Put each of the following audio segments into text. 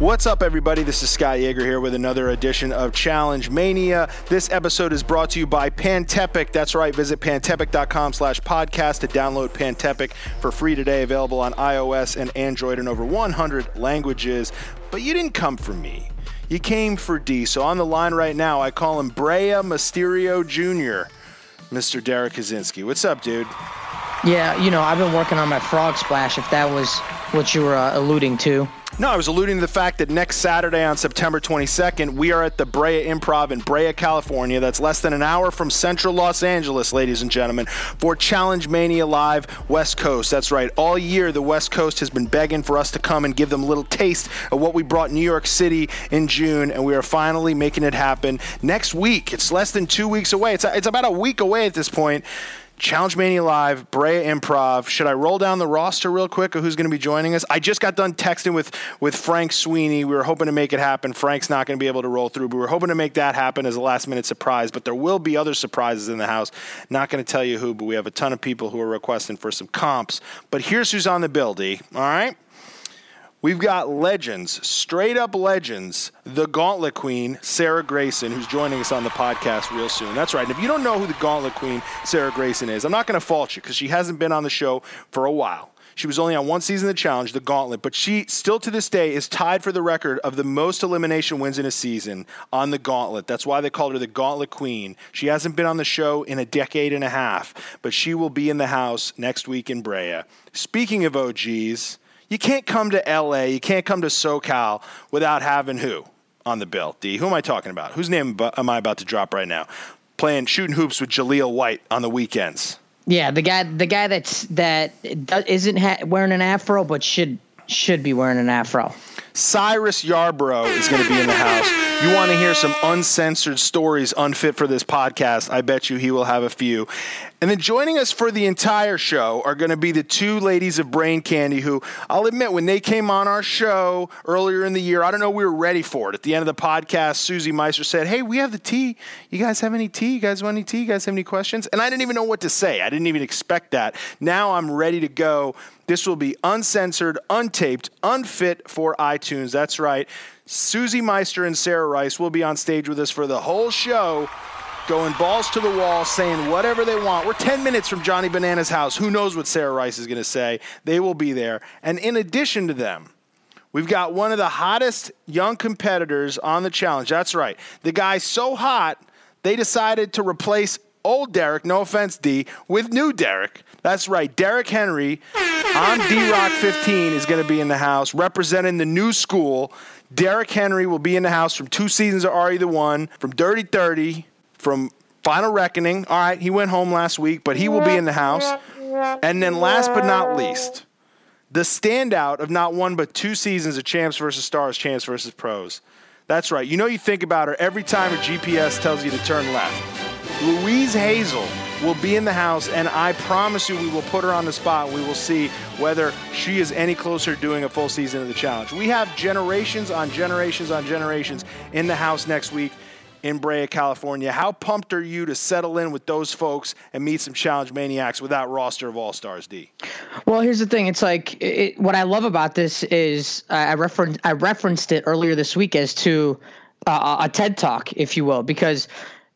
What's up, everybody? This is Scott Yager here with another edition of Challenge Mania. This episode is brought to you by Pantepic. That's right. Visit pantepic.com slash podcast to download Pantepic for free today. Available on iOS and Android in over 100 languages. But you didn't come for me. You came for D. So on the line right now, I call him Brea Mysterio Jr., Mr. Derrick Kosinski. What's up, dude? Yeah, you know, I've been working on my frog splash, if that was what you were uh, alluding to. No, I was alluding to the fact that next Saturday on September 22nd, we are at the Brea Improv in Brea, California. That's less than an hour from central Los Angeles, ladies and gentlemen, for Challenge Mania Live West Coast. That's right. All year, the West Coast has been begging for us to come and give them a little taste of what we brought New York City in June, and we are finally making it happen next week. It's less than two weeks away. It's, it's about a week away at this point. Challenge Mania Live, Brea Improv. Should I roll down the roster real quick of who's going to be joining us? I just got done texting with with Frank Sweeney. We were hoping to make it happen. Frank's not going to be able to roll through, but we are hoping to make that happen as a last minute surprise. But there will be other surprises in the house. Not going to tell you who, but we have a ton of people who are requesting for some comps. But here's who's on the bill, D. All right. We've got legends, straight up legends, the Gauntlet Queen, Sarah Grayson, who's joining us on the podcast real soon. That's right. And if you don't know who the Gauntlet Queen, Sarah Grayson, is, I'm not going to fault you because she hasn't been on the show for a while. She was only on one season of the challenge, the Gauntlet, but she still to this day is tied for the record of the most elimination wins in a season on the Gauntlet. That's why they called her the Gauntlet Queen. She hasn't been on the show in a decade and a half, but she will be in the house next week in Brea. Speaking of OGs, you can't come to LA, you can't come to SoCal without having who on the bill? D. Who am I talking about? Whose name am I about to drop right now? Playing shooting hoops with Jaleel White on the weekends. Yeah, the guy, the guy that's that isn't ha- wearing an afro, but should should be wearing an afro. Cyrus Yarborough is going to be in the house. You want to hear some uncensored stories unfit for this podcast? I bet you he will have a few. And then joining us for the entire show are going to be the two ladies of Brain Candy, who I'll admit, when they came on our show earlier in the year, I don't know we were ready for it. At the end of the podcast, Susie Meister said, Hey, we have the tea. You guys have any tea? You guys want any tea? You guys have any questions? And I didn't even know what to say. I didn't even expect that. Now I'm ready to go. This will be uncensored, untaped, unfit for iTunes. That's right. Susie Meister and Sarah Rice will be on stage with us for the whole show going balls to the wall, saying whatever they want. We're 10 minutes from Johnny Banana's house. Who knows what Sarah Rice is going to say? They will be there. And in addition to them, we've got one of the hottest young competitors on the challenge. That's right. The guy's so hot, they decided to replace old Derek, no offense, D, with new Derek. That's right. Derek Henry on D Rock 15 is going to be in the house representing the new school. Derek Henry will be in the house from two seasons of Are You the One, from Dirty 30, from Final Reckoning. All right, he went home last week, but he will be in the house. And then last but not least, the standout of not one but two seasons of Champs versus Stars, Champs versus Pros. That's right. You know you think about her every time her GPS tells you to turn left. Louise Hazel will be in the house, and I promise you we will put her on the spot. We will see whether she is any closer to doing a full season of the challenge. We have generations on generations on generations in the house next week in Brea, California. How pumped are you to settle in with those folks and meet some challenge maniacs with that roster of all stars, D? Well, here's the thing. It's like it, what I love about this is I referenced I referenced it earlier this week as to uh, a TED talk, if you will, because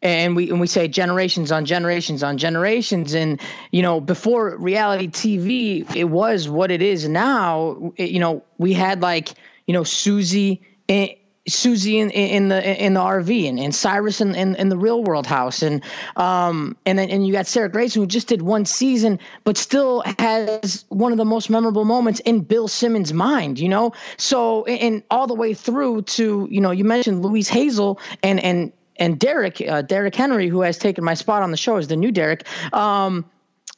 and we and we say generations on generations on generations and you know before reality tv it was what it is now it, you know we had like you know susie and, Susie in, in the in the RV and, and Cyrus in, in, in the real world house and um and then and you got Sarah Grayson who just did one season but still has one of the most memorable moments in Bill Simmons' mind, you know. So and all the way through to you know you mentioned Louise Hazel and and and Derek uh, Derek Henry who has taken my spot on the show is the new Derek. Um,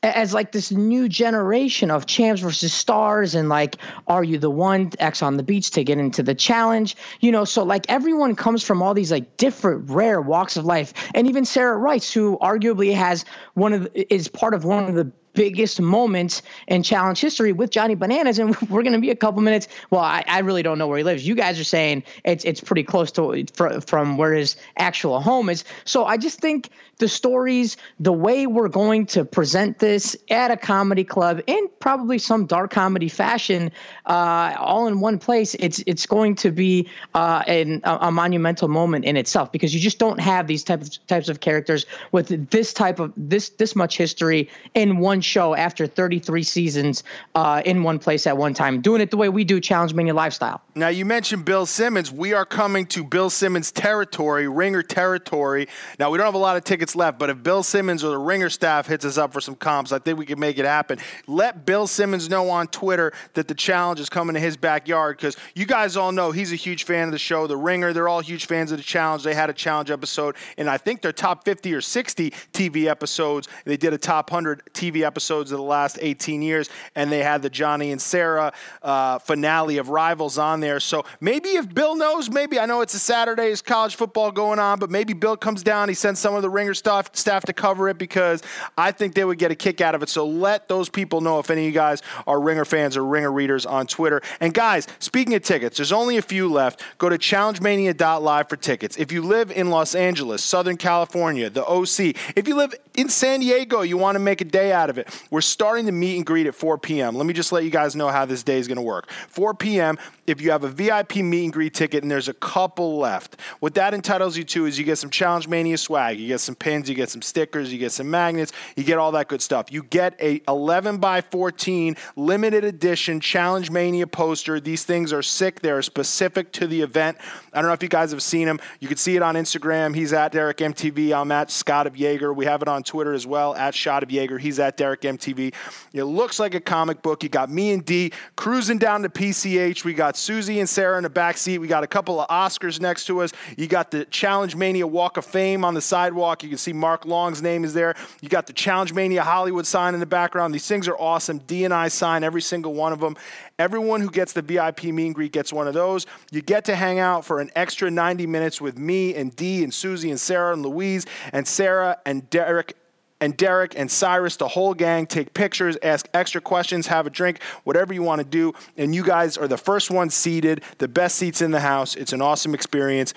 as like this new generation of champs versus stars and like are you the one x on the beach to get into the challenge you know so like everyone comes from all these like different rare walks of life and even sarah rice who arguably has one of the, is part of one of the biggest moments in challenge history with Johnny Bananas, and we're going to be a couple minutes. Well, I, I, really don't know where he lives. You guys are saying it's it's pretty close to from where his actual home is. So I just think the stories, the way we're going to present this at a comedy club in probably some dark comedy fashion, uh, all in one place, it's it's going to be uh, an, a, monumental moment in itself because you just don't have these type of types of characters with this type of this this much history in one show after 33 seasons uh, in one place at one time, doing it the way we do Challenge Mania lifestyle. Now you mentioned Bill Simmons. We are coming to Bill Simmons territory, Ringer territory. Now we don't have a lot of tickets left, but if Bill Simmons or the Ringer staff hits us up for some comps, I think we can make it happen. Let Bill Simmons know on Twitter that the challenge is coming to his backyard because you guys all know he's a huge fan of the show. The Ringer, they're all huge fans of the challenge. They had a challenge episode, and I think their top 50 or 60 TV episodes. They did a top 100 TV episodes of the last 18 years, and they had the Johnny and Sarah uh, finale of Rivals on there. So maybe if Bill knows, maybe I know it's a Saturday, it's college football going on, but maybe Bill comes down, he sends some of the Ringer stuff staff to cover it because I think they would get a kick out of it. So let those people know if any of you guys are Ringer fans or Ringer readers on Twitter. And guys, speaking of tickets, there's only a few left. Go to challengemania.live for tickets. If you live in Los Angeles, Southern California, the OC, if you live in San Diego, you want to make a day out of it. We're starting the meet and greet at 4 p.m. Let me just let you guys know how this day is going to work. 4 p.m., if you have a VIP meet and greet ticket and there's a couple left, what that entitles you to is you get some Challenge Mania swag, you get some pins, you get some stickers, you get some magnets, you get all that good stuff. You get a 11 by 14 limited edition Challenge Mania poster. These things are sick. They're specific to the event. I don't know if you guys have seen them. You can see it on Instagram. He's at Derrick MTV. I'm at Scott of Yager. We have it on Twitter as well at Shot of Yager. He's at Derrick MTV. It looks like a comic book. You got me and D cruising down to PCH. We got Susie and Sarah in the back seat. We got a couple of Oscars next to us. You got the Challenge Mania Walk of Fame on the sidewalk. You can see Mark Long's name is there. You got the Challenge Mania Hollywood sign in the background. These things are awesome. D and I sign every single one of them. Everyone who gets the VIP meet and greet gets one of those. You get to hang out for an extra 90 minutes with me and D and Susie and Sarah and Louise and Sarah and Derek and Derek and Cyrus, the whole gang, take pictures, ask extra questions, have a drink, whatever you want to do. And you guys are the first ones seated, the best seats in the house. It's an awesome experience.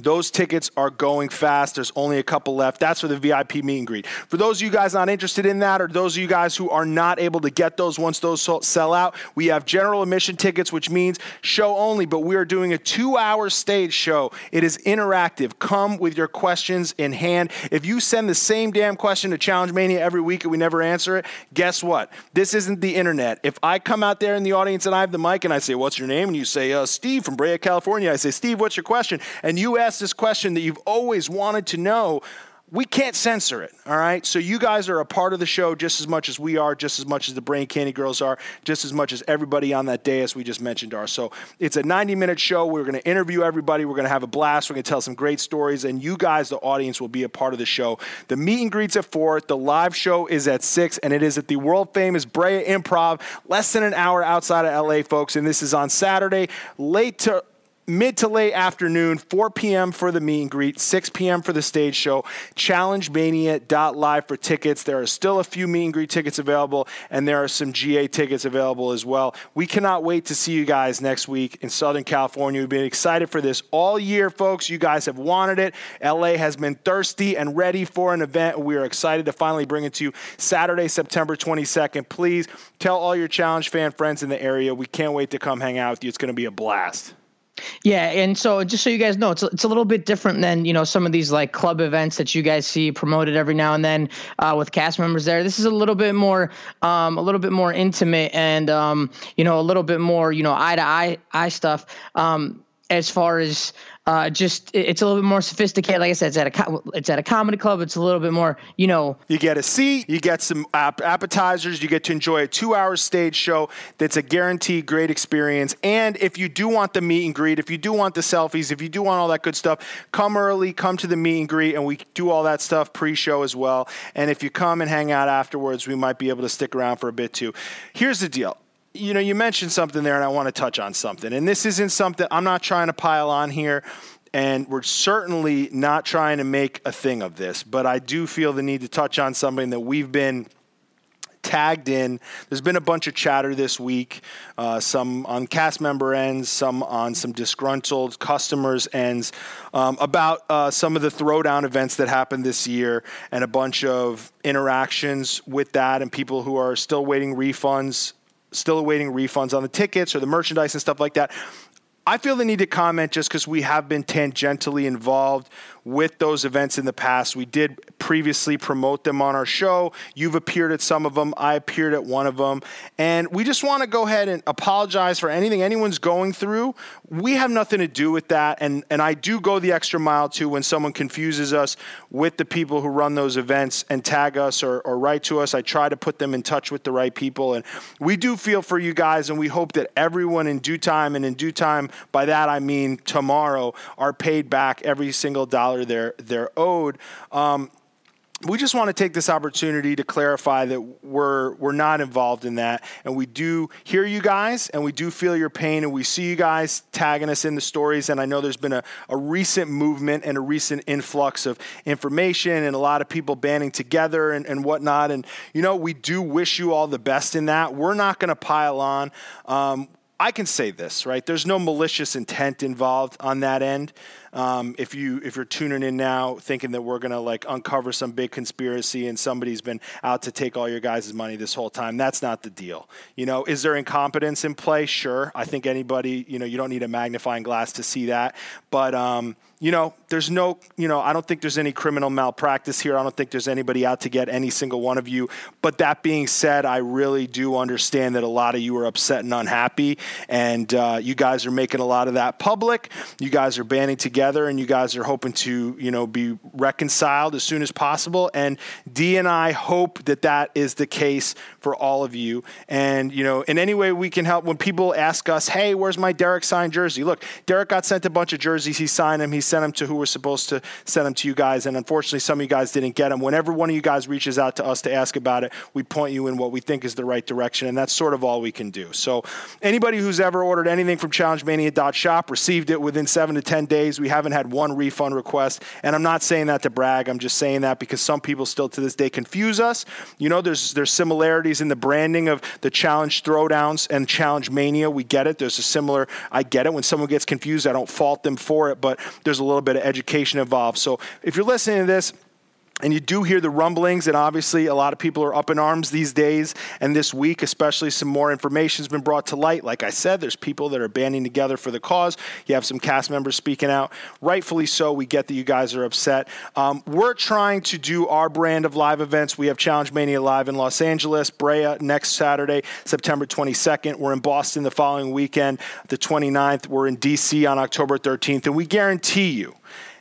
Those tickets are going fast. There's only a couple left. That's for the VIP meet and greet. For those of you guys not interested in that, or those of you guys who are not able to get those once those sell out, we have general admission tickets, which means show only, but we are doing a two hour stage show. It is interactive. Come with your questions in hand. If you send the same damn question to Challenge Mania every week and we never answer it, guess what? This isn't the internet. If I come out there in the audience and I have the mic and I say, What's your name? And you say, uh, Steve from Brea, California, I say, Steve, what's your question? And you ask this question that you've always wanted to know, we can't censor it, all right? So you guys are a part of the show just as much as we are, just as much as the Brain Candy Girls are, just as much as everybody on that day, as we just mentioned, are. So it's a 90 minute show. We're going to interview everybody. We're going to have a blast. We're going to tell some great stories, and you guys, the audience, will be a part of the show. The meet and greet's at 4. The live show is at 6, and it is at the world famous Brea Improv, less than an hour outside of LA, folks. And this is on Saturday, late to mid to late afternoon, 4 p.m. for the meet and greet, 6 p.m. for the stage show. ChallengeMania.live for tickets. There are still a few meet and greet tickets available, and there are some GA tickets available as well. We cannot wait to see you guys next week in Southern California. We've been excited for this all year, folks. You guys have wanted it. LA has been thirsty and ready for an event. We are excited to finally bring it to you Saturday, September 22nd. Please tell all your challenge fan friends in the area. We can't wait to come hang out with you. It's going to be a blast. Yeah, and so just so you guys know, it's it's a little bit different than you know some of these like club events that you guys see promoted every now and then uh, with cast members there. This is a little bit more, um, a little bit more intimate, and um, you know a little bit more you know eye to eye eye stuff. Um, as far as uh, just it's a little bit more sophisticated. Like I said, it's at a it's at a comedy club. It's a little bit more, you know. You get a seat, you get some appetizers, you get to enjoy a two-hour stage show. That's a guaranteed great experience. And if you do want the meet and greet, if you do want the selfies, if you do want all that good stuff, come early, come to the meet and greet, and we do all that stuff pre-show as well. And if you come and hang out afterwards, we might be able to stick around for a bit too. Here's the deal you know, you mentioned something there, and I want to touch on something. And this isn't something I'm not trying to pile on here, and we're certainly not trying to make a thing of this, but I do feel the need to touch on something that we've been tagged in. There's been a bunch of chatter this week, uh, some on cast member ends, some on some disgruntled customers ends, um, about uh, some of the throwdown events that happened this year and a bunch of interactions with that and people who are still waiting refunds still awaiting refunds on the tickets or the merchandise and stuff like that. I feel the need to comment just because we have been tangentially involved with those events in the past. We did previously promote them on our show. You've appeared at some of them. I appeared at one of them. And we just want to go ahead and apologize for anything anyone's going through. We have nothing to do with that. And, and I do go the extra mile too when someone confuses us with the people who run those events and tag us or, or write to us. I try to put them in touch with the right people. And we do feel for you guys. And we hope that everyone in due time, and in due time, by that I mean tomorrow, are paid back every single dollar they're they're owed. Um, we just want to take this opportunity to clarify that we're we're not involved in that and we do hear you guys and we do feel your pain and we see you guys tagging us in the stories and i know there's been a, a recent movement and a recent influx of information and a lot of people banding together and, and whatnot and you know we do wish you all the best in that we're not going to pile on um, i can say this right there's no malicious intent involved on that end um, if you if you're tuning in now thinking that we're gonna like uncover some big conspiracy and somebody's been out to take all your guys' money this whole time, that's not the deal. You know, is there incompetence in play? Sure. I think anybody, you know, you don't need a magnifying glass to see that. But um, you know, there's no, you know, I don't think there's any criminal malpractice here. I don't think there's anybody out to get any single one of you. But that being said, I really do understand that a lot of you are upset and unhappy, and uh, you guys are making a lot of that public. You guys are banding together and you guys are hoping to, you know, be reconciled as soon as possible. And D and I hope that that is the case for all of you. And, you know, in any way we can help when people ask us, hey, where's my Derek signed jersey? Look, Derek got sent a bunch of jerseys. He signed them. He sent them to who was supposed to send them to you guys. And unfortunately, some of you guys didn't get them. Whenever one of you guys reaches out to us to ask about it, we point you in what we think is the right direction. And that's sort of all we can do. So anybody who's ever ordered anything from challengemania.shop received it within seven to 10 days. We haven't had one refund request. And I'm not saying that to brag. I'm just saying that because some people still to this day confuse us. You know, there's there's similarities in the branding of the challenge throwdowns and challenge mania. We get it. There's a similar. I get it. When someone gets confused, I don't fault them for it, but there's a little bit of education involved. So if you're listening to this and you do hear the rumblings, and obviously a lot of people are up in arms these days. And this week, especially, some more information has been brought to light. Like I said, there's people that are banding together for the cause. You have some cast members speaking out. Rightfully so. We get that you guys are upset. Um, we're trying to do our brand of live events. We have Challenge Mania Live in Los Angeles, Brea next Saturday, September 22nd. We're in Boston the following weekend, the 29th. We're in DC on October 13th. And we guarantee you,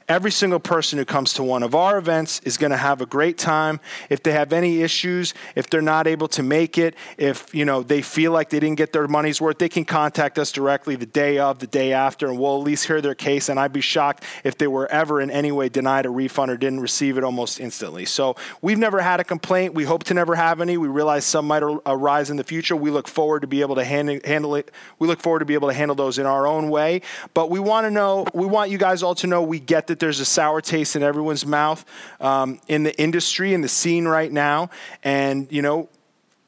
Every single person who comes to one of our events is going to have a great time. If they have any issues, if they're not able to make it, if you know they feel like they didn't get their money's worth, they can contact us directly the day of, the day after, and we'll at least hear their case. And I'd be shocked if they were ever in any way denied a refund or didn't receive it almost instantly. So we've never had a complaint. We hope to never have any. We realize some might arise in the future. We look forward to be able to handle, handle it. We look forward to be able to handle those in our own way. But we want to know. We want you guys all to know we get that there's a sour taste in everyone's mouth um, in the industry, in the scene right now. And, you know,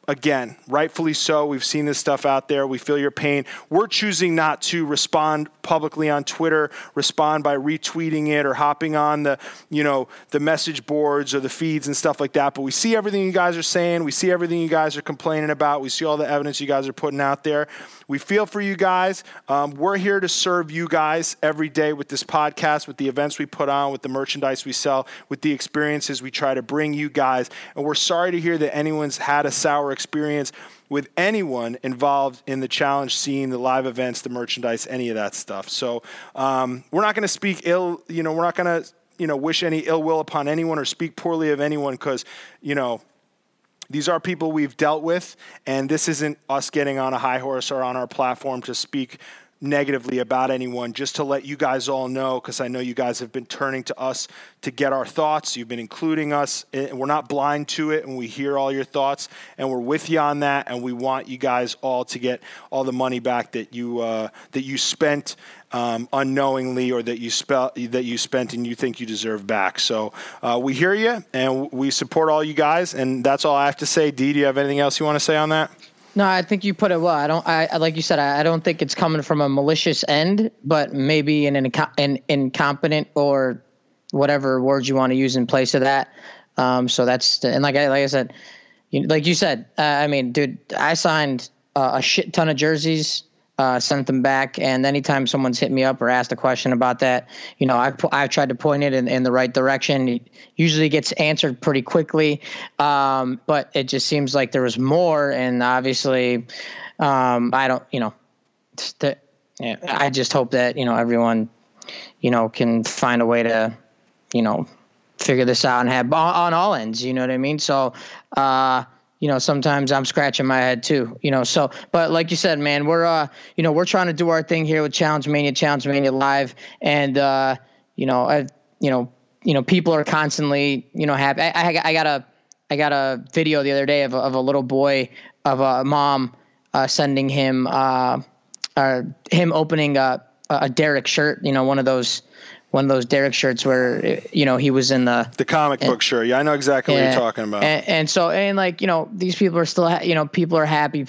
again, rightfully so. We've seen this stuff out there. We feel your pain. We're choosing not to respond publicly on Twitter, respond by retweeting it or hopping on the, you know, the message boards or the feeds and stuff like that. But we see everything you guys are saying. We see everything you guys are complaining about. We see all the evidence you guys are putting out there. We feel for you guys. Um, we're here to serve you guys every day with this podcast, with the events we put on, with the merchandise we sell, with the experiences we try to bring you guys. And we're sorry to hear that anyone's had a sour experience with anyone involved in the challenge scene, the live events, the merchandise, any of that stuff. So um, we're not going to speak ill. You know, we're not going to you know wish any ill will upon anyone or speak poorly of anyone because you know these are people we've dealt with, and this isn't us getting on a high horse or on our platform to speak negatively about anyone, just to let you guys all know, because I know you guys have been turning to us to get our thoughts. You've been including us, and we're not blind to it, and we hear all your thoughts, and we're with you on that, and we want you guys all to get all the money back that you uh, that you spent um, unknowingly or that you spent that you spent and you think you deserve back. So uh, we hear you, and we support all you guys, and that's all I have to say. Dee, do you have anything else you want to say on that? No, I think you put it well. I don't. I like you said. I, I don't think it's coming from a malicious end, but maybe an, an incompetent or whatever words you want to use in place of that. Um, so that's and like I like I said, you, like you said. Uh, I mean, dude, I signed uh, a shit ton of jerseys uh, sent them back. And anytime someone's hit me up or asked a question about that, you know, I've, I've tried to point it in, in the right direction. It usually gets answered pretty quickly. Um, but it just seems like there was more. And obviously, um, I don't, you know, I just hope that, you know, everyone, you know, can find a way to, you know, figure this out and have on, on all ends, you know what I mean? So, uh, you know, sometimes I'm scratching my head too, you know. So, but like you said, man, we're uh, you know, we're trying to do our thing here with Challenge Mania, Challenge Mania Live, and uh, you know, I, you know, you know, people are constantly, you know, happy. I, I, I got a, I got a video the other day of of a little boy of a mom uh, sending him, uh, uh, him opening a a Derek shirt, you know, one of those one of those Derek shirts where you know he was in the the comic and, book shirt. Yeah, I know exactly what you're talking about. And, and, so and like you know these people are still ha- you know people are happy.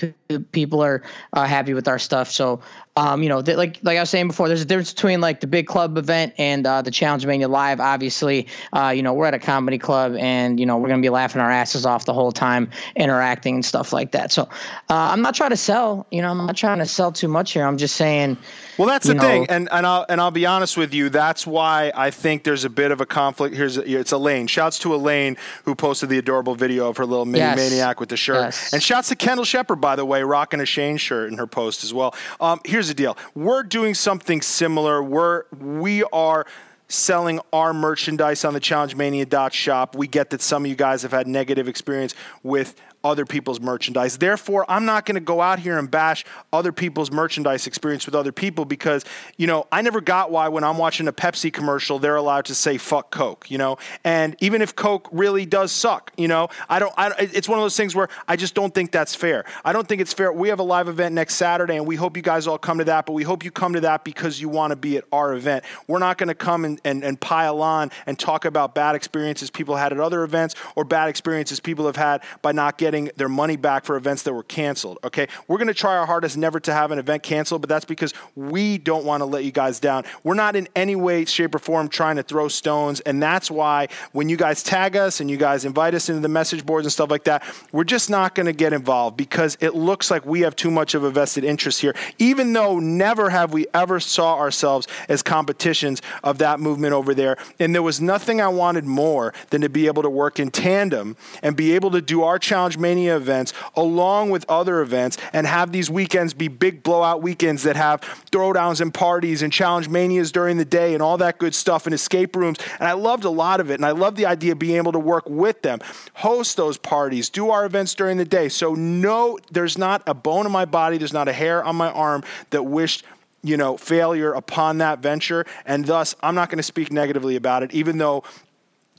People are uh, happy with our stuff. So um, you know, th- like like I was saying before, there's a difference between like the big club event and uh, the Challenge Mania Live. Obviously, uh, you know, we're at a comedy club, and you know, we're gonna be laughing our asses off the whole time, interacting and stuff like that. So, uh, I'm not trying to sell. You know, I'm not trying to sell too much here. I'm just saying. Well, that's the know, thing, and and I'll and I'll be honest with you. That's why I think there's a bit of a conflict. Here's a, it's Elaine. Shouts to Elaine who posted the adorable video of her little mini yes. maniac with the shirt, yes. and shouts to Kendal Sheppard by the way, rocking a Shane shirt in her post as well. Um, here's the deal. We're doing something similar. We're we are selling our merchandise on the challengemania.shop. We get that some of you guys have had negative experience with other people's merchandise. Therefore, I'm not going to go out here and bash other people's merchandise experience with other people because, you know, I never got why when I'm watching a Pepsi commercial, they're allowed to say fuck Coke, you know? And even if Coke really does suck, you know, I don't, I, it's one of those things where I just don't think that's fair. I don't think it's fair. We have a live event next Saturday and we hope you guys all come to that, but we hope you come to that because you want to be at our event. We're not going to come and, and, and pile on and talk about bad experiences people had at other events or bad experiences people have had by not getting getting their money back for events that were canceled. Okay, we're going to try our hardest never to have an event canceled, but that's because we don't want to let you guys down. We're not in any way, shape, or form trying to throw stones, and that's why when you guys tag us and you guys invite us into the message boards and stuff like that, we're just not going to get involved because it looks like we have too much of a vested interest here. Even though never have we ever saw ourselves as competitions of that movement over there, and there was nothing I wanted more than to be able to work in tandem and be able to do our challenge Events along with other events and have these weekends be big blowout weekends that have throwdowns and parties and challenge manias during the day and all that good stuff and escape rooms. And I loved a lot of it. And I love the idea of being able to work with them, host those parties, do our events during the day. So, no, there's not a bone in my body, there's not a hair on my arm that wished you know, failure upon that venture. And thus, I'm not going to speak negatively about it, even though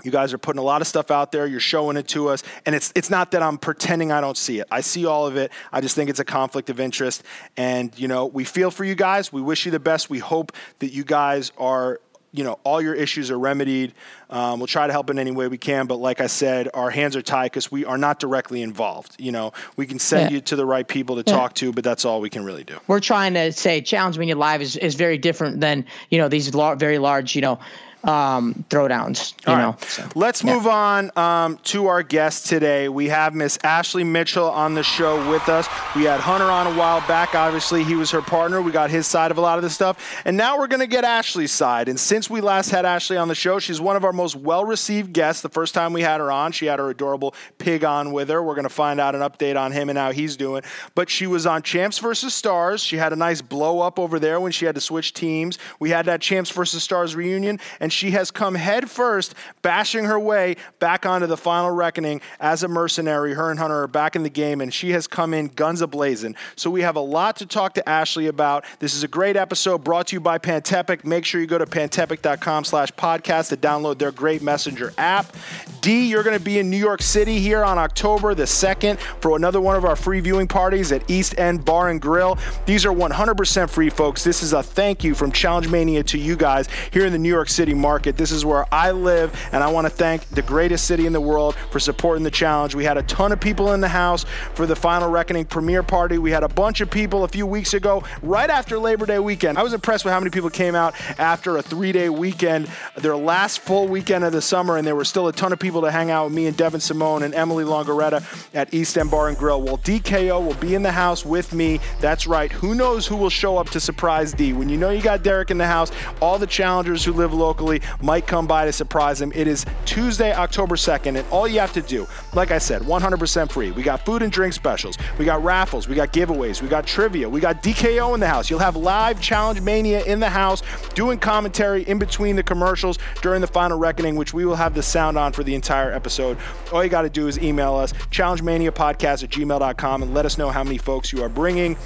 you guys are putting a lot of stuff out there. You're showing it to us. And it's, it's not that I'm pretending I don't see it. I see all of it. I just think it's a conflict of interest. And, you know, we feel for you guys. We wish you the best. We hope that you guys are, you know, all your issues are remedied. Um, we'll try to help in any way we can. But like I said, our hands are tied because we are not directly involved. You know, we can send yeah. you to the right people to yeah. talk to, but that's all we can really do. We're trying to say Challenge Mania Live is, is very different than, you know, these lar- very large, you know, um, throwdowns. You All know. right. So, Let's yeah. move on um, to our guest today. We have Miss Ashley Mitchell on the show with us. We had Hunter on a while back. Obviously, he was her partner. We got his side of a lot of this stuff. And now we're going to get Ashley's side. And since we last had Ashley on the show, she's one of our most well received guests. The first time we had her on, she had her adorable pig on with her. We're going to find out an update on him and how he's doing. But she was on Champs versus Stars. She had a nice blow up over there when she had to switch teams. We had that Champs versus Stars reunion, and she has come head first, bashing her way back onto the final reckoning as a mercenary. Her and Hunter are back in the game, and she has come in guns ablazing. So we have a lot to talk to Ashley about. This is a great episode brought to you by Pantepic. Make sure you go to pantepic.com slash podcast to download their great messenger app. D, you're going to be in New York City here on October the 2nd for another one of our free viewing parties at East End Bar and Grill. These are 100% free, folks. This is a thank you from Challenge Mania to you guys here in the New York City market. This is where I live, and I want to thank the greatest city in the world for supporting the challenge. We had a ton of people in the house for the Final Reckoning premiere party. We had a bunch of people a few weeks ago, right after Labor Day weekend. I was impressed with how many people came out after a three day weekend, their last full weekend of the summer, and there were still a ton of people to hang out with me and Devyn Simone and Emily Longaretta at East End Bar and Grill. Well, DKO will be in the house with me. That's right. Who knows who will show up to surprise D? When you know you got Derek in the house, all the challengers who live locally might come by to surprise him. It is Tuesday, October 2nd, and all you have to do, like I said, 100% free. We got food and drink specials, we got raffles, we got giveaways, we got trivia, we got DKO in the house. You'll have live Challenge Mania in the house doing commentary in between the commercials during the final reckoning, which we will have the sound on for the entire episode. All you got to do is email us, challengemaniapodcast at gmail.com, and let us know how many folks you are bringing.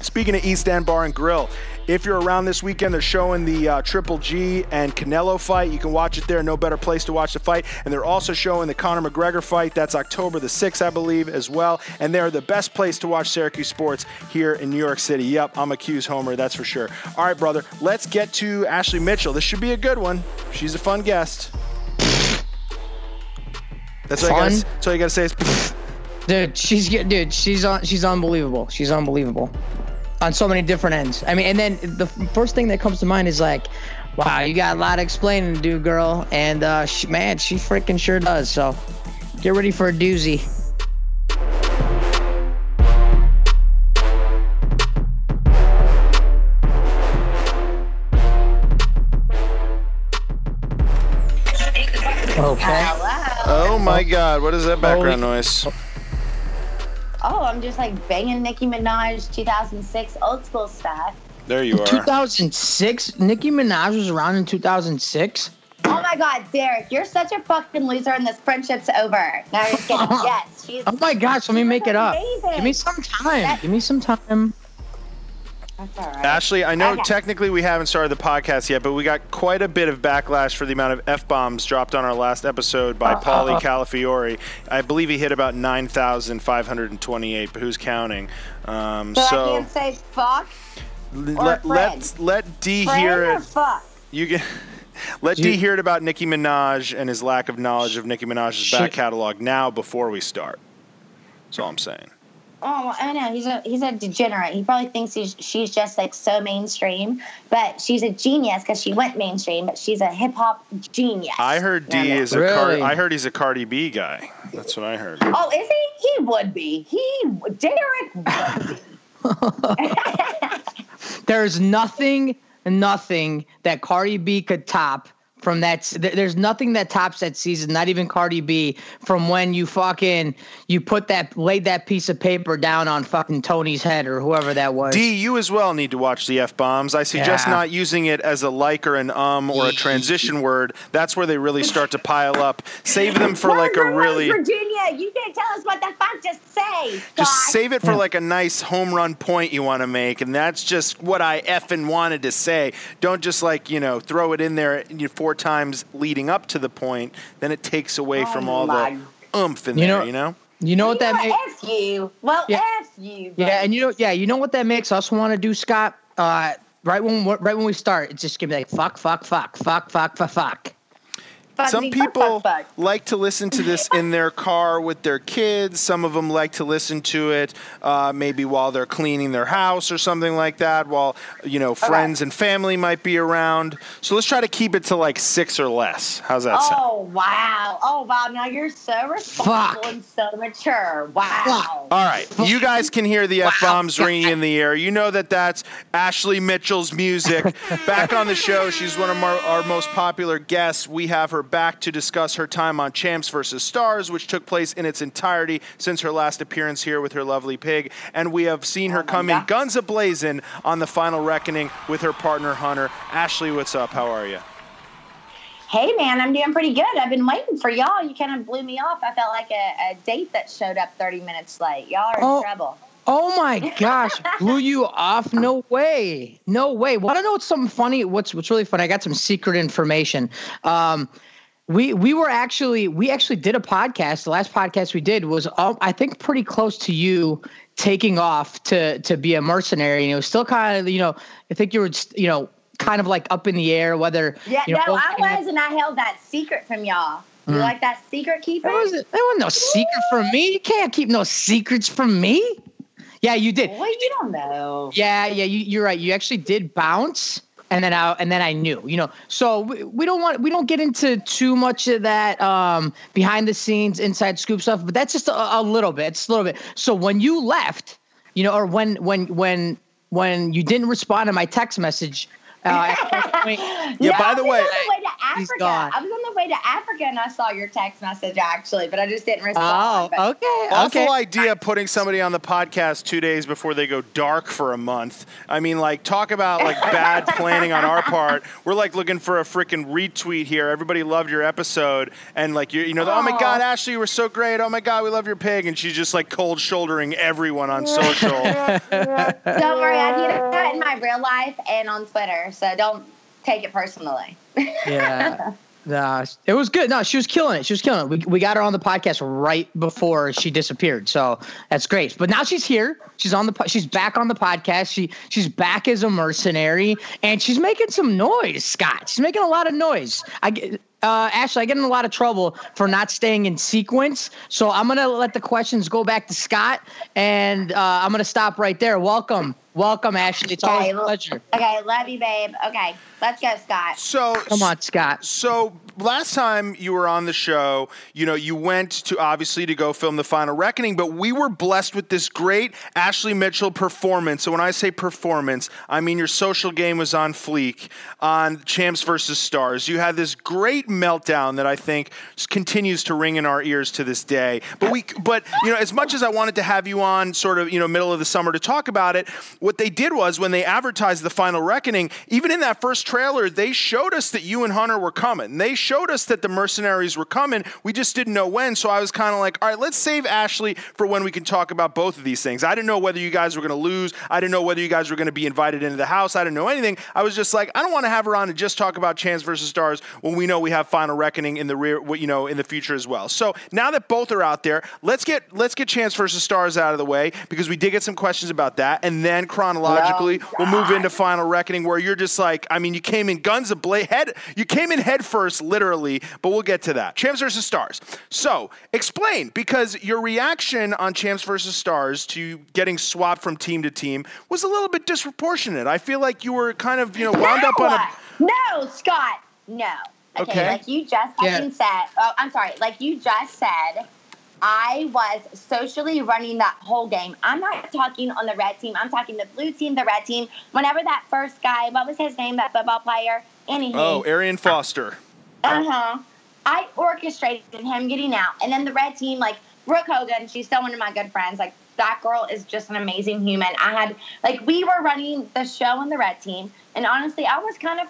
Speaking of East End Bar and Grill, if you're around this weekend, they're showing the uh, Triple G and Canelo fight. You can watch it there. No better place to watch the fight. And they're also showing the Conor McGregor fight. That's October the 6th, I believe, as well. And they're the best place to watch Syracuse sports here in New York City. Yep, I'm a 'Cuse homer, that's for sure. All right, brother, let's get to Ashley Mitchell. This should be a good one. She's a fun guest. That's all, I gotta, that's all you got to say is. Dude, she's dude, she's on she's unbelievable. She's unbelievable. On so many different ends. I mean, and then the first thing that comes to mind is like, wow, you got a lot of explaining to do, girl. And uh she, man, she freaking sure does. So get ready for a doozy. Okay. Oh my God, what is that background Holy- noise? Oh, I'm just like banging Nicki Minaj 2006 old school stuff. There you are. 2006. Nicki Minaj was around in 2006. Oh my God, Derek, you're such a fucking loser and this friendship's over. Now you're just kidding. yes, she's. Oh my gosh, let me make it up. amazing. Give me some time. Give me some time. That's all right. Ashley, I know Okay. technically we haven't started the podcast yet, but we got quite a bit of backlash for the amount of f bombs dropped on our last episode by Paulie Calafiore. I believe he hit about nine thousand five hundred and twenty-eight, but who's counting? Um, so, I can't say fuck, l- or let let let D friend hear or it. fuck. You get. Let You- D hear it about Nicki Minaj and his lack of knowledge of Nicki Minaj's back catalog now before we start. That's all I'm saying. Oh, well, I know he's a he's a degenerate. He probably thinks he's she's just like so mainstream, but she's a genius because she went mainstream. But she's a hip hop genius. I heard D Yeah. is a Car- Really? I heard he's a Cardi B guy. That's what I heard. Oh, is he? He would be. He Derek would be. There's nothing, nothing that Cardi B could top from that. There's nothing that tops that season. Not even Cardi B. From when you fucking you put that laid that piece of paper down on fucking Tony's head or whoever that was. D, you as well need to watch the F bombs. I suggest Yeah. not using it as a like or an um or a transition word. That's where they really start to pile up. Save them for like a really. Virginia. You can't tell us what the fuck to say. Just God. save it for like a nice home run point you want to make, and that's just what I effing wanted to say. Don't just like you know throw it in there and you know, four times leading up to the point. Then it takes away from all Oh the oomph in You there. know- you know. You know what that know makes? You. Well, Yeah. F you. Yeah, and you know, yeah, you know what that makes us want to do, Scott. Uh, right when right when we start, it's just gonna be like fuck, fuck, fuck, fuck, fuck, fuck, fuck. Some Fuzzity, fuck, people fuck, fuck. like to listen to this in their car with their kids. Some of them like to listen to it uh, maybe while they're cleaning their house or something like that. While you know friends and family might be around. So let's try to keep it to like six or less. How's that sound? Oh wow! Oh wow! Now you're so responsible Fuck. and so mature. Wow. All right, you guys can hear the f bombs ringing in the air. You know that that's Ashley Mitchell's music. back on the show, she's one of our, our most popular guests. We have her back to discuss her time on Champs vs. Stars, which took place in its entirety since her last appearance here with her lovely pig. And we have seen her Oh come in guns ablazing on the final reckoning with her partner Hunter. Ashley, what's up? How are you? Hey man, I'm doing pretty good. I've been waiting for y'all. You kind of blew me off. I felt like a, a date that showed up 30 minutes late. Y'all are in Oh. trouble. Oh my gosh, blew you off? No way, no way. I don't know what's something funny? What's what's really funny? I got some secret information. Um, we we were actually we actually did a podcast. The last podcast we did was um, I think pretty close to you taking off to to be a mercenary, and it was still kind of you know I think you were you know kind of like up in the air whether Yeah, you know, no, I was, and I held that secret from y'all. You Mm. like that secret keeper? There wasn't, there was no secret from me. You can't keep no secrets from me. Yeah, you did. Well, you don't know. Yeah, yeah, you, you're right. You actually did bounce, and then I and then I knew, you know. So we, we don't want we don't get into too much of that um, behind the scenes, inside scoop stuff, but that's just a, a little bit. It's a little bit. So when you left, you know, or when when when when you didn't respond to my text message. Uh, at point- Yeah, by the I was way- on the way to He's Africa. gone. I was on the way to Africa, and I saw your text message actually, but I just didn't oh, respond. but- okay, Awful okay. idea putting somebody on the podcast two days before they go dark for a month. I mean, like, talk about like bad planning on our part. We're like looking for a freaking retweet here. Everybody loved your episode, and like you, you know, oh my God, Ashley, you were so great. Oh my God, we love your pig, and she's just like cold shouldering everyone on social. Don't worry, I do that in my real life and on Twitter, so don't take it personally. yeah. No, it was good. No, she was killing it. She was killing it. We, we got her on the podcast right before she disappeared, so that's great. But now she's here. She's on the. po- She's back on the podcast. She she's back as a mercenary, and she's making some noise. Scott, she's making a lot of noise. I get. Uh, Ashley, I get in a lot of trouble for not staying in sequence, so I'm gonna let the questions go back to Scott, and uh, I'm gonna stop right there. Welcome, welcome, Ashley. It's always Okay, a pleasure. Okay, love you, babe. Okay, let's go, Scott. So Come on, Scott. So last time you were on the show, you know, you went to obviously to go film the final reckoning, but we were blessed with this great Ashley Mitchell performance. So when I say performance, I mean your social game was on fleek on Champs versus Stars. You had this great meltdown that I think continues to ring in our ears to this day. But we but you know, as much as I wanted to have you on sort of, you know, middle of the summer to talk about it, what they did was when they advertised the final reckoning, even in that first trailer, they showed us that you and Hunter were coming. They showed us that the mercenaries were coming. We just didn't know when. So I was kind of like, all right, let's save Ashley for when we can talk about both of these things. I didn't know whether you guys were going to lose. I didn't know whether you guys were going to be invited into the house. I didn't know anything. I was just like, I don't want to have her on and just talk about Champs versus Stars when we know we have Final Reckoning in the rear, you know, in the future as well. So now that both are out there, let's get let's get Champs versus Stars out of the way because we did get some questions about that, and then chronologically Oh, we'll move into Final Reckoning where you're just like, I mean, you came in guns a bla head, you came in head first, literally, but we'll get to that. Champs versus Stars. So explain because your reaction on Champs versus Stars to getting swapped from team to team was a little bit disproportionate. I feel like you were kind of, you know, wound up on a. no, Scott. No. Okay, Okay. like you just Yeah. said. Oh, I'm sorry. Like you just said, I was socially running that whole game. I'm not talking on the red team. I'm talking the blue team, the red team. Whenever that first guy, what was his name? That football player. Anything. Oh, Arian Foster. Uh huh. I orchestrated him getting out, and then the red team, like Brooke Hogan, she's still one of my good friends. Like that girl is just an amazing human. I had like we were running the show on the red team, and honestly, I was kind of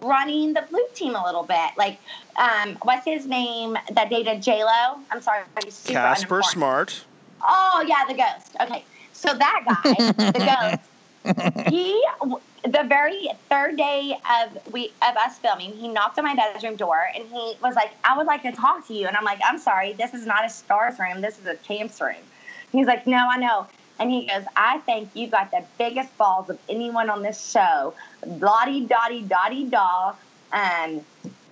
running the blue team a little bit. Like, um, what's his name that dated J Lo? I'm sorry, he's super Casper unimportant. Smart. Oh yeah, the ghost. Okay, so that guy, the ghost, he the very third day of we of us filming, he knocked on my bedroom door and he was like, "I would like to talk to you," and I'm like, "I'm sorry, this is not a stars room. This is a champs room." He's like, "No, I know." And he goes, I think you got the biggest balls of anyone on this show. Lottie, dotty, dotty, daw. Um,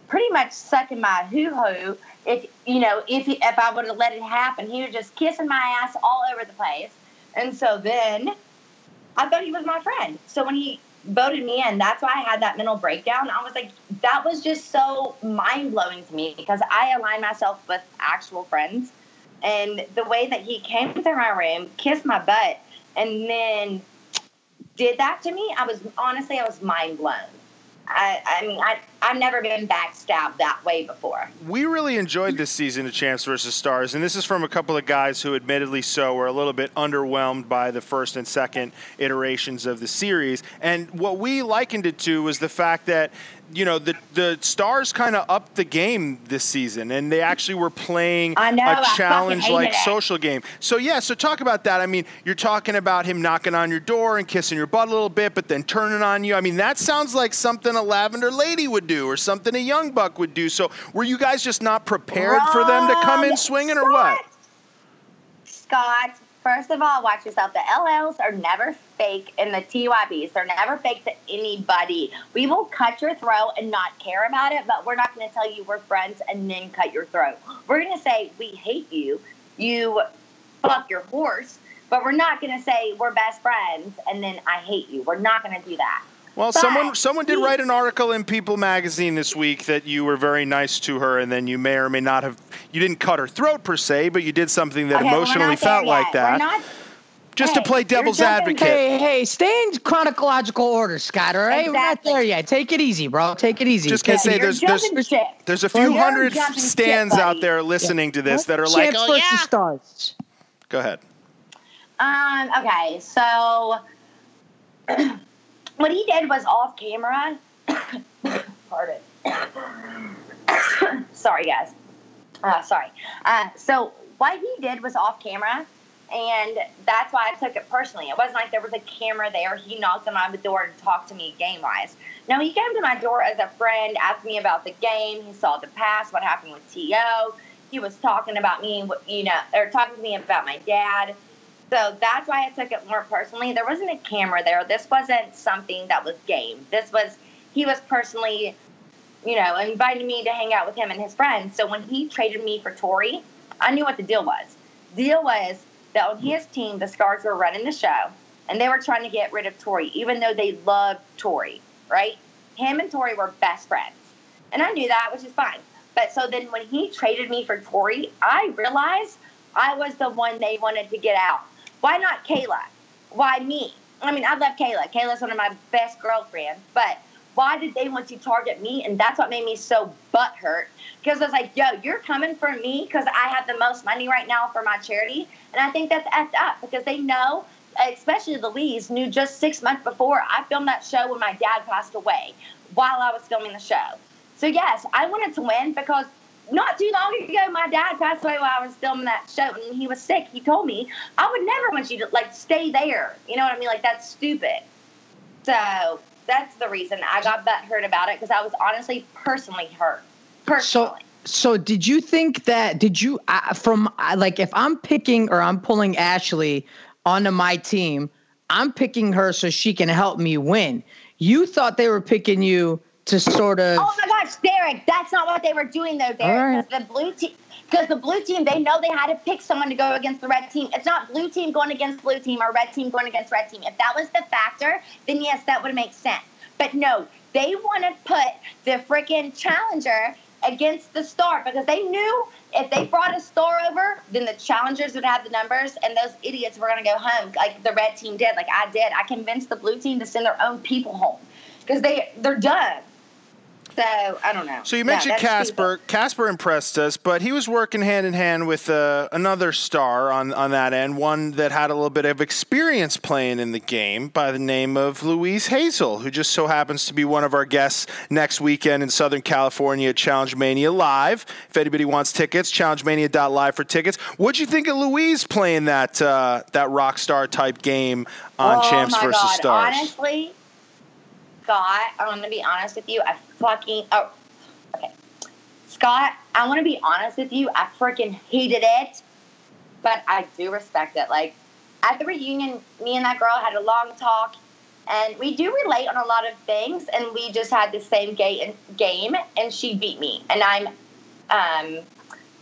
pretty much sucking my hoo hoo. If you know, if he, if I would have let it happen, he was just kissing my ass all over the place. And so then I thought he was my friend. So when he voted me in, that's why I had that mental breakdown. I was like, that was just so mind blowing to me because I align myself with actual friends. And the way that he came to my room, kissed my butt, and then did that to me, I was honestly, I was mind blown. I, I mean, I, I've never been backstabbed that way before. We really enjoyed this season of Champs versus Stars, and this is from a couple of guys who, admittedly so, were a little bit underwhelmed by the first and second iterations of the series. And what we likened it to was the fact that you know the the stars kind of upped the game this season and they actually were playing know, a challenge like social game. So yeah so talk about that. I mean you're talking about him knocking on your door and kissing your butt a little bit but then turning on you. I mean that sounds like something a lavender lady would do or something a young buck would do. So were you guys just not prepared for them to come in swinging or what? Scott, first of all, watch yourself. The LLs are never fake, and the TYBs, they're never fake to anybody. We will cut your throat and not care about it, but we're not going to tell you we're friends and then cut your throat. We're going to say we hate you, you fuck your horse, but we're not going to say we're best friends and then I hate you. We're not going to do that. Well, But someone someone did he- write an article in People magazine this week that you were very nice to her, and then you may or may not have. You didn't cut her throat per se, but you did something that Okay, emotionally felt like yet. that. We're not, just to play devil's advocate. Hey, hey, stay in chronological order, Scott. All right, we're not there yet. Take it easy, bro. Take it easy. Just gonna say it there's there's jumping there's a few you're hundred jumping ship, stands out there listening to this easy. that are like, Champs oh versus yeah. stars. Go ahead. Um, okay, so what he did was off camera. Pardon. sorry, guys. Uh, sorry. Uh, so what he did was off camera, and that's why I took it personally. It wasn't like there was a camera there. He knocked on my door and talked to me game wise. No, he came to my door as a friend, asked me about the game. He saw the past, what happened with To. He was talking about me, you know, or talking to me about my dad. So that's why I took it more personally. There wasn't a camera there. This wasn't something that was game. This was he was personally, you know, invited me to hang out with him and his friends. So when he traded me for Tori, I knew what the deal was. Deal was that on his team, the Stars were running the show, and they were trying to get rid of Tori, even though they loved Tori, right? Him and Tori were best friends, and I knew that, which is fine. But so then when he traded me for Tori, I realized I was the one they wanted to get out. Why not Kayla? Why me? I mean, I love Kayla. Kayla's one of my best girlfriends, but why did they want to target me? And that's what made me so butthurt. Because I was like, yo, you're coming for me because I have the most money right now for my charity. And I think that's effed up because they know, especially Louise, knew just six months before I filmed that show when my dad passed away while I was filming the show. So, yes, I wanted to win because not too long ago, my dad passed away while I was filming that show, and he was sick. He told me I would never want you to like stay there. You know what I mean? Like that's stupid. So that's the reason I got that hurt about it because I was honestly personally hurt. Personally. So, so did you think that? Did you uh, from uh, like if I'm picking or I'm pulling Ashley onto my team, I'm picking her so she can help me win. You thought they were picking you to sort of. Oh my gosh, Derek, that's not what they were doing though, Derek. right. The blue team because the blue team, they know they had to pick someone to go against the red team. It's not blue team going against blue team or red team going against red team. If that was the factor, then yes, that would make sense. But no, they want to put the freaking challenger against the star because they knew if they brought a star over, then the challengers would have the numbers and those idiots were going to go home like the red team did, like I did. I convinced the blue team to send their own people home because they, they're done. So I don't know. So you mentioned Casper. stupid. Casper impressed us, but he was working hand in hand with uh, another star on, on that end, one that had a little bit of experience playing in the game by the name of Louise Hazel, who just so happens to be one of our guests next weekend in Southern California Challenge Mania Live. If anybody wants tickets, challengemania.live for tickets. What'd you think of Louise playing that uh, that rock star type game on oh Champs my versus God. Stars? Honestly, Scott, I'm gonna be honest with you. I fucking oh, okay, Scott. I want to be honest with you. I freaking hated it, but I do respect it. Like at the reunion, me and that girl had a long talk, and we do relate on a lot of things. And we just had the same game, and she beat me. And I'm um,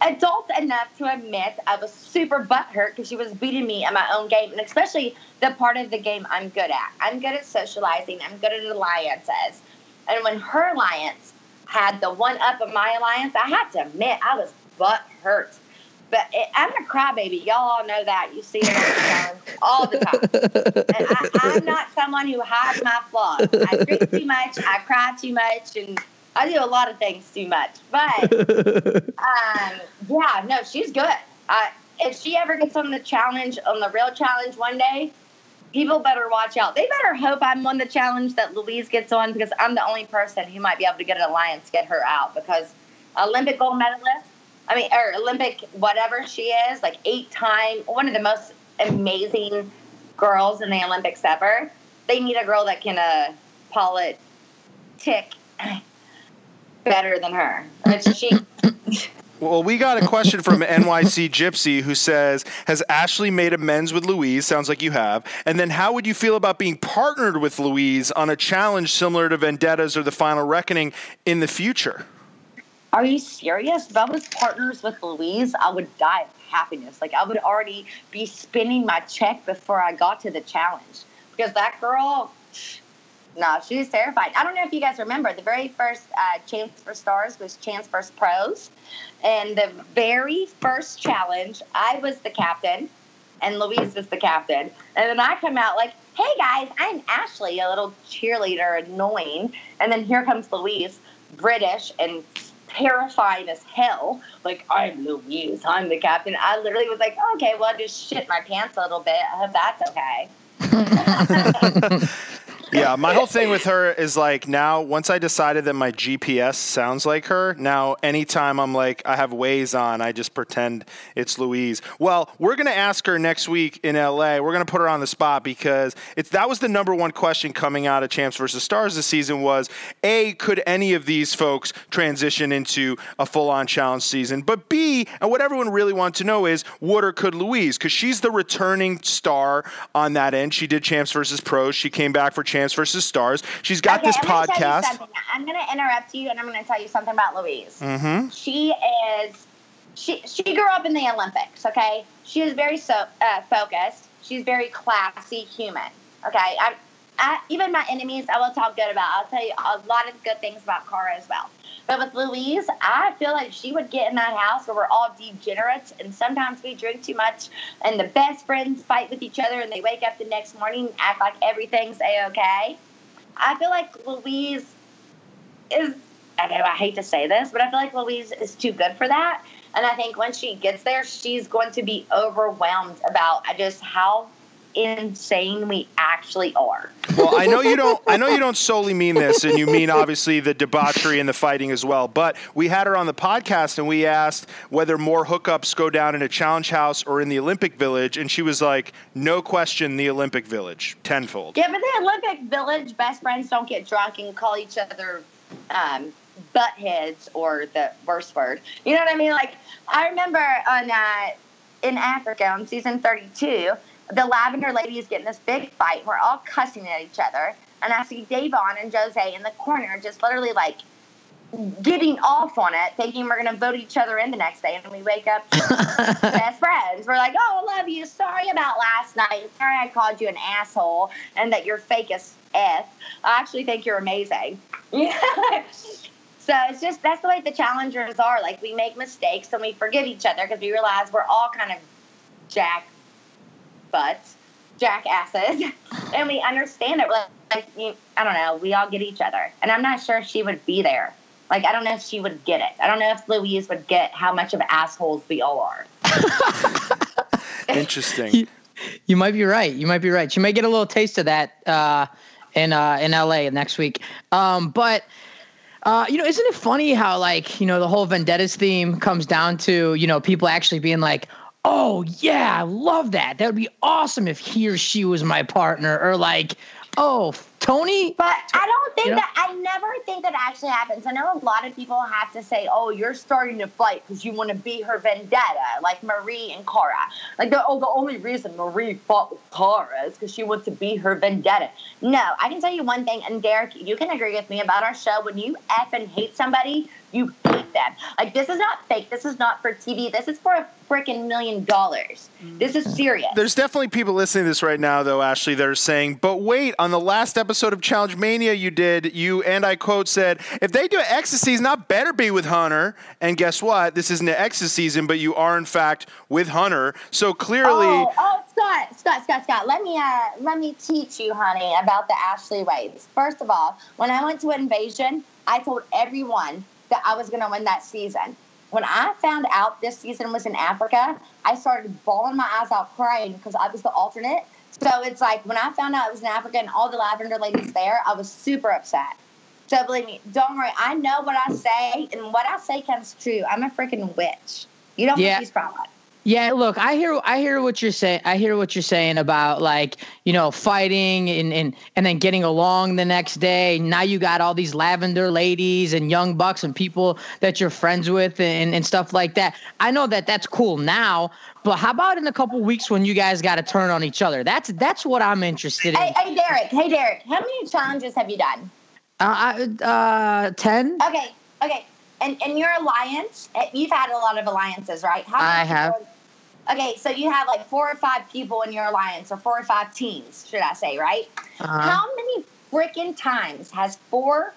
adult enough to admit I was super butthurt because she was beating me at my own game, and especially the part of the game I'm good at. I'm good at socializing. I'm good at alliances. And when her alliance had the one up of my alliance, I have to admit I was butthurt. But it, I'm a crybaby. Y'all all know that. You see it all the time. And I, I'm not someone who hides my flaws. I drink too much. I cry too much, and I do a lot of things too much. But um, yeah, no, she's good. Uh, if she ever gets on the challenge, on the real challenge one day, people better watch out. They better hope I'm on the challenge that Louise gets on because I'm the only person who might be able to get an alliance, get her out. Because Olympic gold medalist, I mean, or Olympic whatever she is, like eight time, one of the most amazing girls in the Olympics ever. They need a girl that can uh, politic better than her. She. Well, we got a question from NYC Gypsy who says, "Has Ashley made amends with Louise? Sounds like you have. And then, how would you feel about being partnered with Louise on a challenge similar to Vendettas or the Final Reckoning in the future?" Are you serious? If I was partners with Louise, I would die of happiness. Like I would already be spinning my check before I got to the challenge because that girl. No, she was terrified. I don't know if you guys remember the very first uh, Champs vs Stars was Champs vs Pros, and the very first challenge, I was the captain, and Louise was the captain, and then I come out like, "Hey guys, I'm Ashley, a little cheerleader, annoying," and then here comes Louise, British and terrifying as hell. Like, I'm Louise, I'm the captain. I literally was like, okay, well, I just shit my pants a little bit. I hope that's okay. yeah, my whole thing with her is like now once I decided that my GPS sounds like her, now anytime I'm like I have Waze on, I just pretend it's Louise. Well, we're gonna ask her next week in LA. We're gonna put her on the spot because it's that was the number one question coming out of Champs versus Stars this season was A, could any of these folks transition into a full on challenge season? But B, and what everyone really wants to know is would or could Louise? Because she's the returning star on that end. She did Champs versus Pros. She came back for Champs versus Stars. She's got Okay, this I'm gonna tell you podcast. I'm going to interrupt you, and I'm going to tell you something about Louise. Mm-hmm. She is. She she grew up in the Olympics. Okay, she is very so uh, focused. She's very classy human. Okay, I, I even my enemies I will talk good about. I'll tell you a lot of good things about Cara as well. But with Louise, I feel like she would get in that house where we're all degenerates, and sometimes we drink too much, and the best friends fight with each other, and they wake up the next morning and act like everything's a okay. I feel like Louise is. I know I hate to say this, but I feel like Louise is too good for that. And I think once she gets there, she's going to be overwhelmed about just how insane we actually are. Well, I know you don't. I know you don't solely mean this, and you mean obviously the debauchery and the fighting as well. But we had her on the podcast, and we asked whether more hookups go down in a challenge house or in the Olympic Village, and she was like, "No question, the Olympic Village, tenfold." Yeah, but the Olympic Village best friends don't get drunk and call each other um, butt heads or the worst word. You know what I mean? Like I remember on uh, in Africa on season thirty-two, the Lavender ladies get in this big fight. We're all cussing at each other, and I see Davon and Jose in the corner, just literally like getting off on it, thinking we're gonna vote each other in the next day, and we wake up best friends. We're like, "Oh, I love you. Sorry about last night. Sorry I called you an asshole, and that you're fake as f. I actually think you're amazing." so it's just that's the way the challengers are. Like we make mistakes and we forgive each other because we realize we're all kind of jack butts, jackasses, and we understand it. Like, like you, I don't know, we all get each other, and I'm not sure she would be there. Like I don't know if she would get it. I don't know if Louise would get how much of assholes we all are. Interesting. You might be right. You might be right. You may get a little taste of that uh, in uh, in LA next week. Um, but uh, you know, isn't it funny how like you know the whole Vendettas theme comes down to you know people actually being like, oh yeah, I love that. That would be awesome if he or she was my partner, or like, oh Tony. But I don't think You know? that I never think that actually happens. I know a lot of people have to say, "Oh, you're starting to fight because you want to be her vendetta," like Marie and Cara. Like, the, oh, the only reason Marie fought with Cara is because she wants to be her vendetta. No, I can tell you one thing, and Derek, you can agree with me about our show. When you f and hate somebody, you hate them. Like, this is not fake. This is not for TV. This is for a freaking million dollars. This is serious. There's definitely people listening to this right now, though, Ashley, that are saying, but wait, on the last episode of Challenge Mania you did, you, and I quote, said, if they do season, not better be with Hunter. And guess what? This isn't an Exit season, but you are, in fact, with Hunter. So clearly. Oh, oh, Scott, Scott, Scott, Scott. Let me, uh, let me teach you, honey, about the Ashley ways. First of all, when I went to Invasion, I told everyone that I was going to win that season. When I found out this season was in Africa, I started bawling my eyes out, crying because I was the alternate. So it's like when I found out it was in Africa and all the lavender ladies there, I was super upset. So believe me, don't worry. I know what I say, and what I say comes true. I'm a freaking witch. You don't Yeah. think she's proud. Yeah, look, I hear I hear what you're saying. I hear what you're saying about like, you know, fighting and and and then getting along the next day. Now you got all these lavender ladies and young bucks and people that you're friends with and and stuff like that. I know that that's cool now, but how about in a couple weeks when you guys got to turn on each other? That's that's what I'm interested in. Hey, hey, Derek. Hey, Derek. How many challenges have you done? Uh, I- uh, 10? Okay, okay. And and your alliance, eh, you've had a lot of alliances, right? How I have. people- Okay, so you have like four or five people in your alliance, or four or five teams, should I say, right? Uh-huh. How many freaking times has four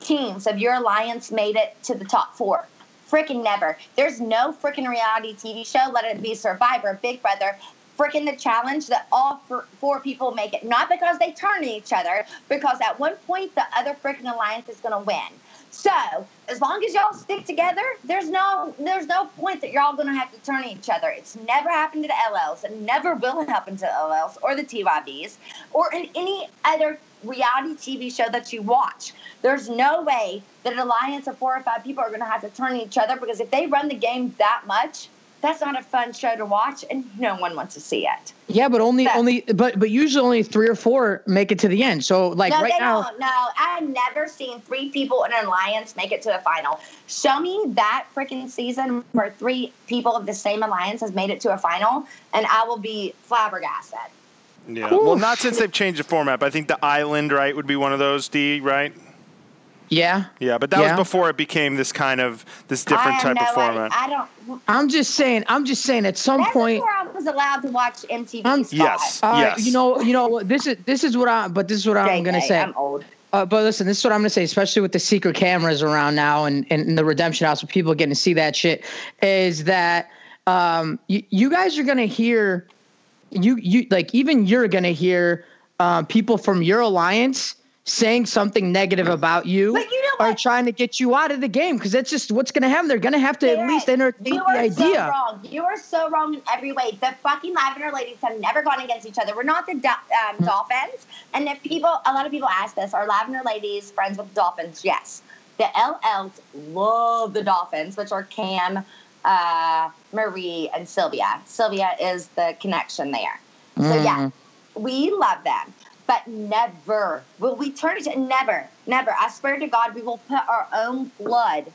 teams of your alliance made it to the top four? Freaking never. There's no freaking reality TV show, let it be Survivor, Big Brother, freaking the challenge that all four, people make it. Not because they turn to each other, because at one point the other freaking alliance is going to win. So as long as y'all stick together, there's no there's no point that you're all gonna have to turn each other. It's never happened to the LLs, and never will happen to the LLs or the TYBs or in any other reality TV show that you watch. There's no way that an alliance of four or five people are gonna have to turn each other because if they run the game that much, that's not a fun show to watch, and no one wants to see it. Yeah, but only That- only but but usually only 3 or 4 make it to the end. So like no, right they now don't. No, I've never seen three people in an alliance make it to a final. Show me that freaking season where three people of the same alliance has made it to a final, and I will be flabbergasted. Yeah. Well, not since they've changed the format, but I think the island, right, would be one of those, D, right? Yeah. Yeah, but that Yeah. was before it became this kind of this different have type of format. idea. I don't. I'm just saying. I'm just saying. At some That's point, before I was allowed to watch MTV. Um, Spot. yes. uh, yes. you know, you know, this is this is what I. But this is what I'm gonna say. I'm old. Uh, but listen, this is what I'm gonna say, especially with the secret cameras around now and, and, and the redemption house, with people getting to see that shit, is that um, you, you guys are gonna hear, you you like even you're gonna hear um, people from your alliance saying something negative about you, But you know or trying to get you out of the game because that's just what's gonna happen. They're gonna have to at least entertain you the are So idea. wrong. You are so wrong in every way. The fucking Lavender ladies have never gone against each other. We're not the do- um, Hmm. Dolphins. And if people, a lot of people ask this, are Lavender ladies friends with the Dolphins? Yes. The LLs love the Dolphins, which are Kam, uh, Marie, and Sylvia. Sylvia is the connection there. So yeah, Mm. we love them, but never will we turn each never, never. I swear to God, we will put our own blood.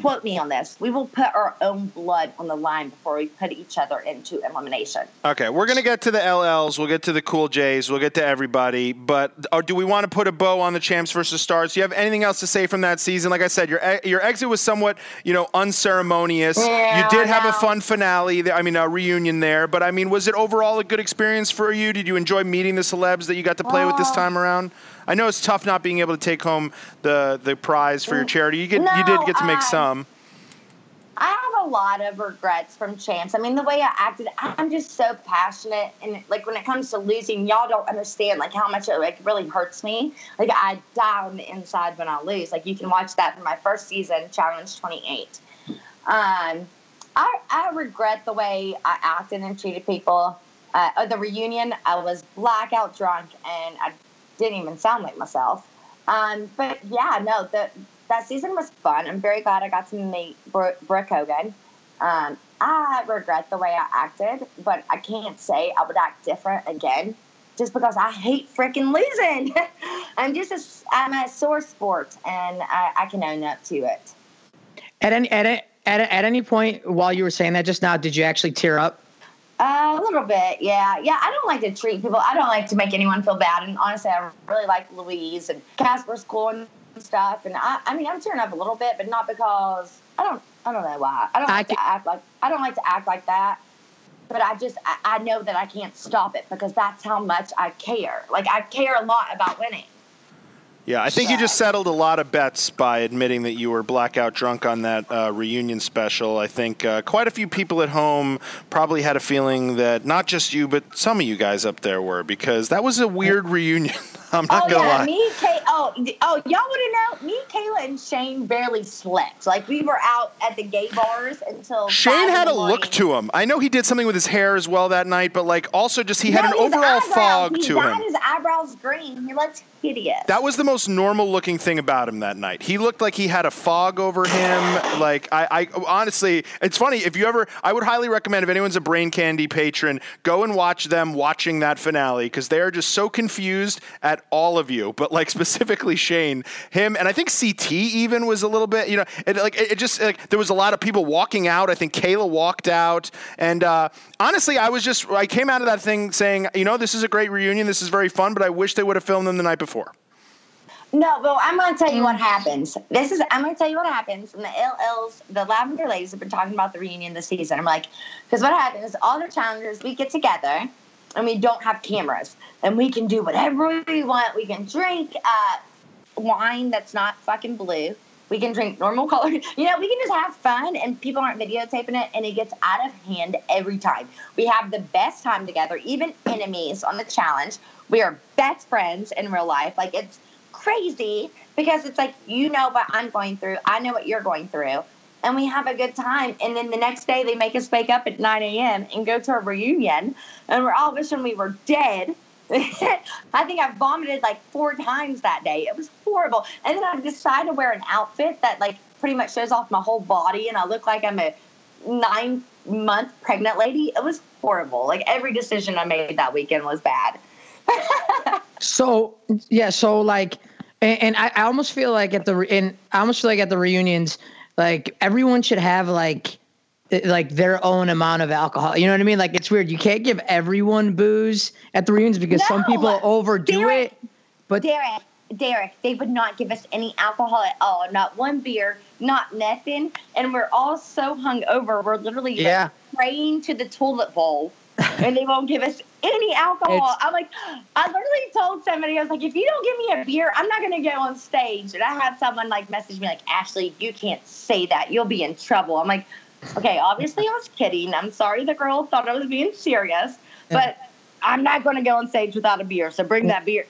Quote me on this. We will put our own blood on the line before we put each other into elimination. Okay, we're gonna get to the LLs. We'll get to the Cool J's. We'll get to everybody. But or do we want to put a bow on the champs versus stars? Do you have anything else to say from that season? Like I said, your your exit was somewhat you know unceremonious. Yeah, you did have a fun finale. I mean, a reunion there. But I mean, was it overall a good experience for you? Did you enjoy meeting the celebs that you got to play with this time around? I know it's tough not being able to take home the the prize for your charity. You get you did get to make uh, some. I have a lot of regrets from champs. I mean, the way I acted, I'm just so passionate, and like when it comes to losing, y'all don't understand like how much it like really hurts me. Like I die on the inside when I lose. Like you can watch that from my first season, Challenge 28. Um, I I regret the way I acted and treated people. Uh, at the reunion, I was blackout drunk and I didn't even sound like myself. Um, but yeah, no, the that season was fun. I'm very glad I got to meet Bro- Brooke Hogan. Um, I regret the way I acted, but I can't say I would act different again. just because I hate freaking losing. I'm just a, I'm a sore sport, and I, I can own up to it. At any at, at at any point while you were saying that just now, did you actually tear up? Uh, a little bit, yeah, yeah. I don't like to treat people. I don't like to make anyone feel bad. And honestly, I really like Louise and Casper's cool and stuff. And I, I mean, I'm tearing up a little bit, but not because I don't. I don't know why. I don't like I to act like. I don't like to act like that. But I just, I, I know that I can't stop it because that's how much I care. Like I care a lot about winning. Yeah, I think you just settled a lot of bets by admitting that you were blackout drunk on that uh, reunion special. I think uh, quite a few people at home probably had a feeling that not just you, but some of you guys up there were, because that was a weird reunion. I'm not oh, gonna yeah, lie. Me, Kay, oh, oh, y'all to know? Me, Kayla, and Shane barely slept. Like we were out at the gay bars until. Shane had a look to him. I know he did something with his hair as well that night, but like also just he had no, an overall eyebrows. fog he to him. His eyebrows green. He looked hideous. That was the most normal looking thing about him that night. He looked like he had a fog over him. like I, I honestly, it's funny if you ever. I would highly recommend if anyone's a Brain Candy patron, go and watch them watching that finale because they are just so confused at all of you, but like specifically Shane, him, and I think CT even was a little bit. You know, it, like it, it just like there was a lot of people walking out. I think Kayla walked out, and uh, honestly, I was just I came out of that thing saying, you know, this is a great reunion. This is very fun, but I wish they would have filmed them the night before. No, well, I'm going to tell you what happens. This is, I'm going to tell you what happens. And the LLs, the Lavender Ladies have been talking about the reunion this season. I'm like, because what happens is all the challengers, we get together and we don't have cameras and we can do whatever we want. We can drink uh, wine that's not fucking blue. We can drink normal color. You know, we can just have fun and people aren't videotaping it and it gets out of hand every time. We have the best time together, even enemies on the challenge. We are best friends in real life. Like it's crazy because it's like you know what I'm going through, I know what you're going through, and we have a good time. And then the next day they make us wake up at 9 a.m. and go to a reunion, and we're all wishing we were dead. I think I vomited like four times that day. It was horrible. And then I decided to wear an outfit that like pretty much shows off my whole body, and I look like I'm a nine month pregnant lady. It was horrible. Like every decision I made that weekend was bad. So yeah, so like and, and I, I, almost feel like at the and I almost feel like at the reunions, like everyone should have like like their own amount of alcohol. You know what I mean? Like it's weird. You can't give everyone booze at the reunions because no, some people overdo Derek, it. But Derek, Derek, they would not give us any alcohol at all. Not one beer, not nothing. And we're all so hungover. We're literally yeah. like praying to the toilet bowl and they won't give us any alcohol. It's, I'm like, I literally told somebody, I was like, if you don't give me a beer, I'm not going to go on stage. And I had someone like message me like, Ashley, you can't say that. You'll be in trouble. I'm like, okay, obviously I was kidding. I'm sorry the girl thought I was being serious, but I'm not going to go on stage without a beer. So bring that beer.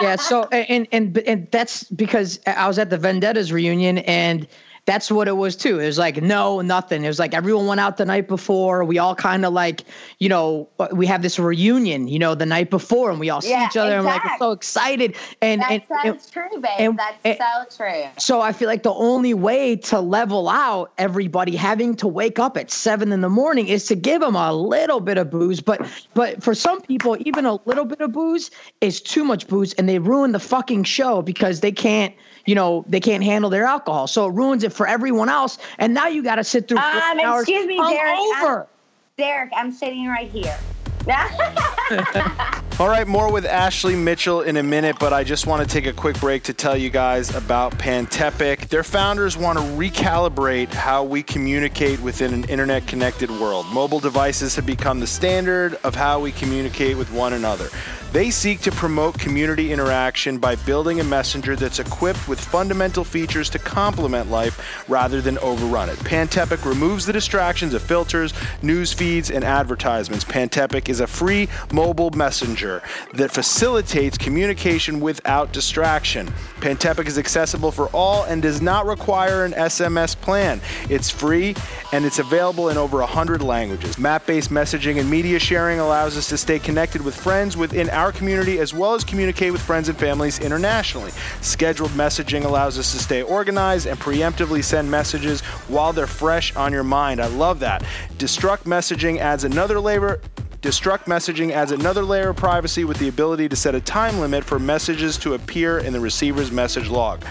yeah. So and and and that's because I was at the Vendettas reunion and that's what it was too. It was like no, nothing. It was like everyone went out the night before. We all kind of like, you know, uh, we have this reunion, you know, the night before, and we all yeah, see each other, and we're like so excited. And that's and, so and, true, babe. And, that's and, so true. So I feel like the only way to level out everybody having to wake up at seven in the morning is to give them a little bit of booze. But but for some people, even a little bit of booze is too much booze, and they ruin the fucking show because they can't you know, they can't handle their alcohol. So it ruins it for everyone else. And now you got to sit through um, hours excuse me, Derek. Over. I'm, Derek, I'm sitting right here. All right, more with Ashley Mitchell in a minute, but I just want to take a quick break to tell you guys about Pantepic. Their founders want to recalibrate how we communicate within an internet connected world. Mobile devices have become the standard of how we communicate with one another. They seek to promote community interaction by building a messenger that's equipped with fundamental features to complement life rather than overrun it. Pantepic removes the distractions of filters, news feeds, and advertisements. Pantepic is a free mobile messenger that facilitates communication without distraction. Pantepic is accessible for all and does not require an SMS plan. It's free and it's available in over 100 languages. Map based messaging and media sharing allows us to stay connected with friends within our community as well as communicate with friends and families internationally. Scheduled messaging allows us to stay organized and preemptively send messages while they're fresh on your mind. I love that. Destruct messaging adds another layer Destruct messaging adds another layer of privacy with the ability to set a time limit for messages to appear in the receiver's message log.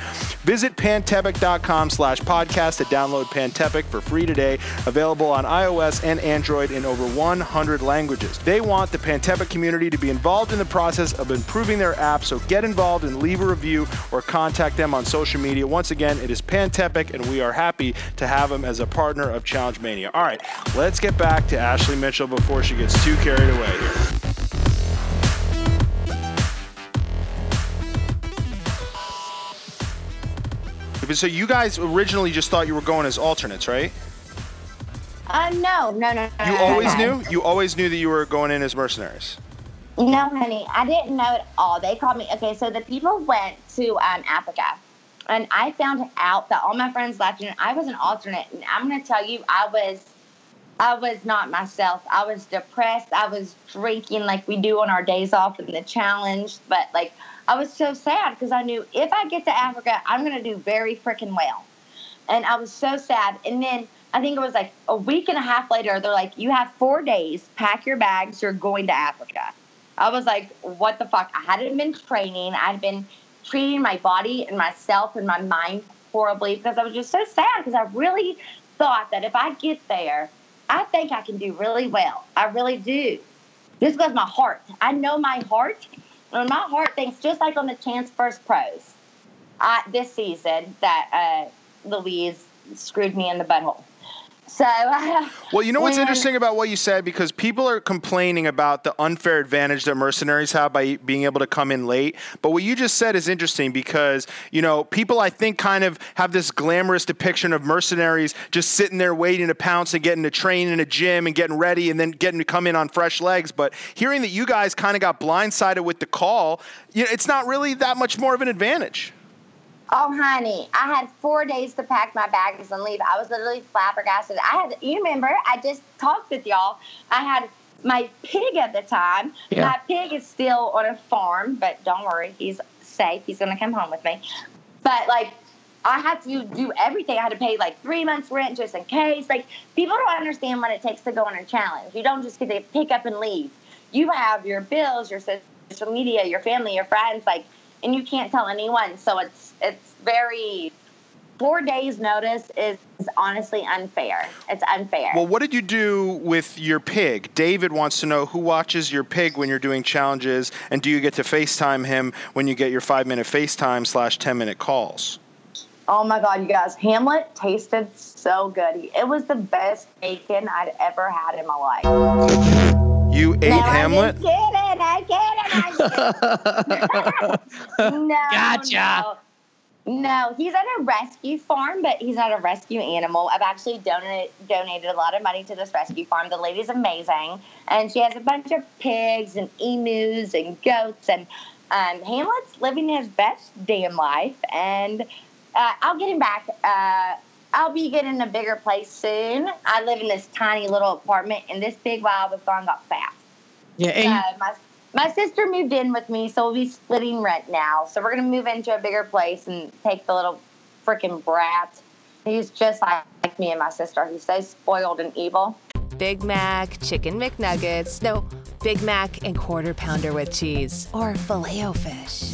Visit pantepic.com slash podcast to download Pantepic for free today, available on iOS and Android in over 100 languages. They want the Pantepic community to be involved in the process of improving their app, so get involved and leave a review or contact them on social media. Once again, it is Pantepic, and we are happy to have them as a partner of Challenge Mania. All right, let's get back to Ashley Mitchell before she gets too carried away here. So you guys originally just thought you were going as alternates, right? Uh, no, no, no. no You no, always no. knew. You always knew that you were going in as mercenaries. No, honey, I didn't know at all. They called me. Okay, so the people went to um, Africa, and I found out that all my friends left, and I was an alternate. And I'm gonna tell you, I was, I was not myself. I was depressed. I was drinking like we do on our days off in the challenge, but like I was so sad because I knew if I get to Africa, I'm gonna do very freaking well, and I was so sad. And then I think it was like a week and a half later, they're like, "You have four days. Pack your bags. You're going to Africa." I was like, what the fuck? I hadn't been training. I'd been treating my body and myself and my mind horribly because I was just so sad because I really thought that if I get there, I think I can do really well. I really do. This was my heart. I know my heart. And my heart thinks just like on the Champs versus Pros uh, this season that uh, Louise screwed me in the butthole. So, Well, you know what's when- interesting about what you said because people are complaining about the unfair advantage that mercenaries have by being able to come in late. But what you just said is interesting because, you know, people I think kind of have this glamorous depiction of mercenaries just sitting there waiting to pounce and getting to train in a gym and getting ready and then getting to come in on fresh legs. But hearing that you guys kind of got blindsided with the call, you know, it's not really that much more of an advantage. Oh, honey, I had four days to pack my bags and leave. I was literally flabbergasted. I had, you remember, I just talked with y'all. I had my pig at the time. Yeah. My pig is still on a farm, but don't worry, he's safe. He's going to come home with me. But, like, I had to do everything. I had to pay like three months' rent just in case. Like, people don't understand what it takes to go on a challenge. You don't just get to pick up and leave. You have your bills, your social media, your family, your friends, like, and you can't tell anyone. So it's it's very four days notice is, is honestly unfair. It's unfair. Well, what did you do with your pig? David wants to know who watches your pig when you're doing challenges, and do you get to FaceTime him when you get your five minute FaceTime slash 10 minute calls? oh my god, you guys, Hamlet tasted so good. It was the best bacon I'd ever had in my life. You ate no, Hamlet? I didn't get it. I did no. Gotcha. No. No, he's at a rescue farm, but he's not a rescue animal. I've actually donated donated a lot of money to this rescue farm. The lady's amazing, and she has a bunch of pigs and emus and goats, and um, Hamlet's living his best damn life. And uh, I'll get him back. Uh, I'll be getting a bigger place soon. I live in this tiny little apartment, and this big while I was gone, got fast. Yeah, and Uh, my my sister moved in with me, so we'll be splitting rent now. So we're gonna move into a bigger place and take the little freaking brat. He's just like, like me and my sister. He's so spoiled and evil. Big Mac, Chicken McNuggets, no, Big Mac and Quarter Pounder with cheese, or filet o fish.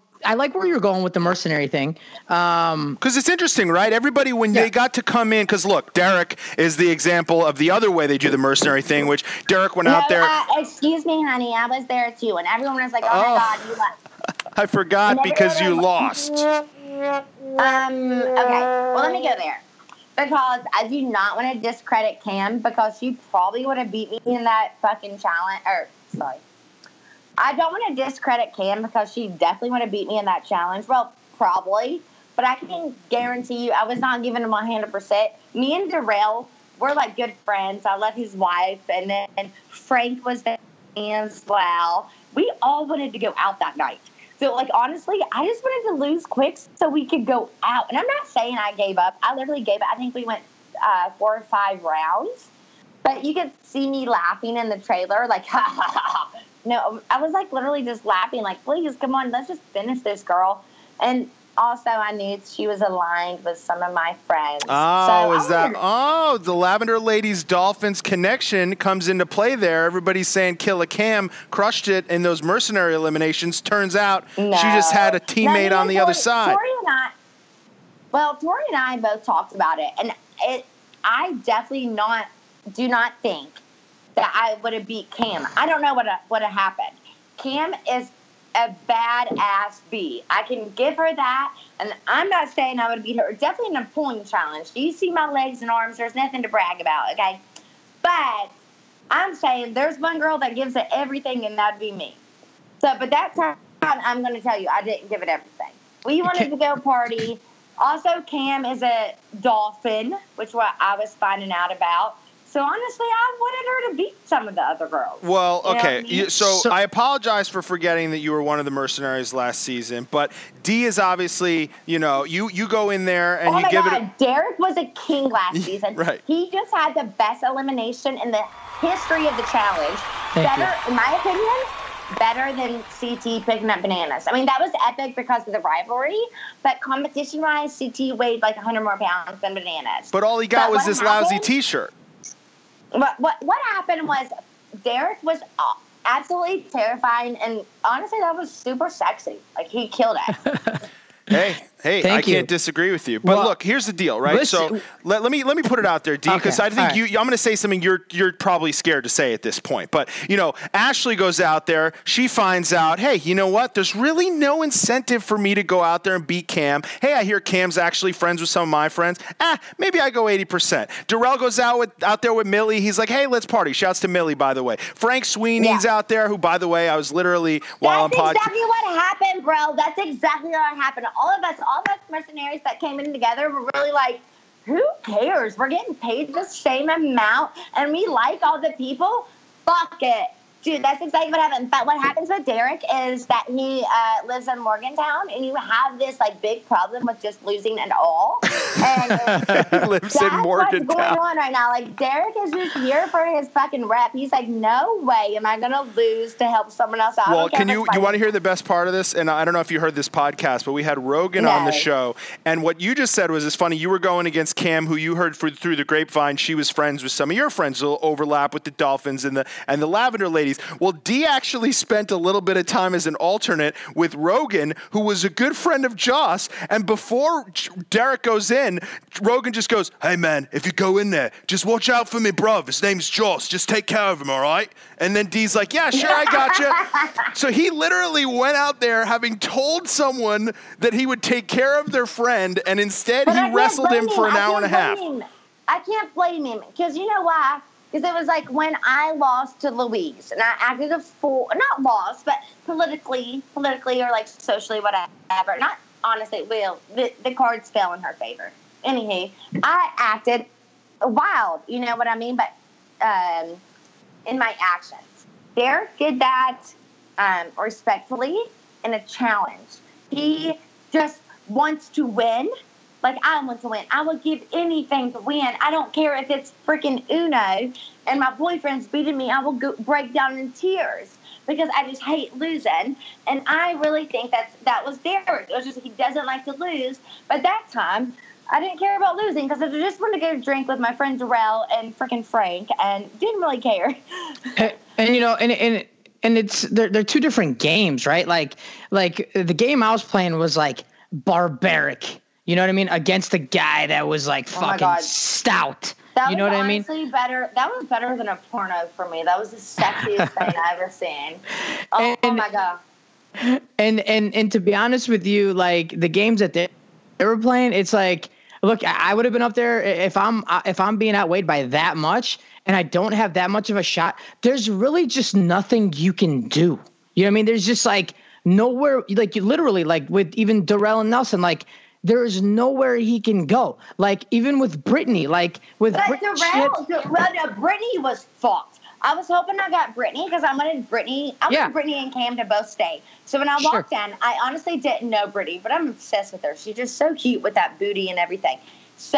I like where you're going with the mercenary thing. Um, Because it's interesting, right? Everybody, when Yeah. they got to come in, because look, Derek is the example of the other way they do the mercenary thing, which Derek went out there. uh, excuse me, honey. I was there too, and everyone was like, "Oh, Oh. my god, you left." I forgot because you everyone- lost. Um. Okay. Well, let me go there because I do not want to discredit Kam because she probably would have beat me in that fucking challenge. Or sorry, I don't want to discredit Kam because she definitely would have beat me in that challenge. Well, probably, but I can guarantee you, I was not giving him hundred percent. Me and Darrell, we're like good friends. I love his wife, and then Frank was there as well. We all wanted to go out that night. So, like, honestly, I just wanted to lose quick so we could go out. And I'm not saying I gave up. I literally gave up. I think we went uh, four or five rounds. But you could see me laughing in the trailer, like, ha ha ha. No, I was like literally just laughing, like, please, come on, let's just finish this girl. And also, I knew she was aligned with some of my friends. Oh, so is that? Oh, the Lavender Ladies Dolphins connection comes into play there. Everybody's saying Killa Kam crushed it in those mercenary eliminations. Turns out No. she just had a teammate No, on the Tori- other side. Tori and I, well, Tori and I both talked about it, and it. I definitely not do not think that I would have beat Kam. I don't know what uh, would have happened. Kam is a badass B. I can give her that, and I'm not saying I would beat her. Definitely in a pulling challenge. Do you see my legs and arms? There's nothing to brag about, okay? But I'm saying there's one girl that gives it everything, and that'd be me. So, but that time, I'm going to tell you, I didn't give it everything. We wanted to go party. Also, Kam is a dolphin, which what I was finding out about. So honestly, I wanted her to beat some of the other girls. Well, You okay. I mean? So, So- I apologize for forgetting that you were one of the mercenaries last season, but D is obviously, you know, you you go in there and oh you my give God, it. A, Derek was a king last season. Right. He just had the best elimination in the history of the challenge. Thank better, in my opinion, better than CT picking up bananas. I mean, that was epic because of the rivalry, but competition-wise, CT weighed like 100 more pounds than bananas. but all he got But was what this lousy T-shirt. What what what happened was Derek was uh, absolutely terrifying, and honestly, that was super sexy. Like he killed it. Hey, hey, Thank I you. can't disagree with you. But Well, look, here's the deal, right? so let, let me let me put it out there, D, Okay, because I think all right. you. I'm going to say something you're you're probably scared to say at this point. But you know, Ashley goes out there. She finds out, hey, you know what? There's really no incentive for me to go out there and beat Kam. Hey, I hear Kam's actually friends with some of my friends. Ah, maybe I go 80%. Darrell goes out with out there with Millie. He's like, hey, let's party. Shouts to Millie, by the way. Frank Sweeney's Yeah. out there, who, by the way, I was literally while That's on podcast. exactly what happened, bro. That's exactly what happened. All of us, all us mercenaries that came in together were really like, who cares? We're getting paid the same amount and we like all the people. Fuck it. Dude, that's exactly what happened. But what happens with Derek is that he uh, lives in Morgantown and you have this like big problem with just losing it all. And He lives in that's what's going on right now. Like Derek is just here for his fucking rep. He's like, no way am I gonna lose to help someone else out. Well, can you you want to hear the best part of this? And I don't know if you heard this podcast, but we had Rogan on the show, and what you just said was it's funny. You were going against Kam, who you heard through, through the grapevine. She was friends with some of your friends. A little overlap with the Dolphins and the and the Lavender Ladies. Well, D actually spent a little bit of time as an alternate with Rogan, who was a good friend of Joss. And before Derek goes in, Rogan just goes, "Hey man, if you go in there, just watch out for me, bruv. His name's Joss. Just take care of him, all right?" And then D's like, "Yeah, sure, I gotcha." so he literally went out there having told someone that he would take care of their friend, and instead But he wrestled him for an hour and a half. him. I can't blame him because you know why? Because it was like when I lost to Louise and I acted a fool, not lost, but politically, politically or like socially, whatever. Not honestly, will the, the cards fell in her favor. Anywho, I acted wild, you know what I mean? But um, in my actions, Derek did that um, respectfully in a challenge. He just wants to win. Like I want to win. I would give anything to win. I don't care if it's freaking Uno and my boyfriend's beating me. I will go, break down in tears because I just hate losing. And I really think that that was Derek. It was just he doesn't like to lose. But that time, I didn't care about losing because I just wanted to go drink with my friend Darrell and freaking Frank and didn't really care. and, and, you know, and and and it's they're they're two different games, right? Like like the game I was playing was like barbaric. You know what I mean? Against a guy that was like Oh fucking stout. That you know was what I mean? honestly better. That was better than a porno for me. That was the sexiest thing I ever seen. Oh, oh my god! and and and to be honest with you, like the games that they, they were playing, it's like, look, I would have been up there if I'm uh, if I'm being outweighed by that much, and I don't have that much of a shot. There's really just nothing you can do. You know what I mean? There's just like nowhere, like you literally, like with even Darrell and Nelson, like. There is nowhere he can go. Like even with Britni, like with But Brit- she had- Darrell, Darrell, Britni was fucked. I was hoping I got Britni because I wanted Britni. I wanted Yeah. Britni and Kam to both stay. So when I Sure. walked in, I honestly didn't know Britni, but I'm obsessed with her. She's just so cute with that booty and everything. So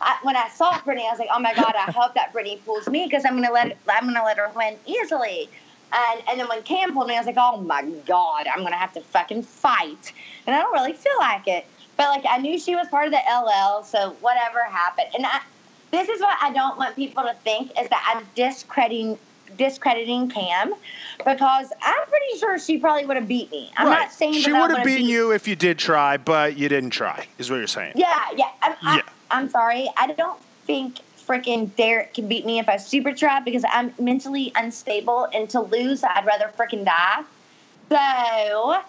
I, when I saw Britni, I was like, "Oh my god, I hope that Britni pulls me because I'm gonna let I'm gonna let her win easily." And and then when Kam pulled me, I was like, "Oh my god, I'm gonna have to fucking fight." And I don't really feel like it, but like I knew she was part of the LL, so whatever happened. And I, this is what I don't want people to think is that I'm discrediting discrediting Kam because I'm pretty sure she probably would have beat me. I'm right. not saying she would have beaten beat- you if you did try, but you didn't try. Is what you're saying? Yeah, yeah. I'm, Yeah. I, I'm sorry. I don't think freaking Derek can beat me if I super try because I'm mentally unstable, and to lose, I'd rather freaking die. So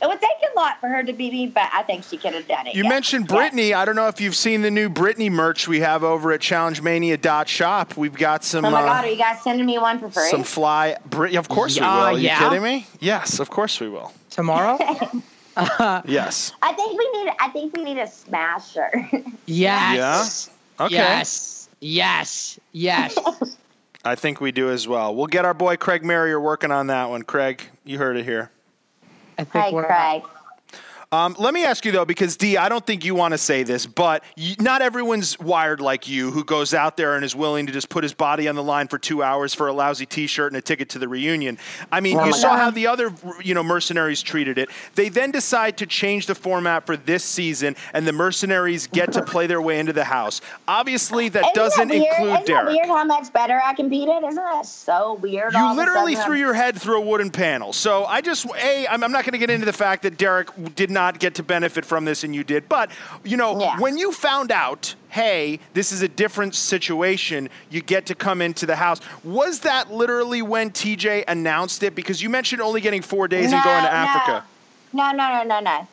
it would take a lot for her to beat me, but I think she could have done it. You yeah. mentioned Yeah. Britni. I don't know if you've seen the new Britni merch we have over at ChallengeMania.shop. We've got some. Oh my uh, god, are you guys sending me one for free? some fly. Brit- of course Yeah, we will. Are you yeah. kidding me? Yes, of course we will. Tomorrow? Yes. I think we need. I think we need a smasher. Yes. Okay. Yes. Yes. Yes. I think we do as well. We'll get our boy Craig Marrier working on that one. Craig, you heard it here. I think we're Craig. Um, let me ask you though, because D, I don't think you want to say this, but not everyone's wired like you, who goes out there and is willing to just put his body on the line for two hours for a lousy T-shirt and a ticket to the reunion. I mean, Oh you saw God. how the other, you know, mercenaries treated it. They then decide to change the format for this season, and the mercenaries get to play their way into the house. Obviously, that Isn't doesn't that include Isn't Derek. that weird how much better I competed? Isn't that so weird? You literally threw I'm- your head through a wooden panel. So I just, A, I'm, I'm not going to get into the fact that Derek did not get to benefit from this and you did. But, you know, Yeah. when you found out, hey, this is a different situation, you get to come into the house, was that literally when TJ announced it? Because you mentioned only getting four days and going to Africa. No, no, no, no, no.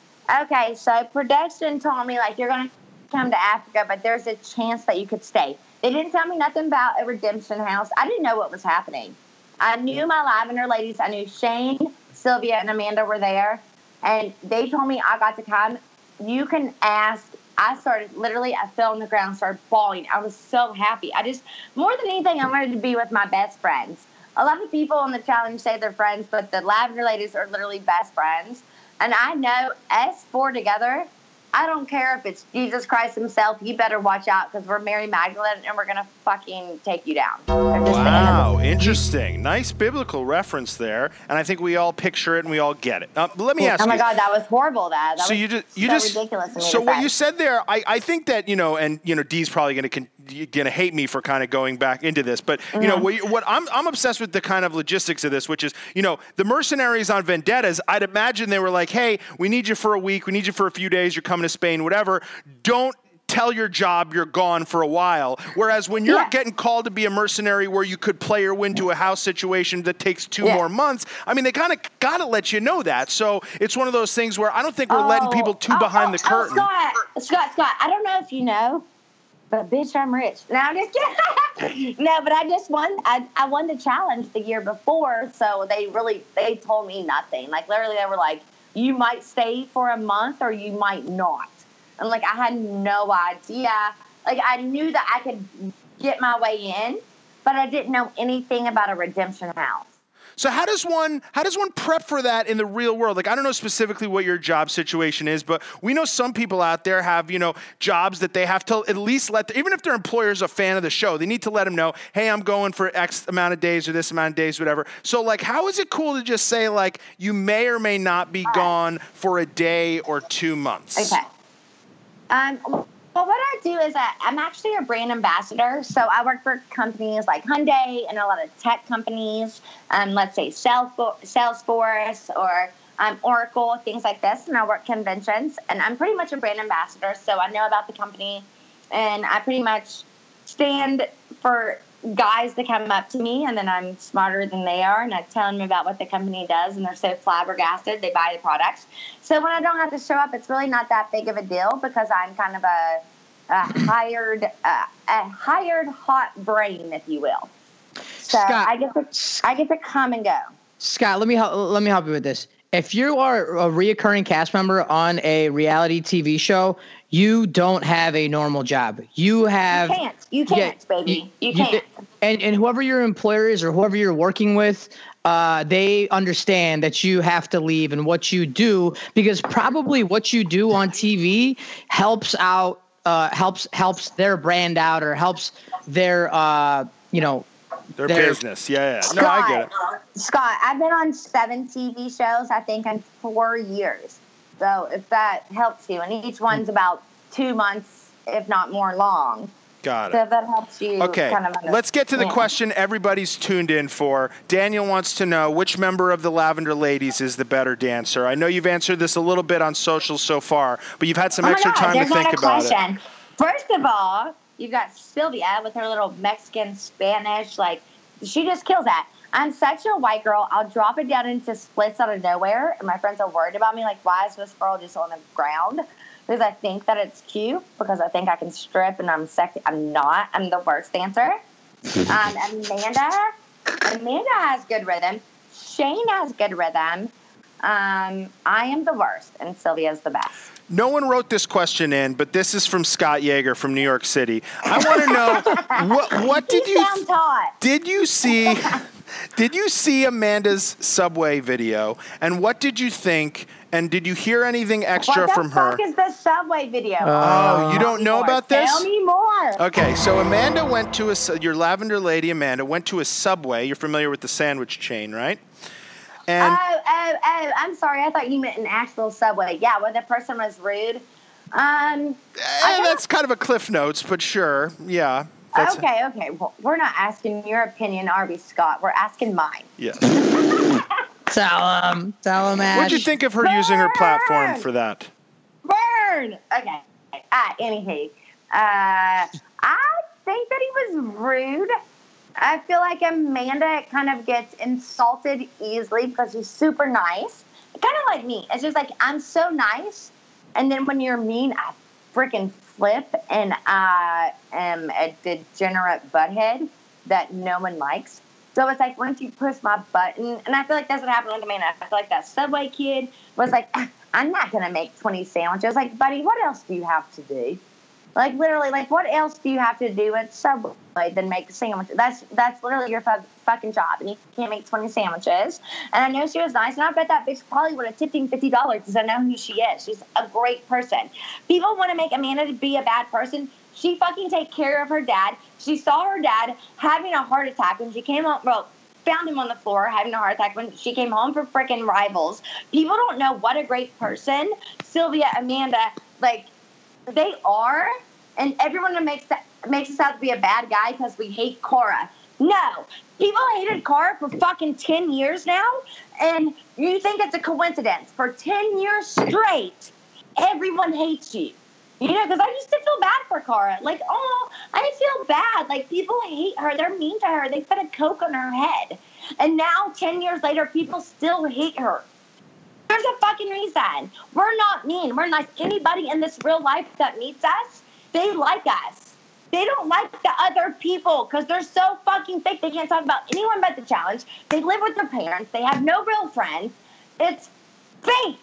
Okay, so production told me like you're gonna come to Africa, but there's a chance that you could stay. They didn't tell me nothing about a redemption house. I didn't know what was happening. I knew my Lavender ladies. I knew Shane, Sylvia, and Amanda were there, and they told me I got to come. You can ask. I started literally. I fell on the ground, started bawling. I was so happy. I just more than anything, I wanted to be with my best friends. A lot of people on the challenge say they're friends, but the Lavender ladies are literally best friends. And I know us four together, I don't care if it's Jesus Christ himself, you better watch out because we're Mary Magdalene and we're going to fucking take you down. They're just the end of Wow, interesting. Nice biblical reference there. And I think we all picture it and we all get it. Uh, let me ask you. Oh my you. God, that was horrible. That, that so was you just you so just ridiculous. So what say. you said there I, I think that you know and you know Dee's probably going to con- going to hate me for kind of going back into this but you know Mm-hmm. what, what I'm I'm obsessed with the kind of logistics of this which is you know the mercenaries on vendettas I'd imagine they were like hey we need you for a week we need you for a few days you're coming to Spain whatever don't tell your job you're gone for a while whereas when you're Yeah. getting called to be a mercenary where you could play your win to a house situation that takes two Yeah. more months I mean they kind of got to let you know that so it's one of those things where I don't think we're letting Oh, people too oh, oh, behind oh, the oh, curtain. Oh, Scott, Scott, Scott, I don't know if you know, but bitch, I'm rich. No, I'm just kidding. no, but I just won. I, I won the challenge the year before, so they really they told me nothing. Like literally, they were like, "You might stay for a month, or you might not." And like I had no idea. Like I knew that I could get my way in, but I didn't know anything about a redemption house. So how does one how does one prep for that in the real world? Like I don't know specifically what your job situation is, but we know some people out there have you know jobs that they have to at least let the, even if their employer is a fan of the show, they need to let them know, hey, I'm going for X amount of days or this amount of days, whatever. So like, how is it cool to just say like you may or may not be gone for a day or two months? Okay. Um, well, what I do is that I'm actually a brand ambassador. So I work for companies like Hyundai and a lot of tech companies, um, let's say Salesforce or um, Oracle, things like this. And I work conventions. And I'm pretty much a brand ambassador. So I know about the company and I pretty much stand for guys that come up to me and then I'm smarter than they are and I tell them about what the company does and they're so flabbergasted they buy the products. So when I don't have to show up, it's really not that big of a deal because I'm kind of a, a hired uh, a hired hot brain, if you will. So Scott. I get to I get to come and go. Scott, let me help. Let me help you with this. If you are a reoccurring cast member on a reality TV show, you don't have a normal job. You have You can't. You can't, baby. You, you- can't. and and whoever your employer is or whoever you're working with, uh, they understand that you have to leave and what you do because probably what you do on TV helps out, uh, helps helps their brand out or helps their uh, you know Their Their- business. Yeah, yeah. No, I get it. Scott, I've been on seven TV shows, I think, in four years. So if that helps you, and each one's hmm. about two months, if not more long. Got it. So if that helps you Okay, kind of let's get to the question everybody's tuned in for. Daniel wants to know which member of the Lavender Ladies is the better dancer. I know you've answered this a little bit on social so far, but you've had some Oh extra God, time to think a about it. question. First of all, you've got Sylvia with her little Mexican Spanish, like she just kills that. I'm such a white girl. I'll drop it down into splits out of nowhere, and my friends are worried about me. Like, why is this girl just on the ground? Because I think that it's cute. Because I think I can strip, and I'm sexy. I'm not. I'm the worst dancer. um, Amanda, Amanda has good rhythm. Shane has good rhythm. Um, I am the worst, and Sylvia's the best. No one wrote this question in, but this is from Scott Yager from New York City. I want to know what what did You you sound hot. did you see did you see Amanda's subway video and what did you think and did you hear anything extra what the from her? fuck is the subway video? Oh, you don't know more. about this? Tell me more. Okay, so Amanda went to a your lavender lady Amanda went to a Subway. You're familiar with the sandwich chain, right? And oh, oh, oh! I'm sorry. I thought you meant an actual subway. Yeah, where the person was rude. Um. eh, that's kind of a cliff notes, but sure, yeah. That's, okay, okay. Well, we're not asking your opinion, are we, Scott? We're asking mine. Yes. tell them, tell them, Ash. What'd you think of her using her platform for that? Burn. Okay. Ah, anywho, uh, I think that he was rude. I feel like Amanda kind of gets insulted easily because she's super nice. Kind of like me. It's just like I'm so nice, and then when you're mean, I freaking flip, and I am a degenerate butthead that no one likes. So it's like once you push my button, and I feel like that's what happened with Amanda. I feel like that Subway kid was like, "Ah, I'm not gonna make 20 sandwiches. Like, buddy, what else do you have to do? Like literally, like what else do you have to do at Subway than make sandwiches? That's that's literally your fu- fucking job, and you can't make 20 sandwiches. And I know she was nice, and I bet that bitch probably would have tipped him fifty dollars because I know who she is. She's a great person. People want to make Amanda be a bad person. She fucking take care of her dad. She saw her dad having a heart attack when she came home. Well, found him on the floor having a heart attack when she came home for freaking rivals. People don't know what a great person Sylvia, Amanda, like they are, and everyone makes that makes us out to be a bad guy because we hate Cara. No, people hated Cara for fucking ten years now, and you think it's a coincidence? For ten years straight, everyone hates you. You know, because I used to feel bad for Cara. Like, oh, I feel bad. Like, people hate her. They're mean to her. They put a Coke on her head. And now, 10 years later, people still hate her. There's a fucking reason. We're not mean. We're nice. Anybody in this real life that meets us, they like us. They don't like the other people because they're so fucking fake. They can't talk about anyone but the challenge. They live with their parents. They have no real friends. It's fake.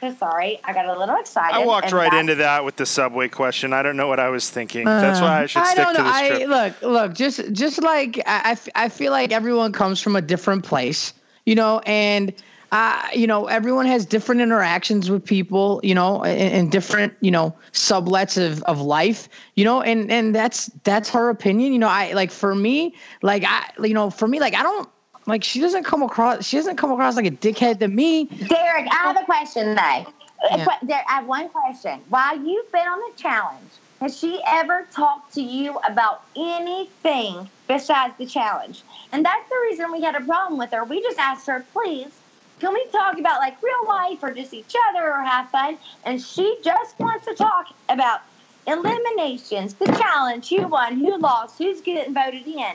So sorry, I got a little excited. I walked right into that with the subway question. I don't know what I was thinking. That's Uh, why I should stick don't to know. the I script. look, look, just just like I, I f- I feel like everyone comes from a different place, you know, and uh, you know, everyone has different interactions with people, you know, and, and different, you know, sublets of, of life, you know, and and that's that's her opinion, you know. I like for me, like I, you know, for me, like I don't like she doesn't come across she doesn't come across like a dickhead to me. Derrick, I have a question though. Yeah. There, I have one question. While you've been on the challenge, has she ever talked to you about anything besides the challenge? And that's the reason we had a problem with her. We just asked her, please, can we talk about like real life or just each other or have fun? And she just wants to talk about eliminations, the challenge, who won, who lost, who's getting voted in.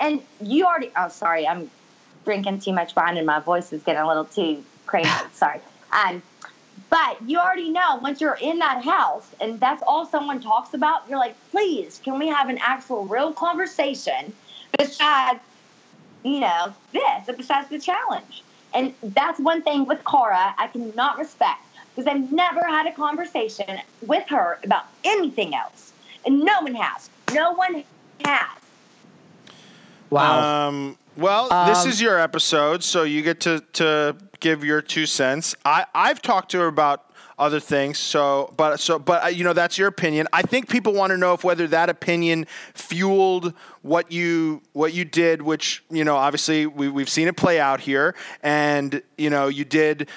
And you already, oh, sorry, I'm drinking too much wine and my voice is getting a little too crazy. Sorry. Um, but you already know once you're in that house and that's all someone talks about, you're like, please, can we have an actual real conversation besides, you know, this, besides the challenge? And that's one thing with Cara I cannot respect because I've never had a conversation with her about anything else. And no one has. No one has. Wow. Um, well, this is your episode, so you get to, to give your two cents. I, I've talked to her about other things, so but so but uh, you know that's your opinion. I think people want to know if whether that opinion fueled what you what you did, which you know obviously we, we've seen it play out here, and you know you did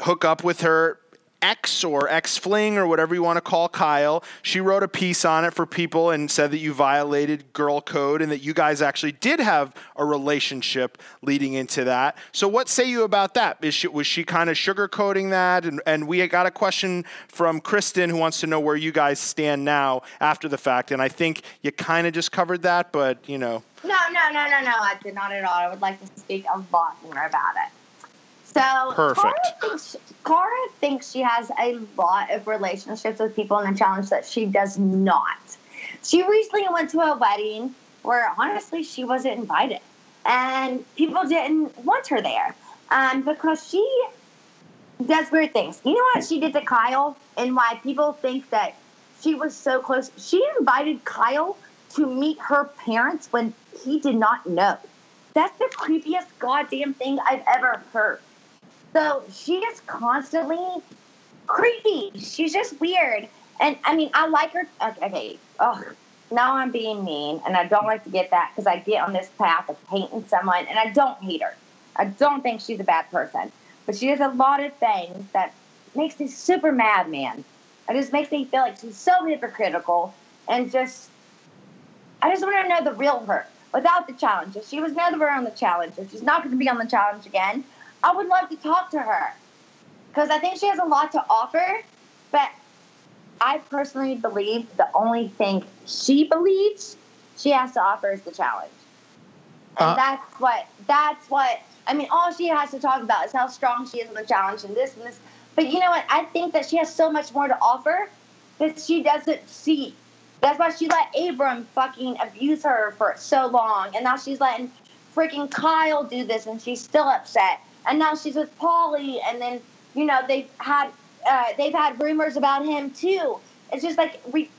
hook up with her X or X Fling or whatever you want to call Kyle. She wrote a piece on it for people and said that you violated girl code and that you guys actually did have a relationship leading into that. So, what say you about that? Is she, was she kind of sugarcoating that? And, and we got a question from Kristen who wants to know where you guys stand now after the fact. And I think you kind of just covered that, but you know. No, no, no, no, no. I did not at all. I would like to speak a lot more about it. So Perfect. Cara thinks, Cara thinks she has a lot of relationships with people in the challenge that she does not. She recently went to a wedding where honestly she wasn't invited, and people didn't want her there um, because she does weird things. You know what she did to Kyle, and why people think that she was so close. She invited Kyle to meet her parents when he did not know. That's the creepiest goddamn thing I've ever heard. So she is constantly creepy. She's just weird. And I mean, I like her. Okay. Oh, now I'm being mean, and I don't like to get that because I get on this path of hating someone, and I don't hate her. I don't think she's a bad person, but she does a lot of things that makes me super mad, man. It just makes me feel like she's so hypocritical and just. I just want to know the real her without the challenges. She was never on the challenge, if she's not going to be on the challenge again, I would love to talk to her because I think she has a lot to offer. But I personally believe the only thing she believes she has to offer is the challenge, and Uh. that's what that's what I mean. All she has to talk about is how strong she is on the challenge and this and this. But you know what? I think that she has so much more to offer that she doesn't see. That's why she let Abram fucking abuse her for so long, and now she's letting freaking Kyle do this, and she's still upset. And now she's with Paulie, and then you know they've had uh, they've had rumors about him too. It's just like we,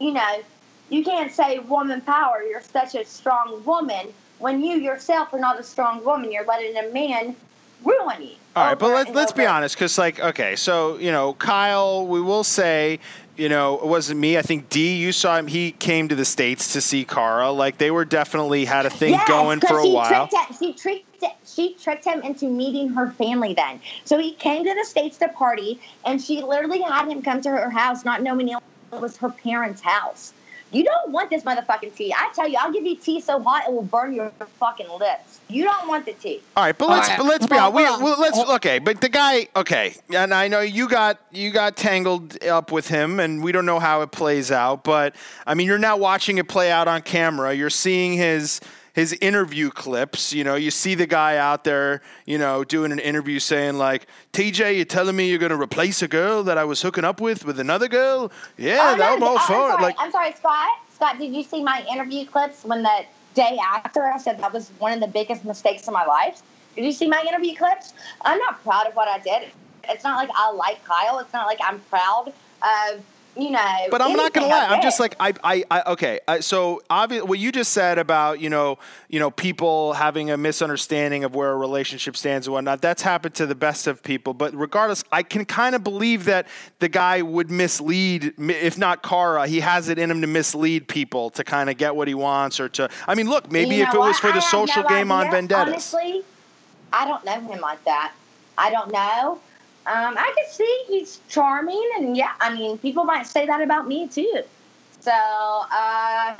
you know, you can't say woman power. You're such a strong woman when you yourself are not a strong woman. You're letting a man ruin you. All right, but let's let's be honest, because like, okay, so you know, Kyle, we will say, you know, it wasn't me. I think D, you saw him. He came to the states to see Cara. Like they were definitely had a thing going for a she while. Tricked him, she tricked she tricked him into meeting her family. Then, so he came to the states to party, and she literally had him come to her house, not knowing it was her parents' house. You don't want this motherfucking tea. I tell you, I'll give you tea so hot it will burn your fucking lips. You don't want the tea. All right, but let's right. but let's be Well, honest. We, well, well, let's well- okay, but the guy, okay, and I know you got you got tangled up with him, and we don't know how it plays out. But I mean, you're now watching it play out on camera. You're seeing his his interview clips. You know, you see the guy out there, you know, doing an interview saying like, "TJ, you're telling me you're going to replace a girl that I was hooking up with with another girl? Yeah, Oh, that I'm all for it." Like, I'm sorry, Scott. Scott, did you see my interview clips when the day after I said that was one of the biggest mistakes of my life? Did you see my interview clips? I'm not proud of what I did. It's not like I like Kyle. It's not like I'm proud of you know. But I'm not gonna lie. I'm just like I, I, I okay. I, so obvious, what you just said about you know, you know, people having a misunderstanding of where a relationship stands and whatnot. That's happened to the best of people. But regardless, I can kind of believe that the guy would mislead, if not Cara, he has it in him to mislead people to kind of get what he wants or to. I mean, look, maybe You if know it was for I the social no game on Vendetta. Honestly, I don't know him like that. I don't know. Um, I can see he's charming, and yeah, I mean, people might say that about me too. So, uh,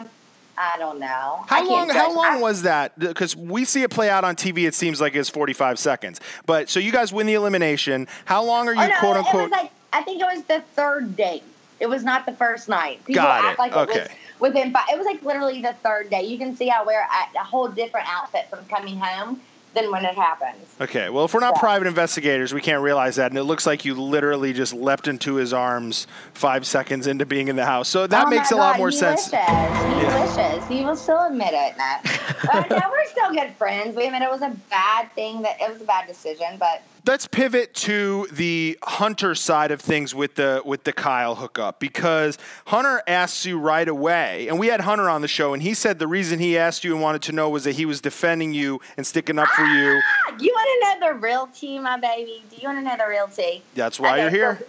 I don't know. How long? How long I- was that? Because we see it play out on TV. It seems like it's 45 seconds. But so you guys win the elimination. How long are you Oh, no, quote it unquote? was like I think it was the third date. It was not the first night. People Got act it. like it was within five. It was like literally the third day. You can see I wear a, a whole different outfit from coming home than when it happens. Okay, well, if we're not Yeah. private investigators, we can't realize that. And it looks like you literally just leapt into his arms five seconds into being in the house. So that Oh makes a lot more he sense. Wishes. He wishes. He will still admit it. Matt. but no, we're still good friends. We admit it was a bad thing that it was a bad decision, but let's pivot to the Hunter side of things with the with the Kyle hookup because Hunter asked you right away, and we had Hunter on the show, and he said the reason he asked you and wanted to know was that he was defending you and sticking up for you. Ah, you want to know the real tea, my baby? Do you want to know the real tea? That's why Okay, you're here.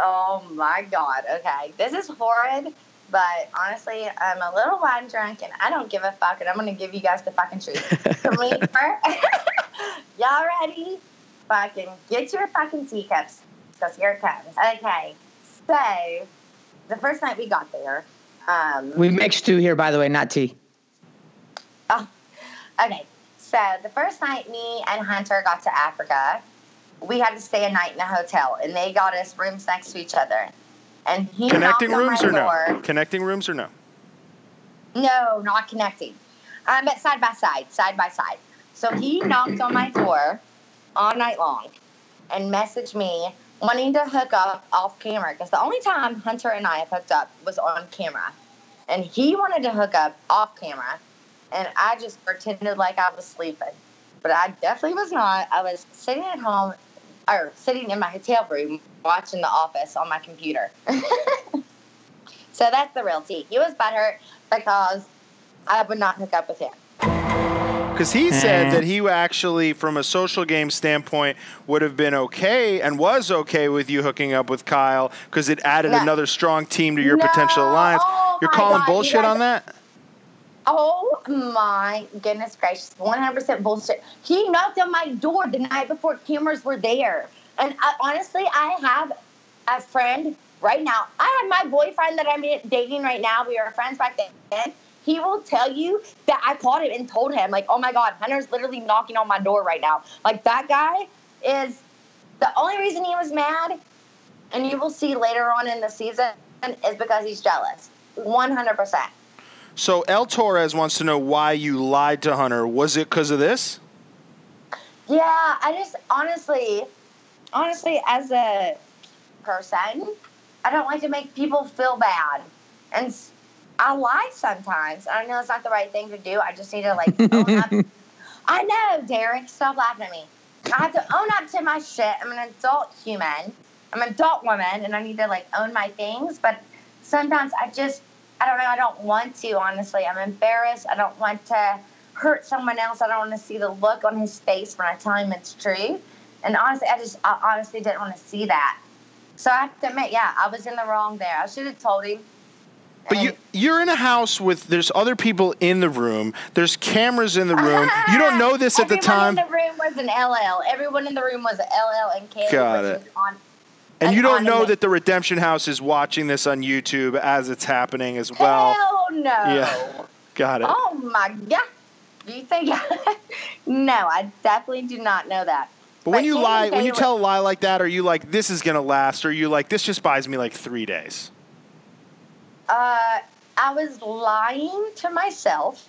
oh my god. Okay, this is horrid. But honestly, I'm a little wine drunk and I don't give a fuck, and I'm gonna give you guys the fucking truth. So y'all ready? Fucking get your fucking teacups, because here it comes. Okay, so the first night we got there, um, We mix two here, by the way, not tea. Oh, okay. So the first night me and Hunter got to Africa, we had to stay a night in a hotel, and they got us rooms next to each other. And he Connecting rooms my or no? Connecting rooms or no? No, not connecting. Um, but side by side, side by side. So he knocked on my door all night long and messaged me wanting to hook up off camera because the only time Hunter and I have hooked up was on camera. And he wanted to hook up off camera. And I just pretended like I was sleeping. But I definitely was not. I was sitting at home or sitting in my hotel room watching The Office on my computer. so that's the real tea. He was butthurt because I would not hook up with him. Because he said that eh. he actually, from a social game standpoint, would have been okay and was okay with you hooking up with Kyle because it added No. another strong team to your potential alliance. Oh You're calling God, you bullshit guys- on that? Oh my goodness gracious, 100% bullshit. He knocked on my door the night before cameras were there. And I, honestly, I have a friend right now. I have my boyfriend that I'm dating right now. We were friends back then. He will tell you that I called him and told him, like, oh my God, Hunter's literally knocking on my door right now. Like, that guy is the only reason he was mad, and you will see later on in the season, is because he's jealous. 100%. So El Torres wants to know why you lied to Hunter. Was it because of this? Yeah, I just honestly, honestly, as a person, I don't like to make people feel bad, and I lie sometimes. I know it's not the right thing to do. I just need to like own up. I know, Derrick. Stop laughing at me. I have to own up to my shit. I'm an adult human. I'm an adult woman, and I need to like own my things. But sometimes I just, I don't know. I don't want to. Honestly, I'm embarrassed. I don't want to hurt someone else. I don't want to see the look on his face when I tell him it's true. And honestly, I just, I honestly didn't want to see that. So I have to admit, yeah, I was in the wrong there. I should have told him. But you, you're in a house with there's other people in the room. There's cameras in the room. You don't know this at the time, Everyone in the room was an LL. Everyone in the room was an LL and K. Got it. On, and you don't know that the Redemption House is watching this on YouTube as it's happening as well. Hell no. Yeah. Got it. Oh my god. Do you think? no, I definitely do not know that. But when you lie, when you tell a lie like that, are you like, this is gonna last, or are you like, this just buys me like three days? Uh, I was lying to myself,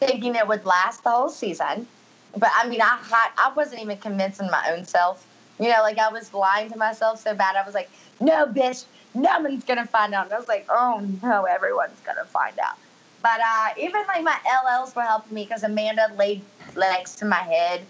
thinking it would last the whole season. But I mean, I had, I wasn't even convincing my own self. You know, like I was lying to myself so bad. I was like, no, bitch, no one's gonna find out. And I was like, oh no, everyone's gonna find out. But uh, even like my LLs were helping me because Amanda laid next to my head,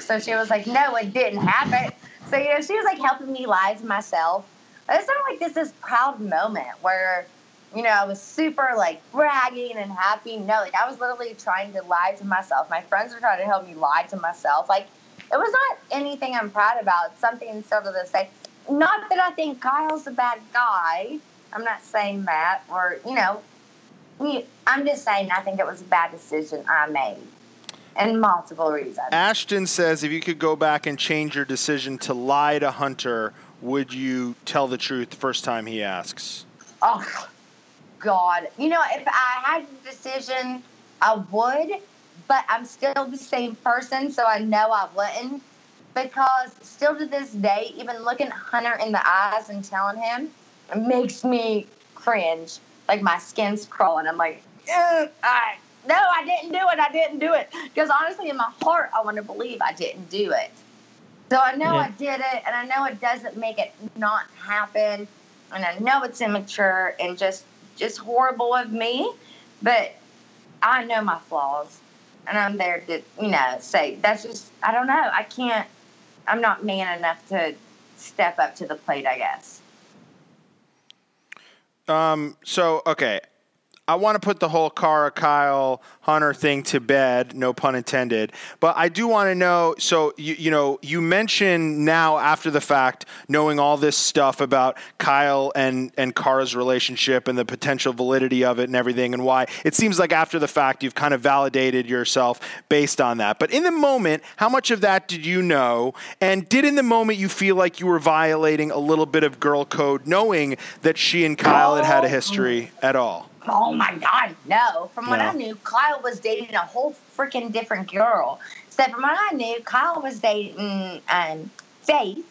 so she was like, no, it didn't happen. So you know, she was like helping me lie to myself. It's not like this this proud moment where you know, I was super like bragging and happy. No, like I was literally trying to lie to myself. My friends were trying to help me lie to myself. Like it was not anything I'm proud about. Something sort of to say. Not that I think Kyle's a bad guy. I'm not saying that, or you know, we- I'm just saying I think it was a bad decision I made, and multiple reasons. Ashton says if you could go back and change your decision to lie to Hunter, would you tell the truth the first time he asks? Oh, God. You know, if I had the decision, I would, but I'm still the same person, so I know I wouldn't. Because still to this day, even looking Hunter in the eyes and telling him, it makes me cringe. Like my skin's crawling. I'm like, I, no, I didn't do it. I didn't do it. Because honestly, in my heart, I want to believe I didn't do it. So I know Yeah. I did it, and I know it doesn't make it not happen, and I know it's immature and just just horrible of me, but I know my flaws, and I'm there to you know say that's just I don't know I can't I'm not man enough to step up to the plate. I guess. Um. So okay, I want to put the whole Cara Kyle Hunter thing to bed, no pun intended. But I do want to know. So you you know you mentioned now after the fact, knowing all this stuff about Kyle and and Cara's relationship and the potential validity of it and everything, and why it seems like after the fact you've kind of validated yourself based on that. But in the moment, how much of that did you know? And did in the moment you feel like you were violating a little bit of girl code, knowing that she and Kyle had had a history at all? Oh my God, no. From what No. I knew, Kyle was dating a whole freaking different girl. So from what I knew, Kyle was dating um, Faith.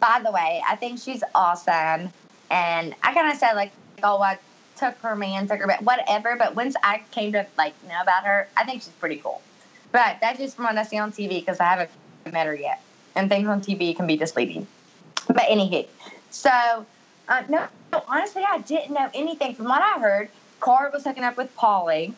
By the way, I think she's awesome. And I kind of said, like, oh, I took her man, took her back, whatever. But once I came to, like, know about her, I think she's pretty cool. But that's just from what I see on TV because I haven't met her yet. And things on TV can be misleading. But anywho, so uh, no, no, honestly, I didn't know anything. From what I heard, Cara was hooking up with Paulie,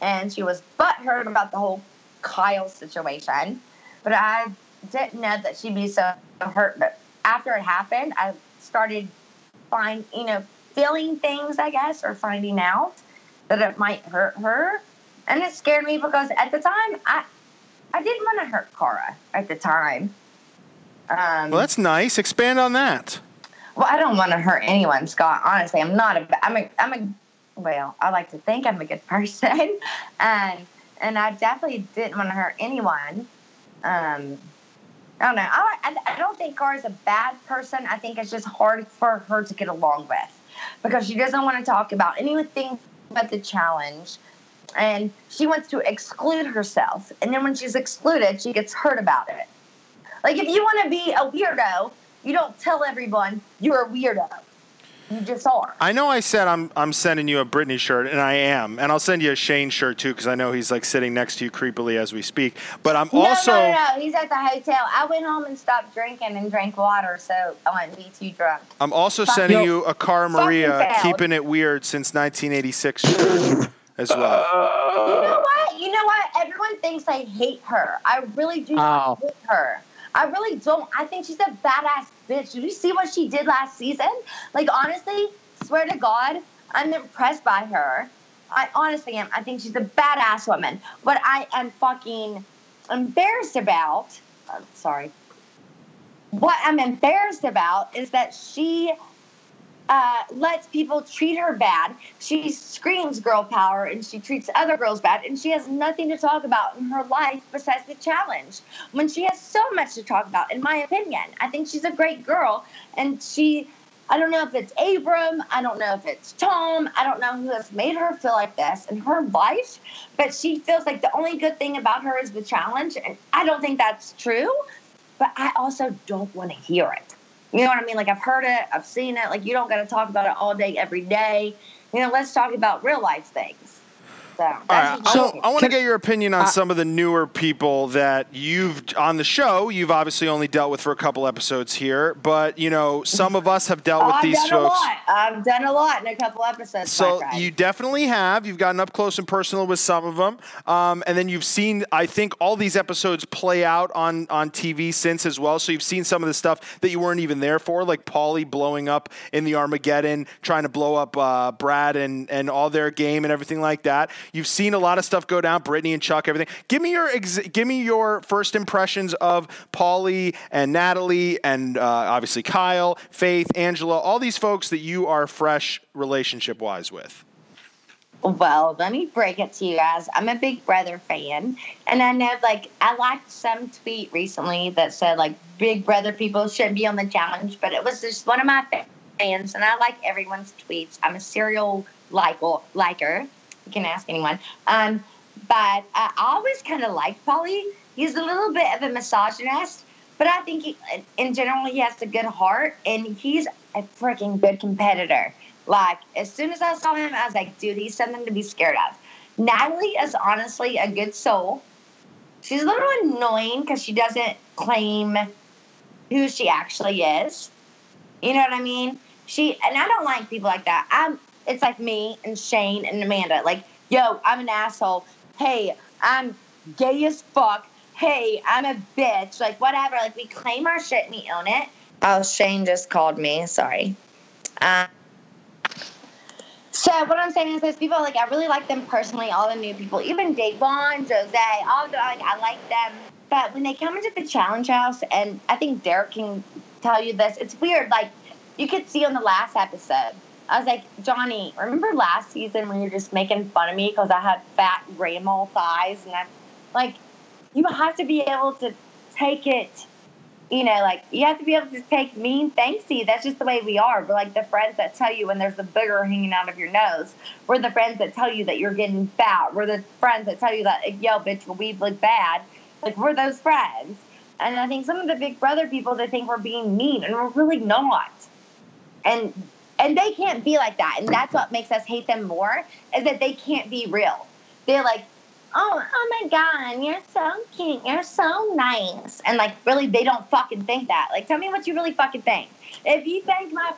and she was butthurt about the whole Kyle situation. But I didn't know that she'd be so hurt. But after it happened, I started find you know feeling things, I guess, or finding out that it might hurt her, and it scared me because at the time I I didn't want to hurt Cara at the time. Um, Well, that's nice. Expand on that. Well, I don't want to hurt anyone, Scott. Honestly, I'm not a. I'm a. I'm a. Well, I like to think I'm a good person, and and I definitely didn't want to hurt anyone. Um, I don't know. I, I, I don't think Gar Cara's a bad person. I think it's just hard for her to get along with because she doesn't want to talk about anything but the challenge, and she wants to exclude herself. And then when she's excluded, she gets hurt about it. Like if you want to be a weirdo, you don't tell everyone you're a weirdo. You just are. I know I said I'm I'm sending you a Britni shirt, and I am, and I'll send you a Shane shirt too, because I know he's like sitting next to you creepily as we speak. But I'm No, also no, no, no. He's at the hotel. I went home and stopped drinking and drank water, so I wouldn't be too drunk. I'm also Fuck sending you. you a Cara Maria keeping it weird since 1986 shirt as well. You know what? You know what? Everyone thinks I hate her. I really do Oh. hate her. I really don't. I think she's a badass bitch. Did you see what she did last season? Like honestly, swear to God, I'm impressed by her. I honestly am. I think she's a badass woman. What I am fucking embarrassed about, I'm sorry. What I'm embarrassed about is that she uh, lets people treat her bad. She screams girl power and she treats other girls bad, and she has nothing to talk about in her life besides the challenge. When she has so much to talk about, in my opinion, I think she's a great girl, and she. I don't know if it's Abram. I don't know if it's Tom. I don't know who has made her feel like this in her life, but she feels like the only good thing about her is the challenge. And I don't think that's true, but I also don't want to hear it. You know what I mean? Like I've heard it, I've seen it. Like you don't got to talk about it all day, every day. You know, let's talk about real life things. So, All right, I, So- want, I want to get your opinion on uh, some of the newer people that you've on the show. You've obviously only dealt with for a couple episodes here, but you know some of us have dealt with I've these done folks. a lot. I've done a lot in a couple episodes. So you definitely have. You've gotten up close and personal with some of them, um, and then you've seen. I think all these episodes play out on on TV since as well. So you've seen some of the stuff that you weren't even there for, like Paulie blowing up in the Armageddon, trying to blow up uh, Brad and and all their game and everything like that. You've seen a lot of stuff go down. Brittany and Chuck, everything. Give me your ex- give me your first impressions of Paulie and Natalie and uh, obviously Kyle, Faith, Angela, all these folks that you are fresh relationship wise with. Well, let me break it to you guys. I'm a Big Brother fan, and I know, like, I liked some tweet recently that said, like, Big Brother people shouldn't be on the challenge, but it was just one of my fans, and I like everyone's tweets. I'm a serial liker. liker. You can ask anyone. Um, but I always kind of liked Paulie. He's a little bit of a misogynist, but I think he, in general he has a good heart, and he's a freaking good competitor. Like as soon as I saw him, I was like, dude, he's something to be scared of. Natalie is honestly a good soul. She's a little annoying because she doesn't claim who she actually is. You know what I mean? She and I don't like people like that. I'm. It's like me and Shane and Amanda. Like, yo, I'm an asshole. Hey, I'm gay as fuck. hey, I'm a bitch, like whatever. Like we claim our shit and we own it. Oh, Shane just called me. Sorry. Um, so what I'm saying is, those people like I really like them personally. All the new people, even Da'Vonne, Jose, all the like I like them. But when they come into the challenge house, and I think Derrick can tell you this, it's weird. Like you could see on the last episode, I was like, Johnny, remember last season when you were just making fun of me because I had fat mole thighs, and I'm like, you have to be able to take it you know, like you have to be able to take mean thanks to you. That's just the way we are. We're like the friends that tell you when there's a booger hanging out of your nose. We're the friends that tell you that you're getting fat. We're the friends that tell you that, yo, bitch, we look bad. Like we're those friends. And I think some of the Big Brother people they think we're being mean, and we're really not. And and they can't be like that. And that's what makes us hate them more is that they can't be real. They're like, oh, oh my God, you're so cute. You're so nice. And like, really, they don't fucking think that. Like, tell me what you really fucking think. If you think my,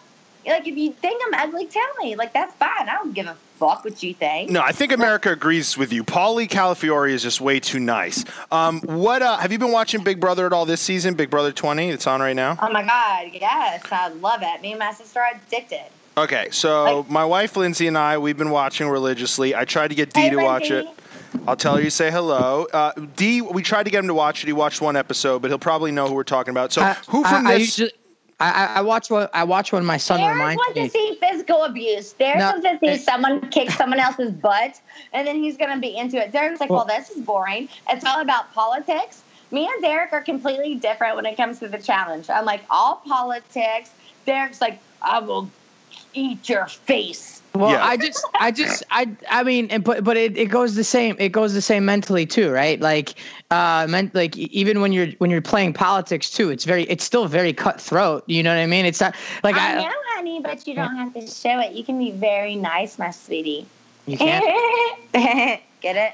like, if you think I'm ugly, tell me. Like, that's fine. I don't give a fuck what you think. No, I think America agrees with you. Paulie Calafiore is just way too nice. Um, what uh, have you been watching Big Brother at all this season? Big Brother 20, it's on right now. Oh my God, yes, I love it. Me and my sister are addicted. Okay, so Like- my wife Lindsay and I, we've been watching religiously. I tried to get Dee Hey, to watch it. I'll tell her you say hello. Uh, D, we tried to get him to watch it. He watched one episode, but he'll probably know who we're talking about. So, I- who from I, I this? usually, I, I- I watch what I watch when my son Derrick reminds wants me. to see physical abuse. Derrick No, wants to see someone kick someone else's butt, and then he's going to be into it. Derrick's like, well, Well- this is boring. It's all about politics. Me and Derrick are completely different when it comes to the challenge. I'm like, all politics. Derrick's like, I will eat your face. Well, Yeah. I just, I just, I, I mean, and, but, but it, it goes the same. It goes the same mentally too, right? Like, uh, meant like even when you're when you're playing politics too, it's very, it's still very cutthroat. You know what I mean? It's not like I I, know, honey, but you don't have to show it. You can be very nice, my sweetie. you can't. Get it?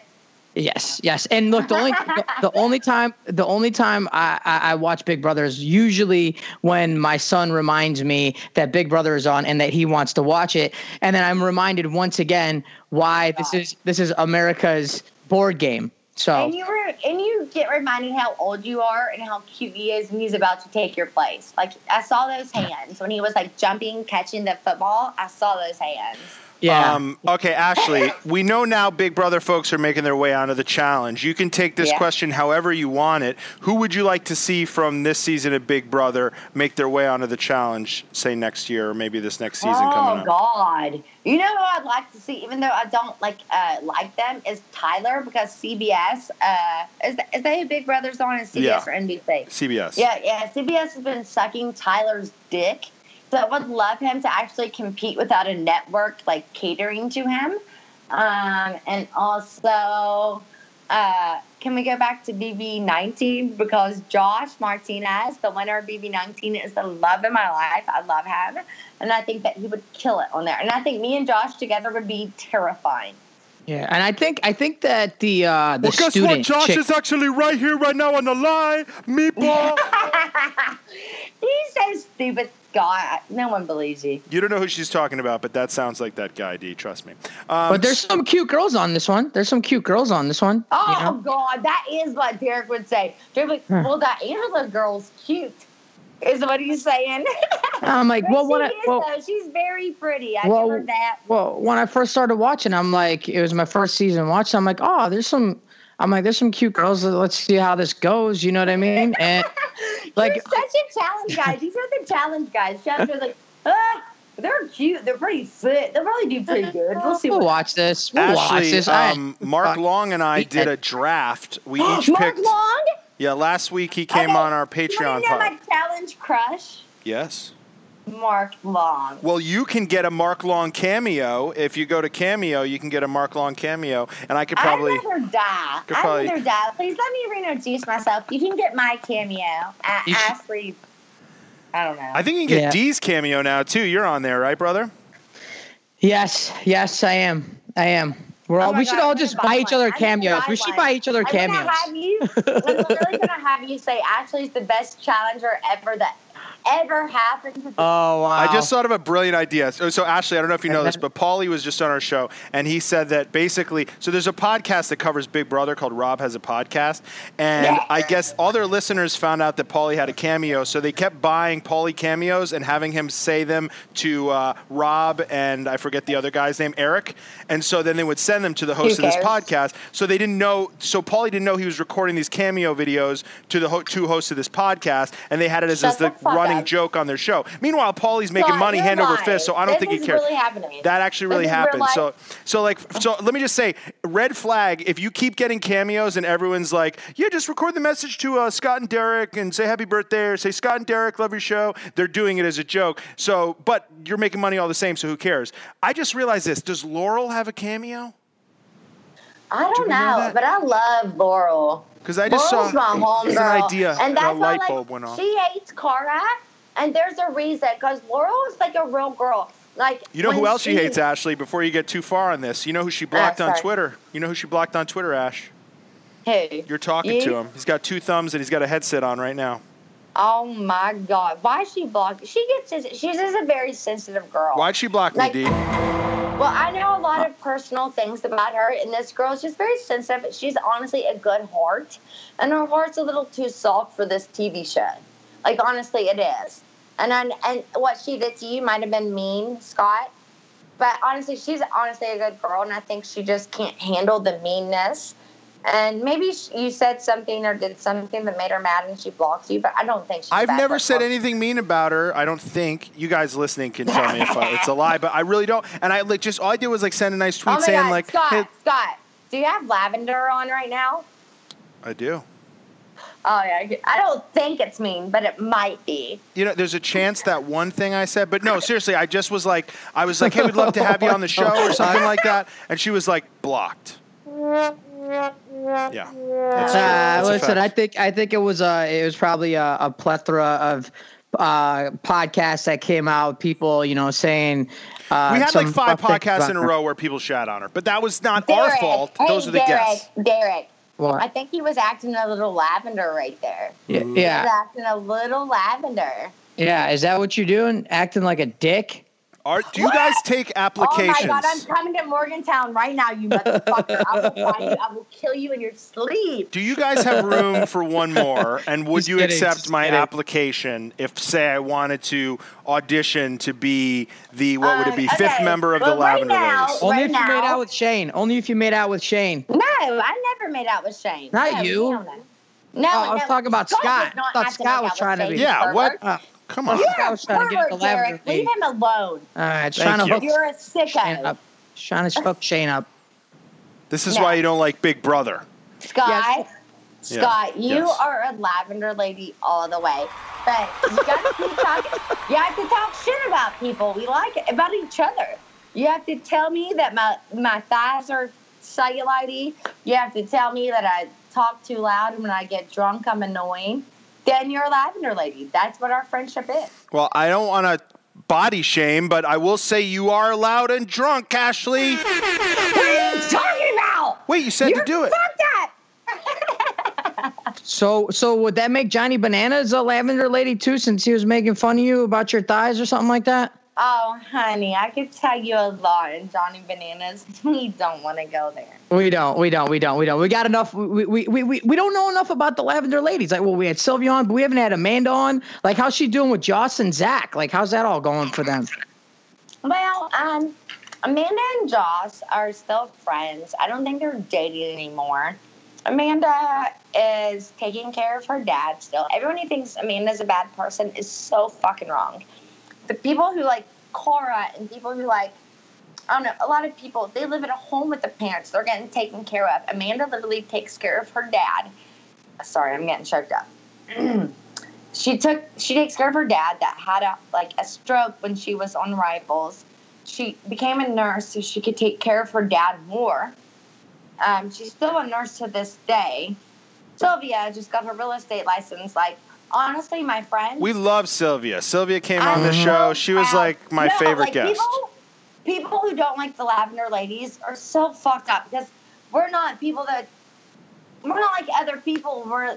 Yes, yes. And look, the only the, only time the only time I, I, I watch Big Brother is usually when my son reminds me that Big Brother is on and that he wants to watch it, and then I'm reminded once again why this is this is America's board game. So And you were, and you get reminded how old you are and how cute he is, and he's about to take your place. Like I saw those hands when he was like jumping, catching the football. I saw those hands. Yeah, Um, okay, Ashley, we know now Big Brother folks are making their way onto the challenge. You can take this Yeah. question however you want it. Who would you like to see from this season of Big Brother make their way onto the challenge, say next year or maybe this next season oh coming up? Oh, God! You know who I'd like to see, even though I don't like uh, like them, is Tyler because CBS uh, is is they who Big Brother's on is CBS Yeah. or NBC? CBS. Yeah, yeah. CBS has been sucking Tyler's dick. So I would love him to actually compete without a network like catering to him. Um, and also, uh, can we go back to BB19 because Josh Martinez, the winner of BB19, is the love of my life. I love him, and I think that he would kill it on there. And I think me and Josh together would be terrifying. yeah. And I think I think that the uh, the Well, guess student what? Josh chick- is actually right here, right now on the line. Meatball. He's so stupid, Scott. No one believes you. you don't know who she's talking about, but that sounds like that guy, D. Trust me. Um, but there's some cute girls on this one. There's some cute girls on this one. Oh you know? God, that is what Derrick would say. Derrick would, Hmm. well, that Angela girl's cute. Is what he's saying. I'm like, But well, she what? I, is well, though. She's very pretty. I Well, give her that. Well, when I first started watching, I'm like, it was my first season watching. I'm like, oh, there's some. I'm like, there's some cute girls. Let's see how this goes. You know what I mean? And like, You're such a challenge guy. These are the challenge guys. Challenge are like, ah, they're cute. They're pretty fit. They'll probably do pretty good. We'll see we'll what. watch this. We'll watch this. I- um, Mark. Long and I did a draft. We each Mark picked. Long. Yeah, last week he came Okay, on our Patreon. want to know my challenge crush? Yes. Mark Long. Well, you can get a Mark Long cameo. If you go to Cameo, you can get a Mark Long cameo, and I could probably. I'd rather die. Could I'd probably- rather die. Please let me reintroduce myself. You can get my cameo. A- You should- Ashley. I don't know. I think you can get Yeah. D's cameo now too. You're on there, right, brother? Yes, yes, I am. I am. We're Oh all. my we should all just buy buy each other cameos. We should one. buy each other I'm cameos. gonna have you. I'm literally gonna have you say Ashley's the best challenger ever that ever happened to Oh wow! I just thought of a brilliant idea. So, so, Ashley, I don't know if you know this, but Paulie was just on our show, and he said that basically, so there's a podcast that covers Big Brother called Rob Has a Podcast, and Yeah. I guess all their listeners found out that Paulie had a cameo, so they kept buying Paulie cameos and having him say them to uh, Rob and I forget the other guy's name, Eric, and so then they would send them to the host of this podcast. So they didn't know. So Paulie didn't know he was recording these cameo videos to the ho- two hosts of this podcast, and they had it as, Shut as the the fuck running joke on their show. Meanwhile, Paulie's making money hand over fist, so I don't This think he cares. really happening. That actually really This happened. So, so like, so let me just say, red flag. If you keep getting cameos and everyone's like, yeah, just record the message to uh, Scott and Derrick and say happy birthday or say Scott and Derrick love your show. They're doing it as a joke. So, but you're making money all the same, so who cares? I just realized this. Does Laurel have a cameo? I Do don't know know, but I love Laurel. 'Cause I just Laurel's saw- it's an idea, and and a that's why light like bulb went off. she hates Cara, and there's a reason because Laurel is like a real girl. Like You know who else she hates, Ashley? Before you get too far on this, you know who she ah, blocked on. Twitter. You know who she blocked on Twitter, Ash? Hey, You're talking You? to him. He's got two thumbs and he's got a headset on right now. Oh my god, why she blocked? She gets she's just a very sensitive girl. Why'd she block Like- me, D? Well, I know a lot of personal things about her, and this girl is just very sensitive. She's honestly a good heart, and her heart's a little too soft for this TV show. Like honestly, it is. And I, and what she did to you might have been mean, Scott. But honestly, she's honestly a good girl, and I think she just can't handle the meanness. And maybe you said something or did something that made her mad, and she blocked you. But I don't think. I've never said anything mean about her. I don't think you guys listening can tell me if I, it's a lie, but I really don't. And I like just all I did was like send a nice tweet Oh saying God, like, Scott, "Hey, Scott, do you have lavender on right now? I do." Oh yeah, I don't think it's mean, but it might be. You know, there's a chance that one thing I said, but no, seriously, I just was like, I was like, "Hey, we'd love to have you on the show" or something like that, and she was like, "Blocked." Yeah, that's true. Uh, That's listen. I think I think it was uh it was probably a, a plethora of uh podcasts that came out. People, you know, saying uh, we had like five podcasts in a row where people shat on her, but that was not our fault. Hey, Those are the Derrick, guests. Derrick, What? I think he was acting a little lavender right there. yeah, He was yeah, acting a little lavender. yeah. Is that what you're doing? Acting like a dick? Are, do you guys take applications? Oh applications? my God, I'm coming to Morgantown right now, you motherfucker. I will find you. I will kill you in your sleep. Do you guys have room for one more? And would Just you kidding, accept my kidding. application if, say, I wanted to audition to be the what would it be Uh, fifth member of Well, the right Lavender now- Ladies? Only Right if you made out with Shane. Only if you made out with Shane. No, I never made out with Shane. Not No, you. hell No, no, Oh, I was no. talking about Scott Scott. I thought Scott was trying to be- Yeah, pervert. what? Uh, Come on. You're You're I a was trying to get the lavender Derrick. Leave him alone. all right, Thank trying to you. hook You're a Shane sicko. up. Trying to hook Shane up. This is No. why you don't like Big Brother. Scott, Yes. Yeah. Scott, you Yes. are a lavender lady all the way. But you gotta keep talking. You have to talk shit about people. We like it about each other. You have to tell me that my my thighs are cellulite. You have to tell me that I talk too loud and when I get drunk I'm annoying. Then you're a lavender lady. That's what our friendship is. Well, I don't want to body shame, but I will say you are loud and drunk, Ashley. What are you talking about? Wait, you said You're to do it. Fuck that. So, so would that make Johnny Bananas a lavender lady too, since he was making fun of you about your thighs or something like that? Oh, honey, I could tell you a lot in Johnny Bananas. We don't want to go there. We don't, we don't, we don't, we don't. We got enough. We, we, we, we, we don't know enough about the lavender ladies. Like, well, we had Sylvia on, but we haven't had Amanda on. Like, how's she doing with Josh and Zach? Like, how's that all going for them? Well, um, Amanda and Josh are still friends. I don't think they're dating anymore. Amanda is taking care of her dad still. Everyone who thinks Amanda's a bad person is so fucking wrong. The people who like Cora and people who like, I don't know, a lot of people, they live at a home with the parents. They're getting taken care of. Amanda literally takes care of her dad. Sorry, I'm getting choked up. she took she takes care of her dad that had a like a stroke when she was on rivals she became a nurse so she could take care of her dad more um, she's still a nurse to this day sylvia just got her real estate license like honestly my friend We love Sylvia. Sylvia came on I'm the show. She was like my No, favorite like, guest. People, people who don't like the lavender ladies are so fucked up because we're not people that we're not like other people. We're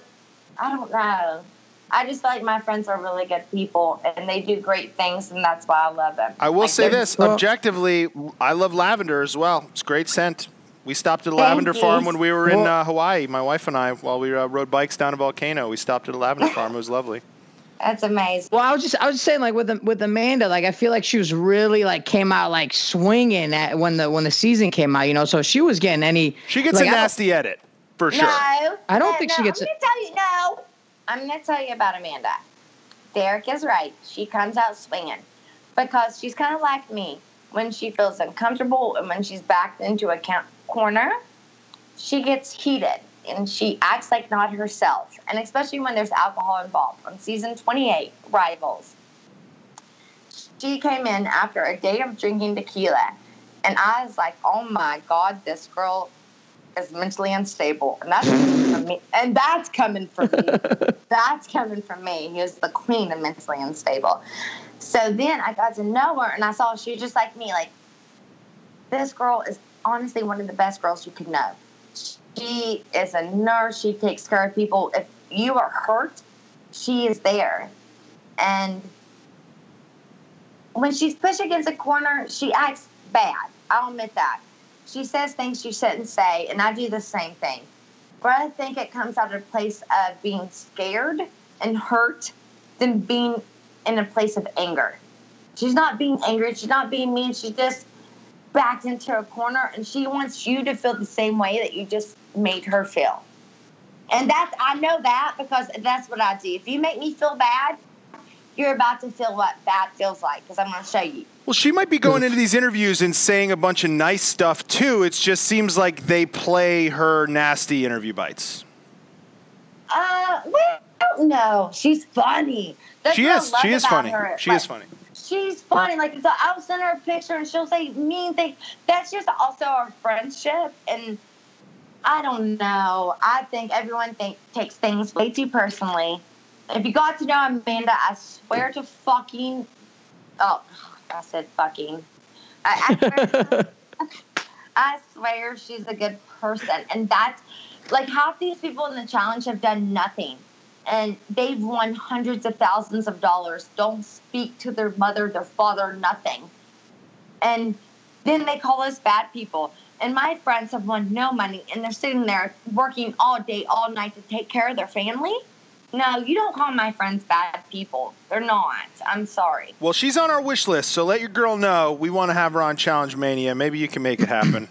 I don't know. I just feel like my friends are really good people and they do great things, and that's why I love them. I will Like, say this objectively, I love lavender as well. It's great scent. We stopped at a Thank lavender you. farm when we were in uh, Hawaii. My wife and I, while we uh, rode bikes down a volcano, we stopped at a lavender farm. It was lovely. That's amazing. Well, I was just I was just saying like with with Amanda, like I feel like she was really like came out like swinging at when the when the season came out, you know. So she was getting any. She gets like, a I don't- nasty edit for sure. No, I don't no, think no, she gets I'm it. gonna tell you no. I'm gonna tell you about Amanda. Derrick is right. She comes out swinging because she's kind of like me. When she feels uncomfortable and when she's backed into a corner, she gets heated and she acts like not herself. And especially when there's alcohol involved. On season 28, Rivals, she came in after a day of drinking tequila, and I was like, "Oh my God, this girl is mentally unstable," and that's coming from me. And that's coming from me. that's coming from me. He is the queen of mentally unstable. So then I got to know her, and I saw she was just like me. Like this girl is honestly one of the best girls you could know. She is a nurse. She takes care of people. If you are hurt, she is there, and when she's pushed against a corner, she acts bad. I'll admit that. She says things she shouldn't say, and I do the same thing. But I think it comes out of a place of being scared and hurt than being in a place of anger. She's not being angry. She's not being mean. She's just backed into a corner, and she wants you to feel the same way that you just made her feel. And that's I know that because that's what I do. If you make me feel bad, you're about to feel what bad feels like because I'm going to show you. Well, she might be going into these interviews and saying a bunch of nice stuff too. It just seems like they play her nasty interview bites. Uh, well, no, she's funny. That's She is. She is funny. her. She Like, is funny. She's funny. Like so I'll send her a picture and she'll say mean things. That's just also our friendship. And I don't know. I think everyone think, takes things way too personally. If you got to know Amanda, I swear to fucking. Oh, I said fucking. I, I, swear, I swear she's a good person. And that's like half these people in the challenge have done nothing and they've won hundreds of thousands of dollars, don't speak to their mother, their father, nothing. And then they call us bad people. And my friends have won no money and they're sitting there working all day, all night to take care of their family. No, you don't call my friends bad people. They're not. I'm sorry. Well, she's on our wish list, so let your girl know we want to have her on Challenge Mania. Maybe you can make it happen.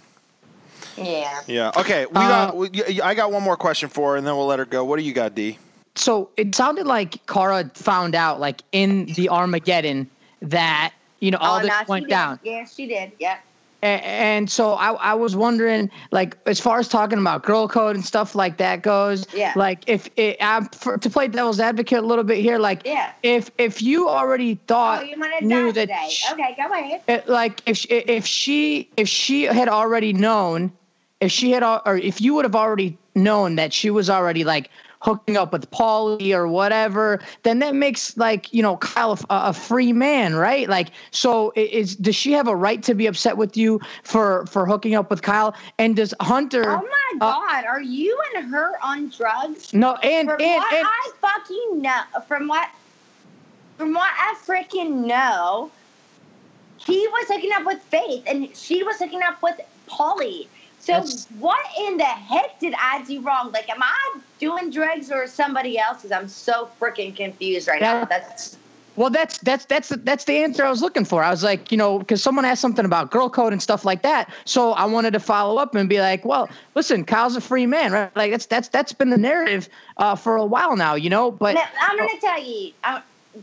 Yeah. yeah. Okay. We uh, got. We, I got one more question for her, and then we'll let her go. What do you got, D? So it sounded like Cara found out, like in the Armageddon, that you know all oh, this no, she went did. down. Yeah, she did. Yeah. And so I, I was wondering, like, as far as talking about girl code and stuff like that goes, Yeah. like, if it, I'm for, to play devil's advocate a little bit here, like, Yeah. if if you already Oh, thought you want knew that today? sh- okay, go ahead. it, like if she, if she if she had already known if she had or if you would have already known that she was already like hooking up with Paulie or whatever, then that makes like you know Kyle a, a free man, right? Like, so is does she have a right to be upset with you for for hooking up with Kyle? And does Hunter? Oh my uh, God, are you and her on drugs? no, and From and what and I fucking know, from what, from what I freaking know, he was hooking up with Faith, and she was hooking up with Paulie. So That's- what in the heck did I do wrong? Like, am I doing drugs or somebody else? Because I'm so freaking confused right now. That- That's Well, that's that's that's that's the answer I was looking for. I was like, you know, because someone asked something about girl code and stuff like that, so I wanted to follow up and be like, well, listen, Kyle's a free man, right? Like that's that's that's been the narrative uh, for a while now, you know. But Now, I'm gonna tell you,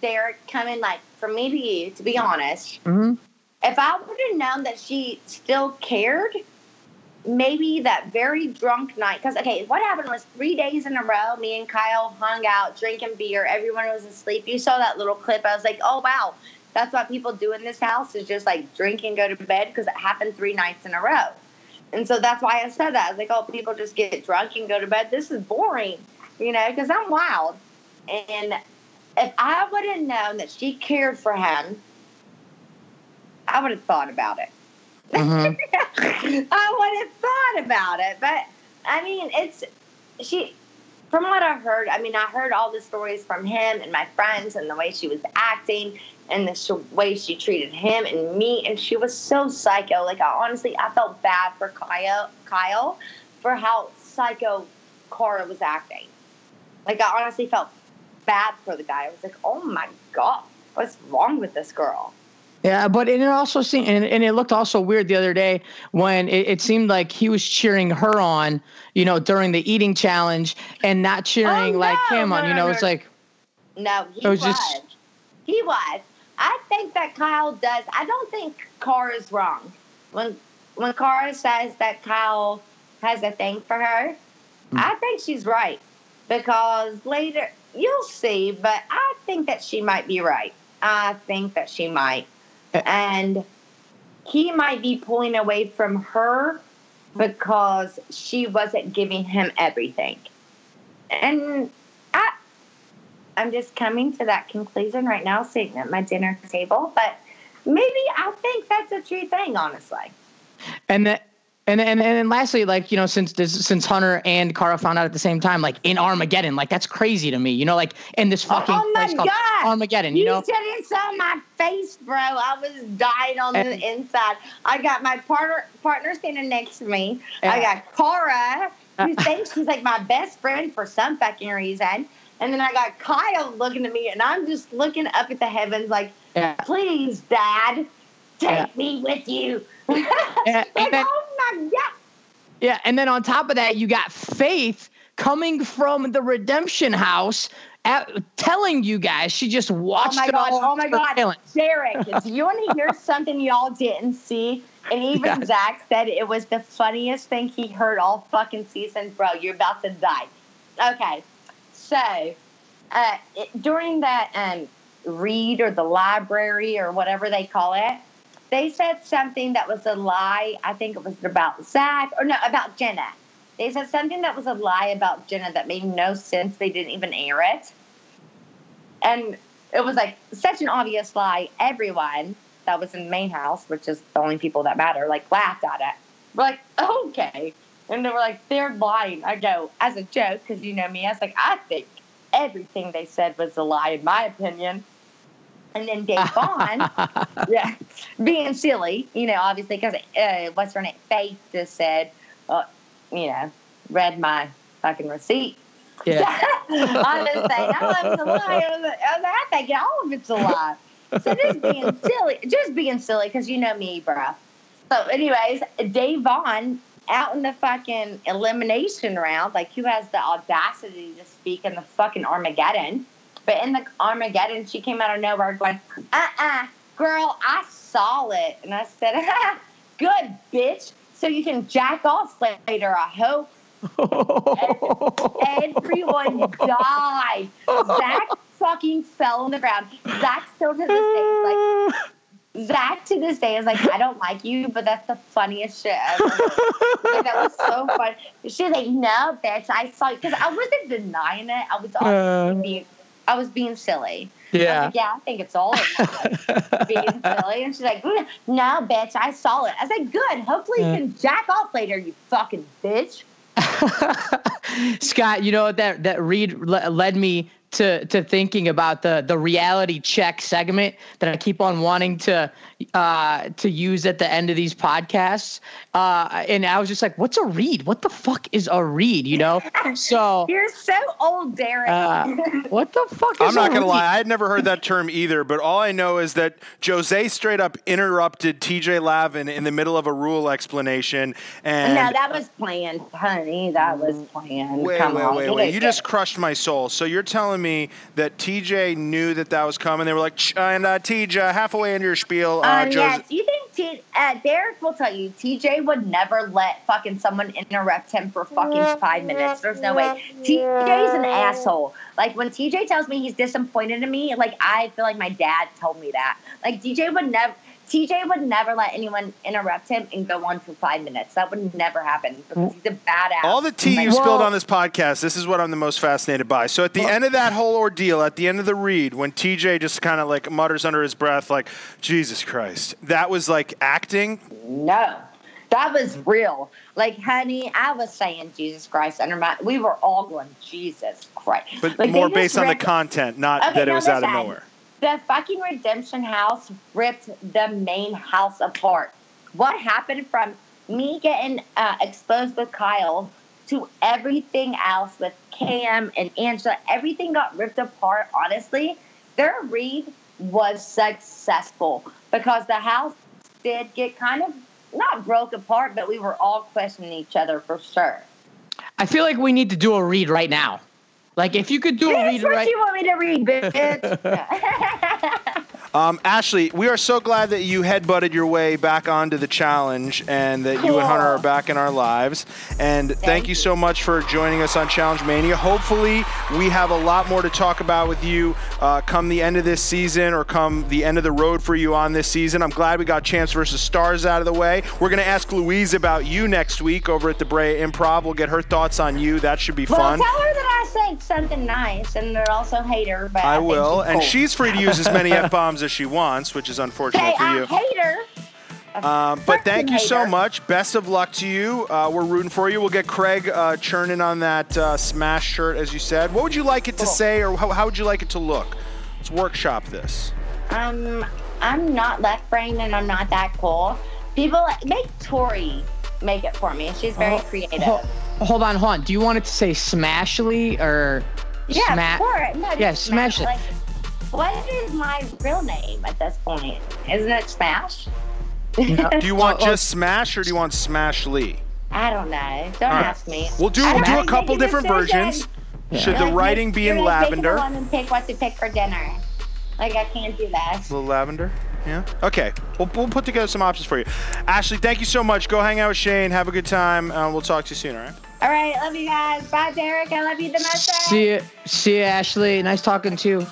they're coming like from me to you, to be honest. Mhm. if I would have known that she still cared, maybe that very drunk night. Because okay, what happened was three days in a row, me and Kyle hung out drinking beer. Everyone was asleep. You saw that little clip. I was like, oh wow, that's what people do in this house is just like drink and go to bed because it happened three nights in a row. And so that's why I said that. I was like, oh, people just get drunk and go to bed. This is boring, you know, because I'm wild. And if I would have known that she cared for him, I would have thought about it. Mhm. I would have thought about it, but I mean, it's she. from what I heard, I mean, I heard all the stories from him and my friends and the way she was acting and the sh- way she treated him and me, and she was so psycho. Like, I honestly, I felt bad for Kyle, Kyle for how psycho Cara was acting. Like, I honestly felt bad for the guy. I was like, oh my god, what's wrong with this girl? Yeah, but it also seemed, and, and it looked also weird the other day when it, it, seemed like he was cheering her on, you know, during the eating challenge, and not cheering oh, no, like him no, on. You know, no, it's like no, he it was, was. just he was. I think that Kyle does. I don't think Cara's wrong when when Cara says that Kyle has a thing for her. Hmm. I think she's right because later you'll see, but I think that she might be right. I think that she might and he might be pulling away from her because she wasn't giving him everything. And I I'm just coming to that conclusion right now sitting at my dinner table, but maybe I think that's a true thing honestly. And that and and and then lastly, like you know, since this, since Hunter and Cara found out at the same time, like in Armageddon, like that's crazy to me. You know, like in this oh fucking oh my place called God. Armageddon. You, You know, didn't saw my face, bro. I was dying on And- the inside. I got my partner partner standing next to me. I got Cara, who thinks she's like my best friend for some fucking reason. And then I got Kyle looking at me, and I'm just looking up at the heavens like, Yeah. please, Dad, take Yeah. me with you. Yeah, and like, then- oh my God. Yeah, and then on top of that, you got Faith coming from the Redemption House, at, telling you guys she just Oh watched my it god! all. Oh my god! Derrick, do you want to hear something y'all didn't see? And even Yeah. Zach said it was the funniest thing he heard all fucking season. Bro, you're about to die. Okay, so uh, it, during that um, read or the library or whatever they call it, they said something that was a lie. I think it was about Zach or no, about Jenna. They said something that was a lie about Jenna that made no sense. They didn't even air it. And it was like such an obvious lie. Everyone that was in the main house, which is the only people that matter, like laughed at it. We're like, okay. And they were like, they're lying. I go, as a joke, because you know me, I was like, I think everything they said was a lie, in my opinion. And then Da'Vonne, yeah, being silly, you know, obviously, because uh, what's her name? Faith just said, uh, you know, read my fucking receipt. Yeah. I'm just saying, of it's a lie. I was I was I think all of it's a lie. So just being silly, just being silly, because you know me, bruh. So, anyways, Da'Vonne out in the fucking elimination round, like who has the audacity to speak in the fucking Armageddon? But in the Armageddon, she came out of nowhere going, uh uh girl, I saw it. And I said, good, bitch. So you can jack off later, I hope. Everyone died. Zach fucking fell on the ground. Zach still to this day is like, Zach to this day is like, I don't like you, but that's the funniest shit ever. like, that was so funny. She's like, no, bitch, I saw you. Because I wasn't denying it. I was Uh. being, I was being silly. I yeah. like, yeah, I think it's all being silly. And she's like, "Mm, no, bitch, I saw it. I was like, good. Hopefully you can jack off later, you fucking bitch. Scott, you know that that read led me to to thinking about the the reality check segment that I keep on wanting to uh, to use at the end of these podcasts. Uh, and I was just like, "What's a read? What the fuck is a read?" You know. So, You're so old, Derrick. uh, what the fuck? Is I'm not a gonna read? lie, I had never heard that term either. But all I know is that Jozea straight up interrupted T.J. Lavin in the middle of a rule explanation, and no, that was planned, honey. That was planned. Wait, Come wait, on. wait, It wait. You just crushed my soul. So you're telling me that TJ knew that that was coming? They were like, and uh, TJ, halfway into your spiel, uh, Um, Jozea- yes, you think T- uh, Derrick will tell you TJ would never let fucking someone interrupt him for fucking five minutes. There's no way. TJ's an asshole. Like when TJ tells me he's disappointed in me, like I feel like my dad told me that. Like TJ would never. TJ would never let anyone interrupt him and go on for five minutes. That would never happen because he's a badass. All the tea you Well- spilled on this podcast, this is what I'm the most fascinated by. So at the end of that whole ordeal, at the end of the read, when TJ just kind of like mutters under his breath, like, Jesus Christ, that was like acting. No. That was real. Like, honey, I was saying Jesus Christ under my. We were all going Jesus Christ. But like, more based on the content, not Okay, that it was out of listen. nowhere. The fucking Redemption House ripped the main house apart. What happened from me getting uh, exposed with Kyle to everything else with Kam and Angela? Everything got ripped apart. Honestly, their read was successful because the house did get kind of not broke apart, but we were all questioning each other for sure. I feel like we need to do a read right now. Like if you could do a read what right. you want me to read, bitch. Um, Ashley, we are so glad that you headbutted your way back onto the challenge and that you and Hunter are back in our lives. And thank, Thank you you. so much for joining us on Challenge Mania. Hopefully, we have a lot more to talk about with you uh, come the end of this season or come the end of the road for you on this season. I'm glad we got Champs versus Stars out of the way. We're going to ask Louise about you next week over at the Brea Improv. We'll get her thoughts on you. That should be well, fun. tell her that I said something nice, and they'll also hate her. But I think will. she's And cool. she's free to use as many F bombs as she wants, which is unfortunate Hey, for I you. hate her. Um, but thank you so much. Best of luck to you. Uh, we're rooting for you. We'll get Craig uh, churning on that uh, smash shirt, as you said. What would you like it to Cool. say, or how, how would you like it to look? Let's workshop this. Um, I'm not left brained, and I'm not that cool. People like make Tori make it for me. She's very Oh, creative. Ho- hold on, hold on. Do you want it to say Smashly or yeah, Sma- of course. No, Yeah, just smash it. Like, what is my real name at this point? Isn't it Smash? Do you want Oh, oh. just smash, or do you want smash Lee? I don't know. Don't All right. ask me. We'll do we'll don't a couple different decision. versions. Should the Like, writing be in you're like making lavender? a woman pick what to pick for dinner. Like I can't do that. A little lavender. Yeah. Okay. We'll, we'll put together some options for you. Ashley, thank you so much. Go hang out with Shane. Have a good time. Uh, we'll talk to you soon. All right. All right, love you guys. Bye, Derrick. I love you the most. See you, see you, Ashley. Nice talking to you.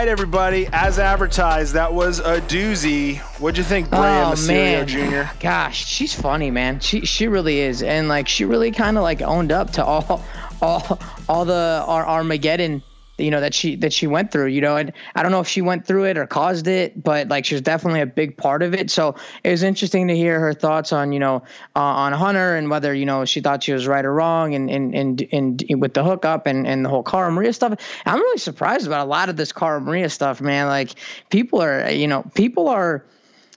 Right, everybody. As advertised, that was a doozy. What'd you think, Brea oh, Mysterio Jr.? Gosh, she's funny, man. She she really is, and like she really kind of like owned up to all all all the our Armageddon, you know that she that she went through. You know, and I don't know if she went through it or caused it, but like she was definitely a big part of it. So it was interesting to hear her thoughts on you know uh, on Hunter and whether you know she thought she was right or wrong, and and and, and with the hookup and and the whole Cara Maria stuff. I'm really surprised about a lot of this Cara Maria stuff, man. Like people are you know people are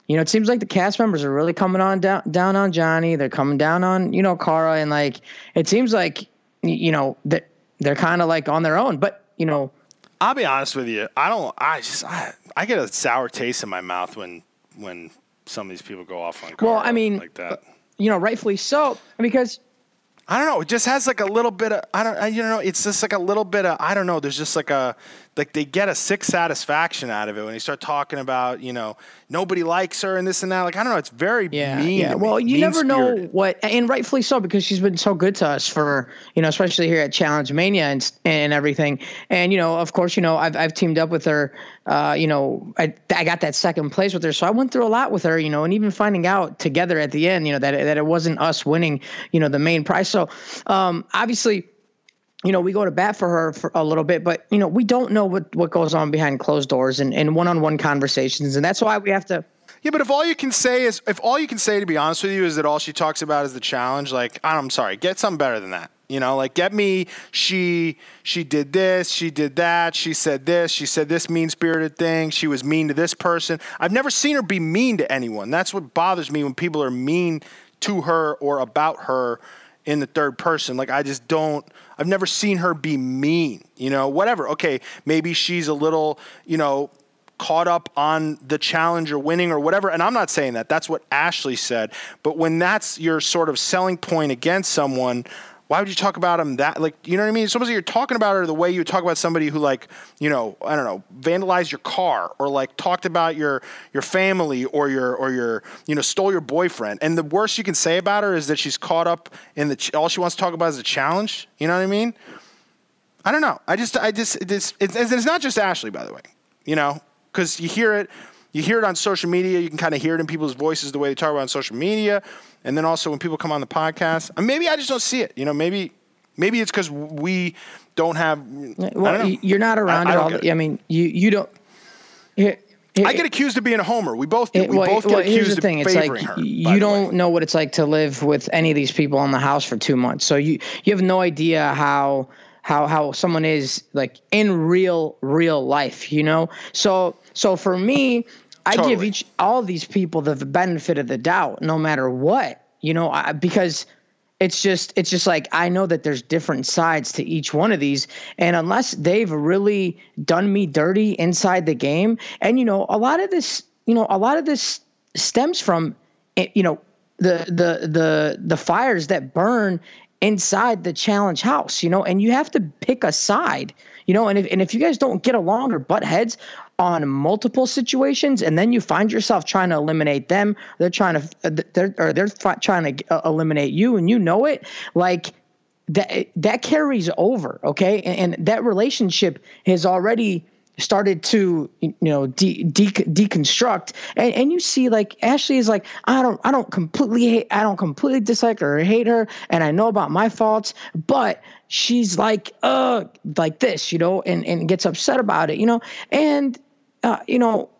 you know, it seems like the cast members are really coming on down down on Johnny. They're coming down on you know Cara, and like it seems like you know that they're kind of like on their own. But you know, I'll be honest with you. I don't. I just. I, I get a sour taste in my mouth when when some of these people go off on. Well, I mean, like uh, that. you know, rightfully so because I don't know. It just has like a little bit of. I don't. I- You know. It's just like a little bit of. I don't know. There's just like a. Like they get a sick satisfaction out of it when you start talking about. You know, nobody likes her and this and that. Like I don't know. It's very yeah, mean. yeah. Well, you never know what, and rightfully so because she's been so good to us for you know, especially here at Challenge Mania and and everything. And you know, of course, you know, I've I've teamed up with her. Uh, you know, I I got that second place with her, so I went through a lot with her. You know, and even finding out together at the end, you know, that that it wasn't us winning, you know, the main prize. So, um, obviously you know, we go to bat for her for a little bit, but you know, we don't know what, what goes on behind closed doors and, and one-on-one conversations. And that's why we have to, Yeah, but if all you can say is, if all you can say, to be honest with you, is that all she talks about is the challenge, like I'm sorry, get something better than that. You know, like get me. She she did this, she did that, she said this, she said this mean spirited thing. She was mean to this person. I've never seen her be mean to anyone. That's what bothers me when people are mean to her or about her in the third person. Like I just don't. I've never seen her be mean. You know, whatever. Okay, maybe she's a little. You know caught up on the challenge or winning or whatever. And I'm not saying that. That's what Ashley said. But when that's your sort of selling point against someone, why would you talk about them that like you know what I mean? It's almost like you're talking about her the way you talk about somebody who like, you know, I don't know, vandalized your car or like talked about your your family or your or your you know, stole your boyfriend. And the worst you can say about her is that she's caught up in the all she wants to talk about is a challenge. You know what I mean? I don't know. I just, I just, it's, it's, it's not just Ashley, by the way. You know, because you hear it. You hear it on social media. You can kind of hear it in people's voices the way they talk about it on social media, and then also when people come on the podcast. Maybe I just don't see it. You know, maybe maybe it's because we don't have. Well, you're not around I, it I all. The, I mean, you you don't. I get accused of being a homer. We both do. We well, both get well, accused the thing. of favoring it's like, her. You don't know what it's like to live with any of these people in the house for two months, so you you have no idea how how how someone is like in real real life. You know, so so for me, I totally. give each all these people the benefit of the doubt, no matter what. You know, I, because it's just it's just like I know that there's different sides to each one of these, and unless they've really done me dirty inside the game, and you know, a lot of this, you know, a lot of this stems from, eh, you know, the the the the fires that burn inside the challenge house, you know, and you have to pick a side, you know, and if and if you guys don't get along or butt heads on multiple situations, and then you find yourself trying to eliminate them, they're trying to they're or they're trying to uh, eliminate you, and you know it, like that that carries over, okay, and, and that relationship has already started to you know de- de- deconstruct. And, and you see like ashley is like i don't i don't completely hate i don't completely dislike her or hate her and i know about my faults but she's like uh like this you know and and gets upset about it you know? And uh, you know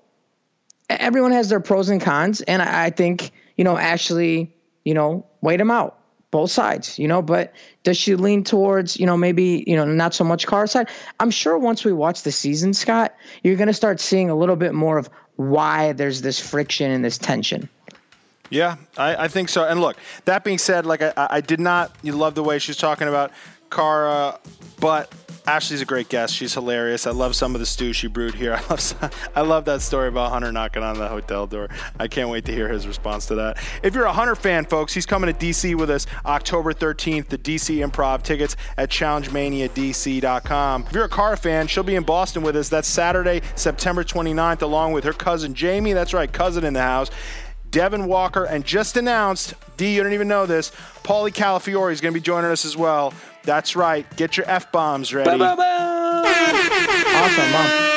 everyone has their pros and cons and I, I think you know ashley you know wait him out both sides, you know, but does she lean towards, you know, maybe, you know, not so much car side? I'm sure once we watch the season, Scott, you're going to start seeing a little bit more of why there's this friction and this tension. Yeah, I, I think so. And look, that being said, like I, I did not, you love the way she's talking about Cara, but Ashley's a great guest. She's hilarious. I love some of the stew she brewed here. I love I love that story about Hunter knocking on the hotel door. I can't wait to hear his response to that. If you're a Hunter fan, folks, he's coming to DC with us October 13th. The DC Improv tickets at ChallengeManiaDC.com. If you're a Cara fan, she'll be in Boston with us. That's Saturday, September 29th, along with her cousin Jamie. That's right, cousin in the house. Devin Walker, and just announced, D, you don't even know this, Paulie Calafiore is going to be joining us as well. That's right. Get your F bombs ready. Awesome, Mom.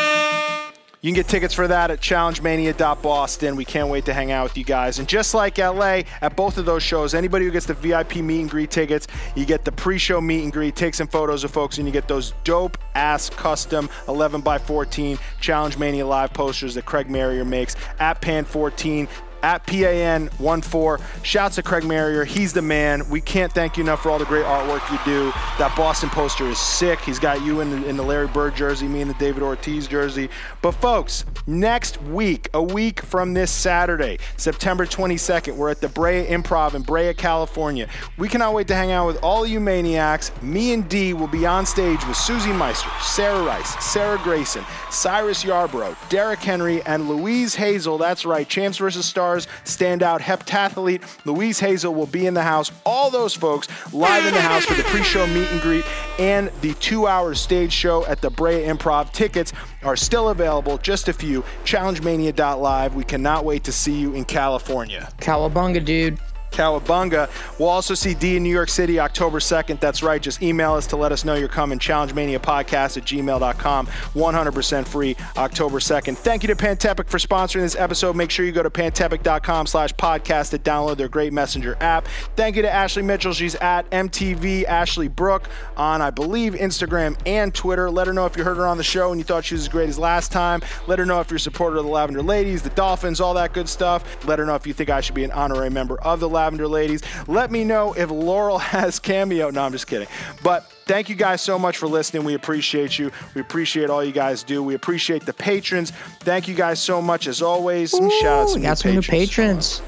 You can get tickets for that at challengemania.boston. We can't wait to hang out with you guys. And just like LA, at both of those shows, anybody who gets the VIP meet and greet tickets, you get the pre-show meet and greet, take some photos of folks, and you get those dope ass custom 11 by 14 Challenge Mania live posters that Craig Marrier makes at Pan 14 at PAN14. Shouts to Craig Marrier. He's the man. We can't thank you enough for all the great artwork you do. That Boston poster is sick. He's got you in the, in the Larry Bird jersey, me in the David Ortiz jersey. But, folks, next week, a week from this Saturday, September 22nd, we're at the Brea Improv in Brea, California. We cannot wait to hang out with all you maniacs. Me and Dee will be on stage with Susie Meister, Sarah Rice, Sarah Grayson, Cyrus Yarbrough, Derek Henry, and Louise Hazel. That's right, Champs versus Stars stars, standout heptathlete Louise Hazel will be in the house. All those folks live in the house for the pre-show meet and greet and the two-hour stage show at the Brea Improv. Tickets are still available, just a few. ChallengeMania.live. We cannot wait to see you in California. Cowabunga, dude. Cowabunga. We'll also see D in New York City October 2nd. That's right. Just email us to let us know you're coming. ChallengeManiaPodcast at gmail.com. 100% free October 2nd. Thank you to Pantepic for sponsoring this episode. Make sure you go to pantepic.com slash podcast to download their great messenger app. Thank you to Ashley Mitchell. She's at MTV Ashley Brooke on, I believe, Instagram and Twitter. Let her know if you heard her on the show and you thought she was as great as last time. Let her know if you're a supporter of the Lavender Ladies, the Dolphins, all that good stuff. Let her know if you think I should be an honorary member of the Lavender Ladies. Let me know if Laurel has cameo. No, I'm just kidding. But thank you guys so much for listening. We appreciate you. We appreciate all you guys do. We appreciate the patrons. Thank you guys so much as always. Some shout outs. Got some new patrons.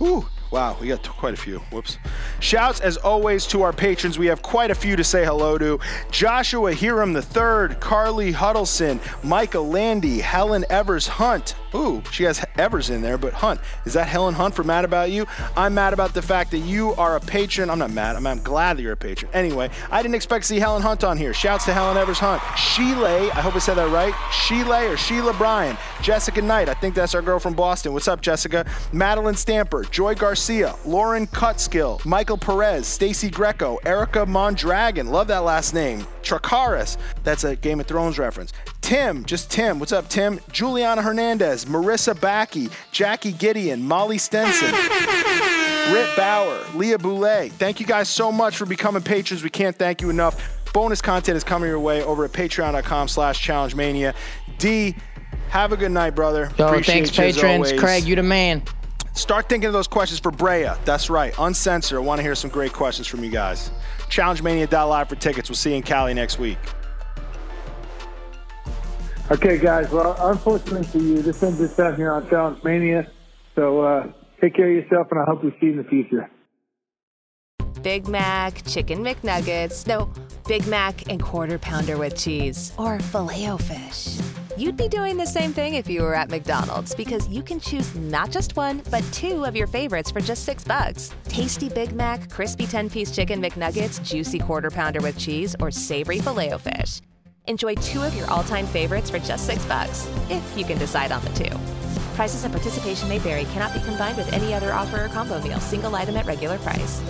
Ooh. Wow, we got quite a few. Whoops. Shouts, as always, to our patrons. We have quite a few to say hello to. Joshua Hiram III, Carly Huddleston, Micah Landy, Helen Evers Hunt, Ooh, she has Evers in there, but Hunt. Is that Helen Hunt for Mad About You? I'm mad about the fact that you are a patron. I'm not mad. I'm, I'm glad that you're a patron. Anyway, I didn't expect to see Helen Hunt on here. Shouts to Helen Evers Hunt. Sheila, I hope I said that right. Sheila or Sheila Bryan. Jessica Knight, I think that's our girl from Boston. What's up, Jessica? Madeline Stamper, Joy Garcia, Lauren Cutskill, Michael Perez, Stacy Greco, Erica Mondragon. Love that last name. Tracaris, that's a Game of Thrones reference. Tim, just Tim, what's up, Tim? Juliana Hernandez, Marissa Backey, Jackie Gideon, Molly Stenson. Britt Bauer, Leah Boulay. Thank you guys so much for becoming patrons. We can't thank you enough. Bonus content is coming your way over at patreon.com slash challenge mania. D, have a good night, brother. Yo, Appreciate thanks, patrons. Craig, you the man. Start thinking of those questions for Brea. That's right. Uncensored. I want to hear some great questions from you guys. ChallengeMania.live for tickets. We'll see you in Cali next week. Okay, guys. Well, unfortunately for you, this ends this time here on Challenge Mania. So uh, take care of yourself, and I hope we see you in the future. Big Mac, Chicken McNuggets, no, Big Mac and Quarter Pounder with cheese, or Filet-O-Fish. You'd be doing the same thing if you were at McDonald's because you can choose not just one, but two of your favorites for just six bucks. Tasty Big Mac, crispy 10 piece chicken McNuggets, juicy Quarter Pounder with cheese, or savory filet fish. Enjoy two of your all time favorites for just six bucks, if you can decide on the two. Prices and participation may vary, cannot be combined with any other offer or combo meal, single item at regular price.